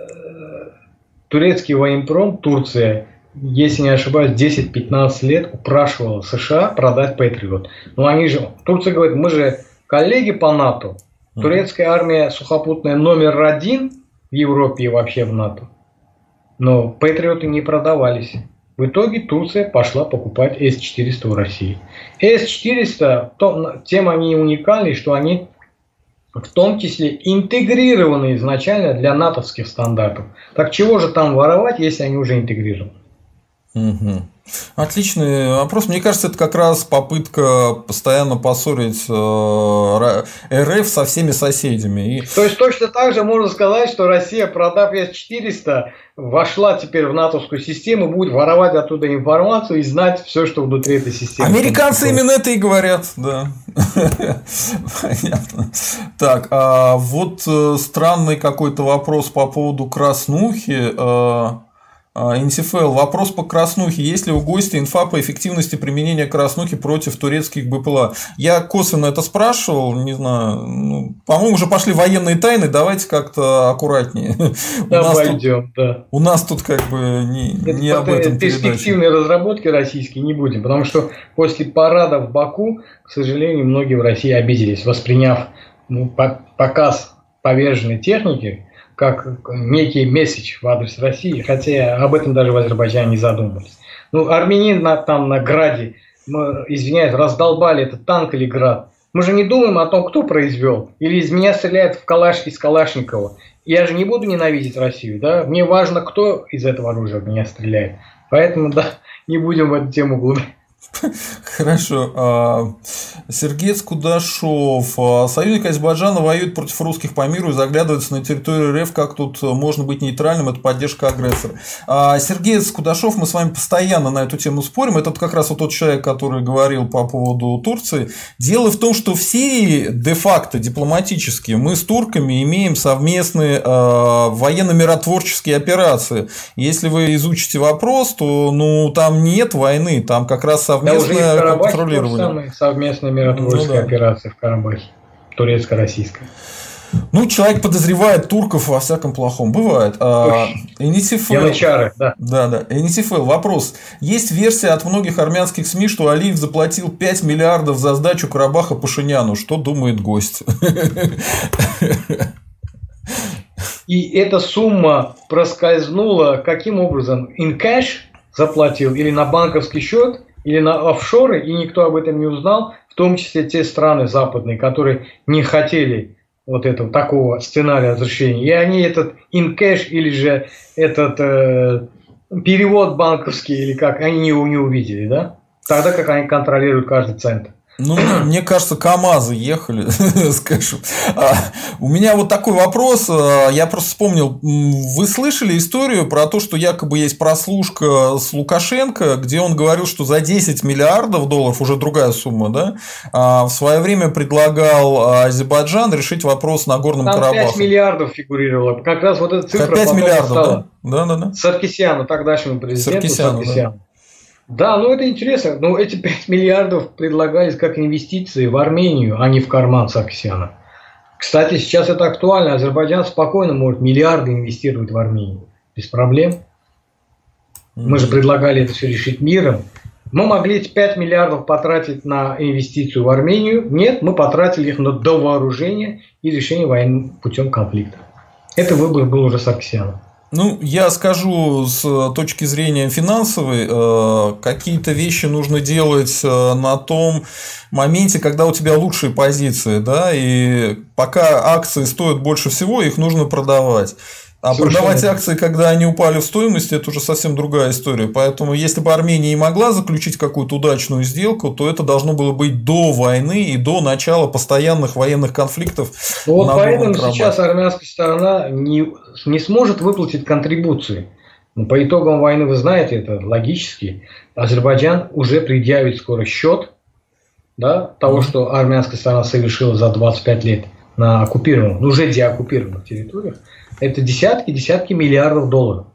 турецкий военпром, Турция, если не ошибаюсь, 10-15 лет упрашивала США продать Патриот. Но они же, Турция говорит, мы же коллеги по НАТО. Турецкая армия сухопутная номер один в Европе и вообще в НАТО. Но Патриоты не продавались. В итоге Турция пошла покупать С-400 в России. С-400, тем они уникальны, что они в том числе интегрированы изначально для натовских стандартов. Так чего же там воровать, если они уже интегрированы? Угу. Отличный вопрос. Мне кажется, это как раз попытка постоянно поссорить э, РФ со всеми соседями. И... То есть точно так же можно сказать, что Россия, продав С-400, вошла теперь в натовскую систему, будет воровать оттуда информацию и знать все, что внутри этой системы. Американцы именно это и говорят, да. Понятно. Так, а вот э, странный какой-то вопрос по поводу краснухи. Э, НТФЛ. Вопрос по краснухе. Есть ли у гостя инфа по эффективности применения краснухи против турецких БПЛА? Я косвенно это спрашивал, не знаю. Ну, по-моему, уже пошли военные тайны. Давайте как-то аккуратнее. Давай идем, да. У нас тут как бы не, это не об этом перспективные разработки российские не будем, потому что после парада в Баку, к сожалению, многие в России обиделись, восприняв ну, показ поверженной техники как некий месседж в адрес России, хотя об этом даже в Азербайджане не задумывались. Ну, армянин на, там на граде, мы, извиняюсь, раздолбали этот танк или град. Мы же не думаем о том, кто произвел. Или из меня стреляют в калаш из Калашникова. Я же не буду ненавидеть Россию, да? Мне важно, кто из этого оружия в меня стреляет. Поэтому, да, не будем в эту тему углубляться. Хорошо. А, Сергей Скудашов. А, союзник Азербайджана воюет против русских по миру и заглядывается на территорию РФ. Как тут можно быть нейтральным? Это поддержка агрессора. А, Сергей Скудашов, мы с вами постоянно на эту тему спорим. Это как раз вот тот человек, который говорил по поводу Турции. Дело в том, что в Сирии де-факто дипломатически мы с турками имеем совместные военно-миротворческие операции. Если вы изучите вопрос, то ну, там нет войны, там как раз совместное да, контролирование. Совместная миротворческая ну, да. операция в Карабахе, турецко-российская. Ну, человек подозревает турков во всяком плохом. Бывает. А, Энисифел. Янычары, да. Да, да. Энисифел. Вопрос. Есть версия от многих армянских СМИ, что Алиев заплатил 5 миллиардов за сдачу Карабаха Пашиняну. Что думает гость? И эта сумма проскользнула каким образом? In cash заплатил или на банковский счет? Или на офшоры, и никто об этом не узнал, в том числе те страны западные, которые не хотели вот этого такого сценария возвращения. И они этот инкэш или же этот э, перевод банковский или как, они его не увидели, да? Тогда как они контролируют каждый цент. Ну, мне кажется, КАМАЗы ехали, скажем. А, у меня вот такой вопрос. А, я просто вспомнил. Вы слышали историю про то, что якобы есть прослушка с Лукашенко, где он говорил, что за 10 миллиардов долларов, уже другая сумма, да, а, в свое время предлагал Азербайджан решить вопрос на Горном Там Карабахе. 5 миллиардов фигурировало. Как раз вот эта цифра 5 миллиардов, стала. да? Да, да, да. Саркисяну, тогдашнему президенту Саркисяну. Саркисяну. Да. Да, ну это интересно. Но эти 5 миллиардов предлагались как инвестиции в Армению, а не в карман Саркисяна. Кстати, сейчас это актуально. Азербайджан спокойно может миллиарды инвестировать в Армению. Без проблем. Мы же предлагали это все решить миром. Мы могли эти 5 миллиардов потратить на инвестицию в Армению. Нет, мы потратили их на довооружение и решение войны путем конфликта. Это выбор был уже Саркисяна. Ну, я скажу с точки зрения финансовой, э, какие-то вещи нужно делать э, на том моменте, когда у тебя лучшие позиции, да, и пока акции стоят больше всего, их нужно продавать. А Совершенно. продавать акции, когда они упали в стоимости, это уже совсем другая история. Поэтому, если бы Армения и могла заключить какую-то удачную сделку, то это должно было быть до войны и до начала постоянных военных конфликтов. Ну, вот поэтому сейчас армянская сторона не, не сможет выплатить контрибуции. Но по итогам войны, вы знаете, это логически, Азербайджан уже предъявит скоро счет да, того, что армянская страна совершила за 25 лет на оккупированных, ну, уже деоккупированных территориях, это десятки-десятки миллиардов долларов.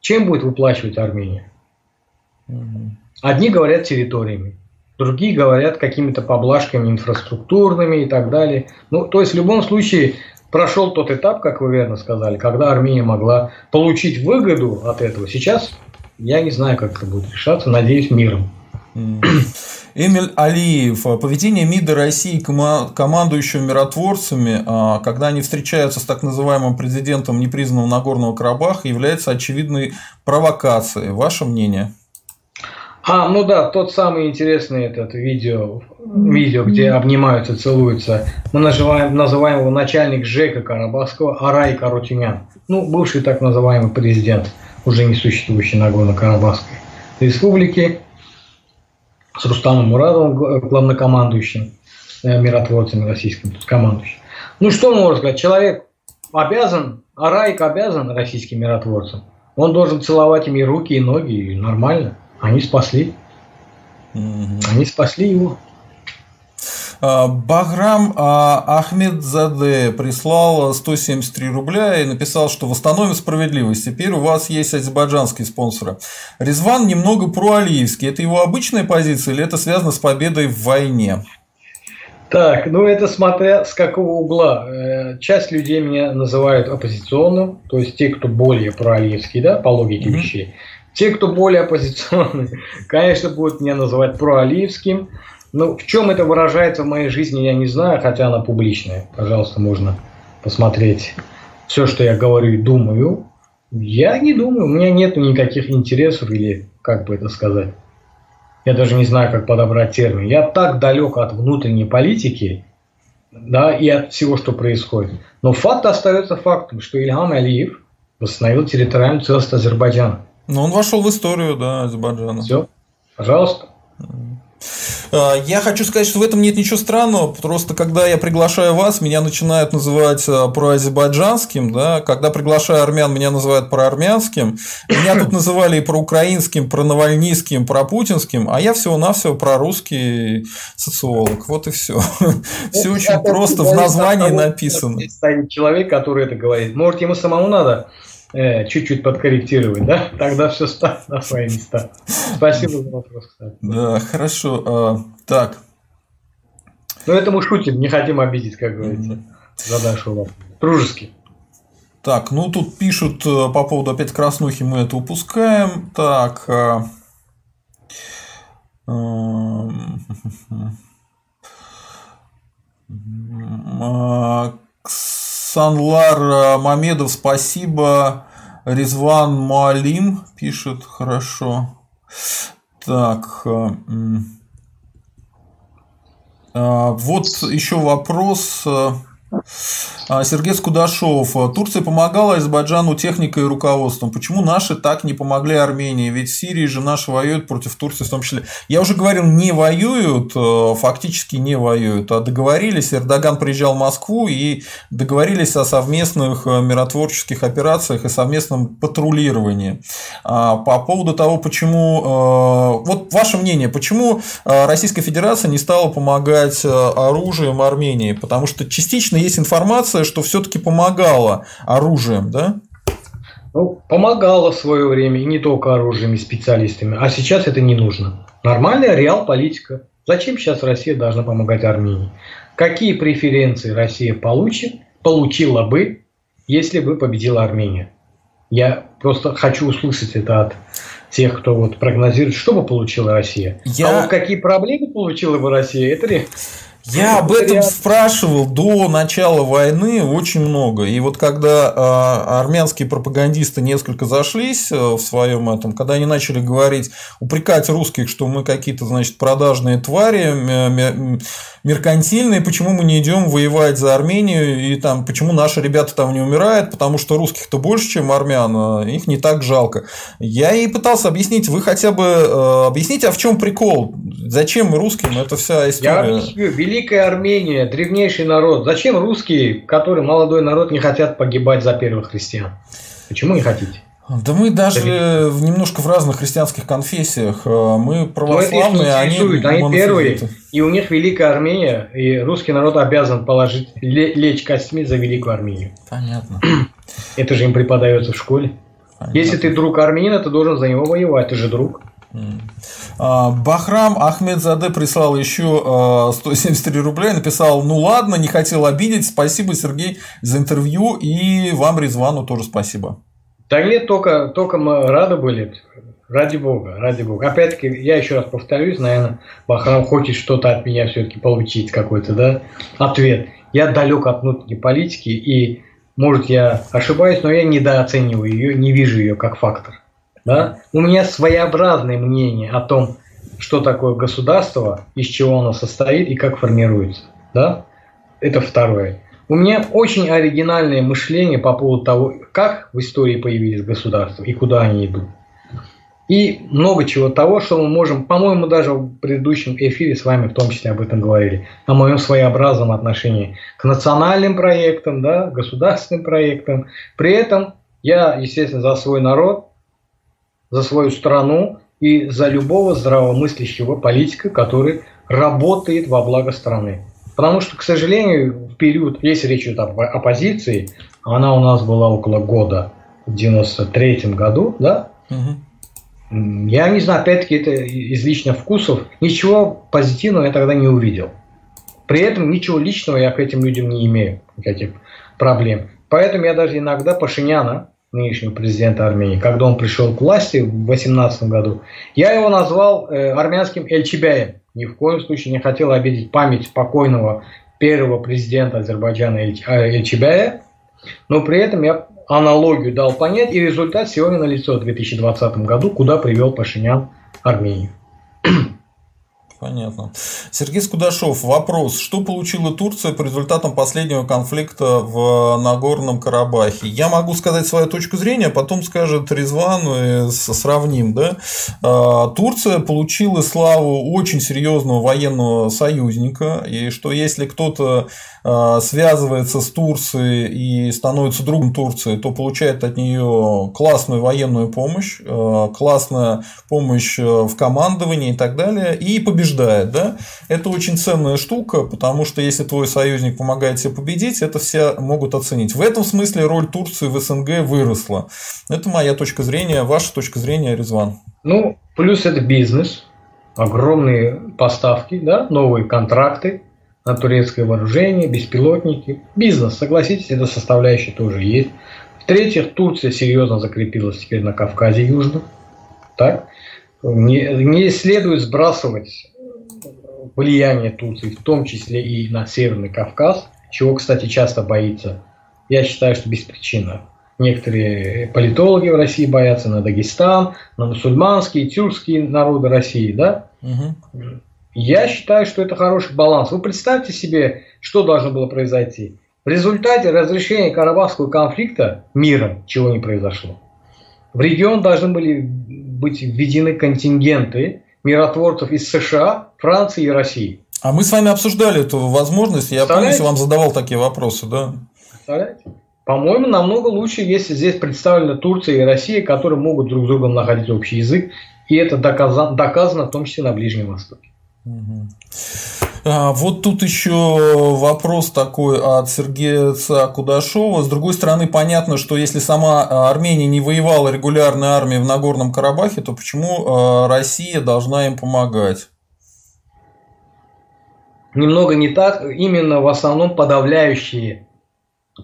Чем будет выплачивать Армения? Одни говорят территориями, другие говорят какими-то поблажками инфраструктурными и так далее. Ну, то есть в любом случае прошел тот этап, как вы верно сказали, когда Армения могла получить выгоду от этого. Сейчас я не знаю, как это будет решаться, надеюсь, миром. Эмиль Алиев. Поведение МИДа России командующего миротворцами, а, когда они встречаются с так называемым президентом непризнанного Нагорного Карабаха, является очевидной провокацией. Ваше мнение? А, ну да, тот самый интересный этот видео, видео, где обнимаются, целуются. Мы называем, называем его начальник ЖЭКа Карабахского Арай Карутюнян. Ну, бывший так называемый президент, уже не существующий Нагорно-Карабахской республики, с Рустамом Мурадовым, главнокомандующим, э, миротворцем российским, командующим. Ну, что можно сказать? Человек обязан, Арайк обязан российским миротворцам. Он должен целовать ими руки и ноги, и нормально. Они спасли. Они спасли его. А, Баграм а, Ахмедзаде прислал 173 рубля и написал, что восстановим справедливость. Теперь у вас есть азербайджанские спонсоры. Резван немного проалиевский. Это его обычная позиция или это связано с победой в войне? Так, ну это смотря с какого угла. Э, часть людей меня называют оппозиционным, то есть те, кто более проалиевский, да, по логике mm-hmm. вещей. Те, кто более оппозиционный, конечно, будут меня называть проалиевским. Ну, в чем это выражается в моей жизни, я не знаю, хотя она публичная. Пожалуйста, можно посмотреть все, что я говорю и думаю. Я не думаю, у меня нет никаких интересов или как бы это сказать. Я даже не знаю, как подобрать термин. Я так далек от внутренней политики, да, и от всего, что происходит. Но факт остается фактом, что Ильхам Алиев восстановил территориальную целостность Азербайджана. Ну, он вошел в историю, да, Азербайджана. Все, пожалуйста. А, я хочу сказать, что в этом нет ничего странного, просто когда я приглашаю вас, меня начинают называть а, проазербайджанским, да, когда приглашаю армян, меня называют проармянским, меня тут называли и проукраинским, пронавальнийским, пропутинским, а я всего-навсего прорусский социолог, вот и все. Все очень просто в названии написано. Стоит человек, который это говорит, может ему самому надо э, чуть-чуть подкорректировать, да? Тогда все ставит на свои места. Спасибо за вопрос, кстати. Да, хорошо. А, так. Ну, это мы шутим, не хотим обидеть, как говорится. Задашь вопрос. Дружески. Так, ну тут пишут э, по поводу опять краснухи, мы это упускаем. Так. А... А... Санлар э, Мамедов, спасибо. Резван Муалим пишет хорошо. Так. Э, э, вот еще вопрос. А, Сергей Скудашов. Турция помогала Азербайджану техникой и руководством. Почему наши так не помогли Армении? Ведь в Сирии же наши воюют против Турции в том числе. Я уже говорил, не воюют, э, фактически не воюют, а договорились. Эрдоган приезжал в Москву и договорились о совместных э, миротворческих операциях и совместном патрулировании. А, по поводу того, почему... Э, вот ваше мнение, почему Российская Федерация не стала помогать оружием Армении? Потому что частично есть информация, что все-таки помогала оружием, да? Ну, помогала в свое время, и не только оружием и специалистами, а сейчас это не нужно. Нормальная реал политика. Зачем сейчас Россия должна помогать Армении? Какие преференции Россия получит, получила бы, если бы победила Армения? Я просто хочу услышать это от тех, кто вот прогнозирует, что бы получила Россия. Я... А вот какие проблемы получила бы Россия, это ли я об этом спрашивал до начала войны очень много. И вот когда а, армянские пропагандисты несколько зашлись э, в своем этом, когда они начали говорить, упрекать русских, что мы какие-то, значит, продажные твари, меркантильные, почему мы не идем воевать за Армению, и там, почему наши ребята там не умирают, потому что русских-то больше, чем армян, а их не так жалко. Я ей пытался объяснить, вы хотя бы э, объясните, а в чем прикол? Зачем русским эта вся история? Я объясню. Великая Армения, древнейший народ. Зачем русские, который молодой народ, не хотят погибать за первых христиан? Почему не хотите? Да мы даже немножко в разных христианских конфессиях. Э, мы православные, они, они первые. И у них Великая Армения, и русский народ обязан положить, лечь костьми за Великую Армению. Понятно. Это же им преподается в школе. Понятно. Если ты друг армянина, ты должен за него воевать, ты же друг. А, Бахрам Ахмедзаде прислал еще 173 рубля и написал, ну ладно, не хотел обидеть, спасибо, Сергей, за интервью, и вам, Резвану, тоже спасибо. Да нет, только, только мы рады были. Ради бога, ради бога. Опять-таки, я еще раз повторюсь, наверное, Бахрам хочет что-то от меня все-таки получить, какой-то, да, ответ. Я далек от внутренней политики, и, может, я ошибаюсь, но я недооцениваю ее, не вижу ее как фактор. Да? У меня своеобразное мнение о том, что такое государство, из чего оно состоит и как формируется. Да? Это второе. У меня очень оригинальное мышление по поводу того, как в истории появились государства и куда они идут. И много чего того, что мы можем, по-моему, даже в предыдущем эфире с вами в том числе об этом говорили, о моем своеобразном отношении к национальным проектам, да, государственным проектам. При этом я, естественно, за свой народ, за свою страну и за любого здравомыслящего политика, который работает во благо страны. Потому что, к сожалению, период, если речь идет об оппозиции, она у нас была около года, в 93 году, да? Угу. Я не знаю, опять-таки, это из личных вкусов. Ничего позитивного я тогда не увидел. При этом ничего личного я к этим людям не имею, никаких проблем. Поэтому я даже иногда Пашиняна, нынешнего президента Армении, когда он пришел к власти в 2018 году, я его назвал э, армянским Эльчебяем ни в коем случае не хотел обидеть память покойного первого президента Азербайджана Эльчебяя, но при этом я аналогию дал понять, и результат сегодня налицо в 2020 году, куда привел Пашинян Армению. Понятно. Сергей Скудашов, вопрос. Что получила Турция по результатам последнего конфликта в Нагорном Карабахе? Я могу сказать свою точку зрения, а потом скажет Резван и сравним. Да? А, Турция получила славу очень серьезного военного союзника, и что если кто-то а, связывается с Турцией и становится другом Турции, то получает от нее классную военную помощь, классная помощь в командовании и так далее, и побеждает побеждает, да, это очень ценная штука, потому что если твой союзник помогает тебе победить, это все могут оценить. В этом смысле роль Турции в СНГ выросла. Это моя точка зрения, ваша точка зрения, Резван. Ну, плюс это бизнес, огромные поставки, да, новые контракты на турецкое вооружение, беспилотники. Бизнес, согласитесь, эта составляющая тоже есть. В-третьих, Турция серьезно закрепилась теперь на Кавказе Южном. Так? Не, не следует сбрасывать влияние Турции, в том числе и на Северный Кавказ, чего, кстати, часто боится. Я считаю, что беспричинно. Некоторые политологи в России боятся на Дагестан, на мусульманские, тюркские народы России, да? Угу. Я считаю, что это хороший баланс. Вы представьте себе, что должно было произойти. В результате разрешения Карабахского конфликта миром, чего не произошло. В регион должны были быть введены контингенты миротворцев из США, Франции и России. А мы с вами обсуждали эту возможность. Я помню, вам задавал такие вопросы, да? Представляете? По-моему, намного лучше, если здесь представлены Турция и Россия, которые могут друг с другом находить общий язык. И это доказано, доказано в том числе на Ближнем Востоке. Угу. А, вот тут еще вопрос такой от Сергея Кудашова. С другой стороны, понятно, что если сама Армения не воевала регулярной армией в Нагорном Карабахе, то почему а, Россия должна им помогать? Немного не так. Именно в основном подавляющие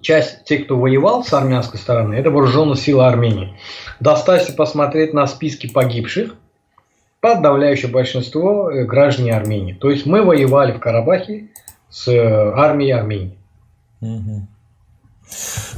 часть тех, кто воевал с армянской стороны, это вооруженные силы Армении. Достаточно посмотреть на списки погибших подавляющее большинство э, граждане Армении. То есть мы воевали в Карабахе с э, армией Армении.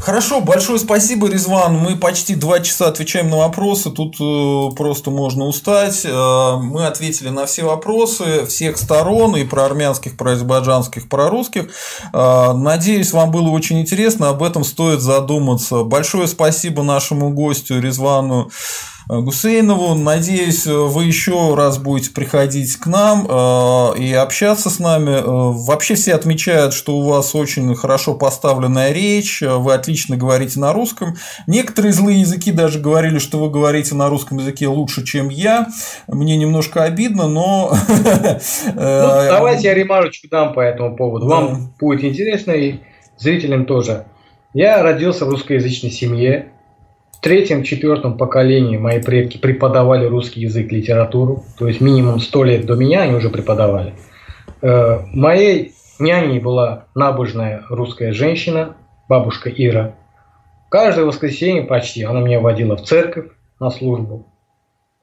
Хорошо, большое спасибо, Резван. Мы почти два часа отвечаем на вопросы. Тут э, просто можно устать. Мы ответили на все вопросы всех сторон, и про армянских, про азербайджанских, про русских. Надеюсь, вам было очень интересно. Об этом стоит задуматься. Большое спасибо нашему гостю Резвану Гусейнову. Надеюсь, вы еще раз будете приходить к нам и общаться с нами. Вообще все отмечают, что у вас очень хорошо поставленная речь, вы отлично говорите на русском. Некоторые злые языки даже говорили, что вы говорите на русском языке лучше, чем я. Мне немножко обидно, но... Ну, давайте я ремарочку дам по этому поводу. Вам будет интересно и зрителям тоже. Я родился в русскоязычной семье. В третьем, четвертом поколении мои предки преподавали русский язык, литературу. То есть минимум сто лет до меня они уже преподавали. Э, моей няней была набожная русская женщина, бабушка Ира. Каждое воскресенье почти она меня водила в церковь на службу.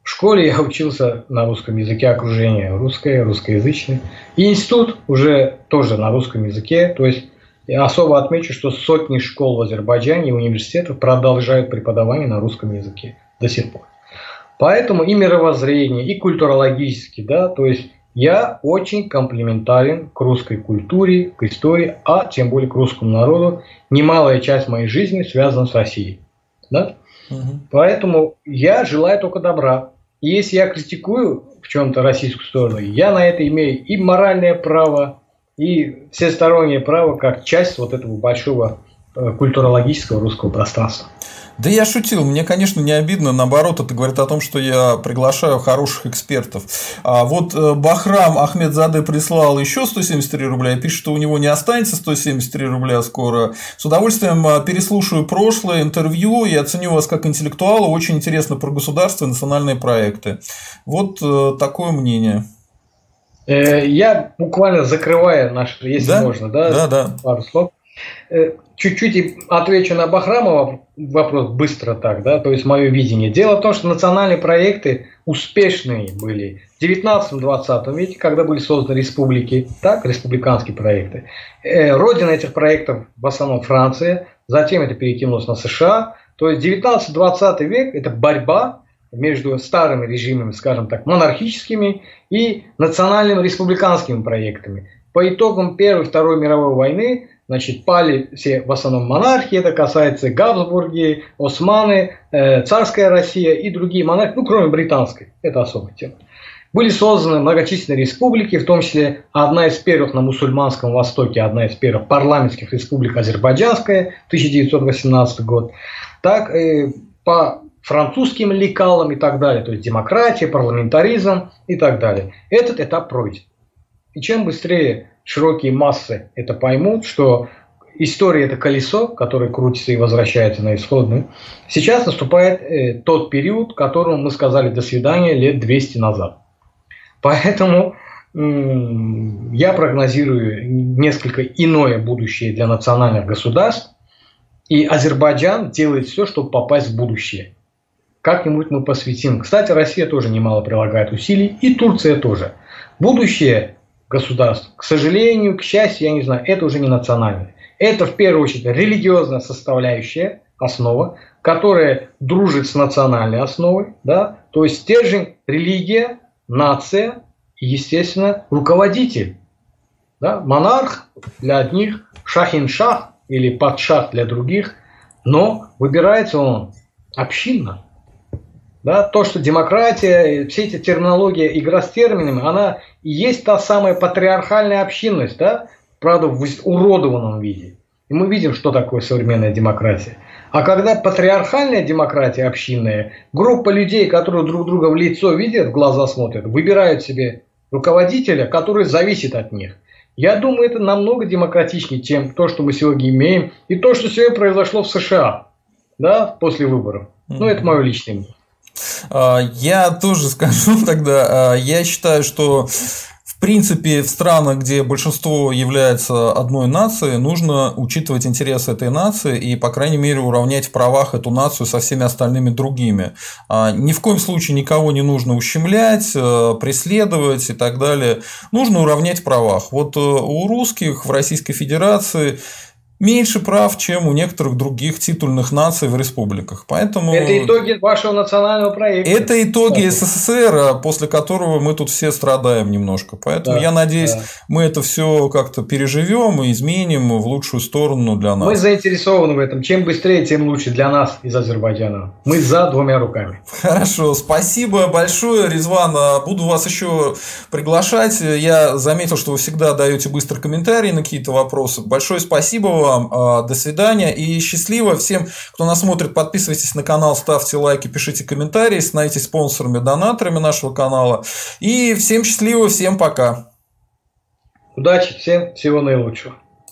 В школе я учился на русском языке окружения русское, русскоязычное. И институт уже тоже на русском языке. То есть я особо отмечу, что сотни школ в Азербайджане и университетов продолжают преподавание на русском языке до сих пор. Поэтому и мировоззрение, и культурологически, да, то есть я очень комплементарен к русской культуре, к истории, а тем более к русскому народу. Немалая часть моей жизни связана с Россией. Да? Угу. Поэтому я желаю только добра. И если я критикую в чем-то российскую сторону, я на это имею и моральное право, и всестороннее право как часть вот этого большого э, культурологического русского пространства. Да я шутил, мне, конечно, не обидно, наоборот, это говорит о том, что я приглашаю хороших экспертов. А вот э, Бахрам Ахмедзаде прислал еще 173 рубля и пишет, что у него не останется 173 рубля скоро. С удовольствием э, переслушаю прошлое интервью и оценю вас как интеллектуала. Очень интересно про государство и национальные проекты. Вот такое мнение. Я буквально закрывая наш, если да? можно, да, да, да. пару слов чуть-чуть отвечу на Бахрамова вопрос быстро так, да, то есть мое видение. Дело в том, что национальные проекты успешные были в 19-20 веке, когда были созданы республики, так, республиканские проекты. Э, родина этих проектов в основном Франция, затем это перекинулось на США. То есть 19-20 век – это борьба между старыми режимами, скажем так, монархическими и национальными республиканскими проектами. По итогам Первой и Второй мировой войны Значит, пали все в основном монархии, это касается Габсбурги, Османы, э, царская Россия и другие монархии, ну, кроме британской, это особая тема. Были созданы многочисленные республики, в том числе одна из первых на мусульманском Востоке, одна из первых парламентских республик Азербайджанская, 1918 год. Так, э, по французским лекалам и так далее, то есть демократия, парламентаризм и так далее. Этот этап пройден. И чем быстрее широкие массы это поймут, что история это колесо, которое крутится и возвращается на исходную. Сейчас наступает э, тот период, которому мы сказали до свидания лет 200 назад. Поэтому я прогнозирую несколько иное будущее для национальных государств. И Азербайджан делает все, чтобы попасть в будущее. Как-нибудь мы посвятим. Кстати, Россия тоже немало прилагает усилий, и Турция тоже. Будущее государств. К сожалению, к счастью, я не знаю, это уже не национальное. Это в первую очередь религиозная составляющая, основа, которая дружит с национальной основой. Да? То есть стержень – религия, нация и, естественно, руководитель. Да? Монарх для одних, шахин-шах или подшах для других, но выбирается он общинно. Да, то, что демократия, все эти терминологии, игра с терминами, она и есть та самая патриархальная общинность, да, правда, в уродованном виде. И мы видим, что такое современная демократия. А когда патриархальная демократия общинная, группа людей, которые друг друга в лицо видят, в глаза смотрят, выбирают себе руководителя, который зависит от них. Я думаю, это намного демократичнее, чем то, что мы сегодня имеем, и то, что сегодня произошло в США, да, после выборов. Ну, это мое личное мнение. А, я тоже скажу тогда, а, я считаю, что в принципе, в странах, где большинство является одной нацией, нужно учитывать интересы этой нации и, по крайней мере, уравнять в правах эту нацию со всеми остальными другими. А, ни в коем случае никого не нужно ущемлять, преследовать и так далее. Нужно уравнять в правах. Вот э, у русских в Российской Федерации меньше прав, чем у некоторых других титульных наций в республиках. Поэтому... Это итоги вашего национального проекта. Это итоги СССР, после которого мы тут все страдаем немножко. Поэтому да, я надеюсь, да. мы это все как-то переживем и изменим в лучшую сторону для нас. Мы заинтересованы в этом. Чем быстрее, тем лучше для нас из Азербайджана. Мы за двумя руками. Хорошо, спасибо большое, Резван. Буду вас еще приглашать. Я заметил, что вы всегда даете быстро комментарии на какие-то вопросы. Большое спасибо вам. А, до свидания и счастливо всем, кто нас смотрит. Подписывайтесь на канал, ставьте лайки, пишите комментарии, становитесь спонсорами, донаторами нашего канала. И всем счастливо, всем пока. Удачи, всем всего наилучшего.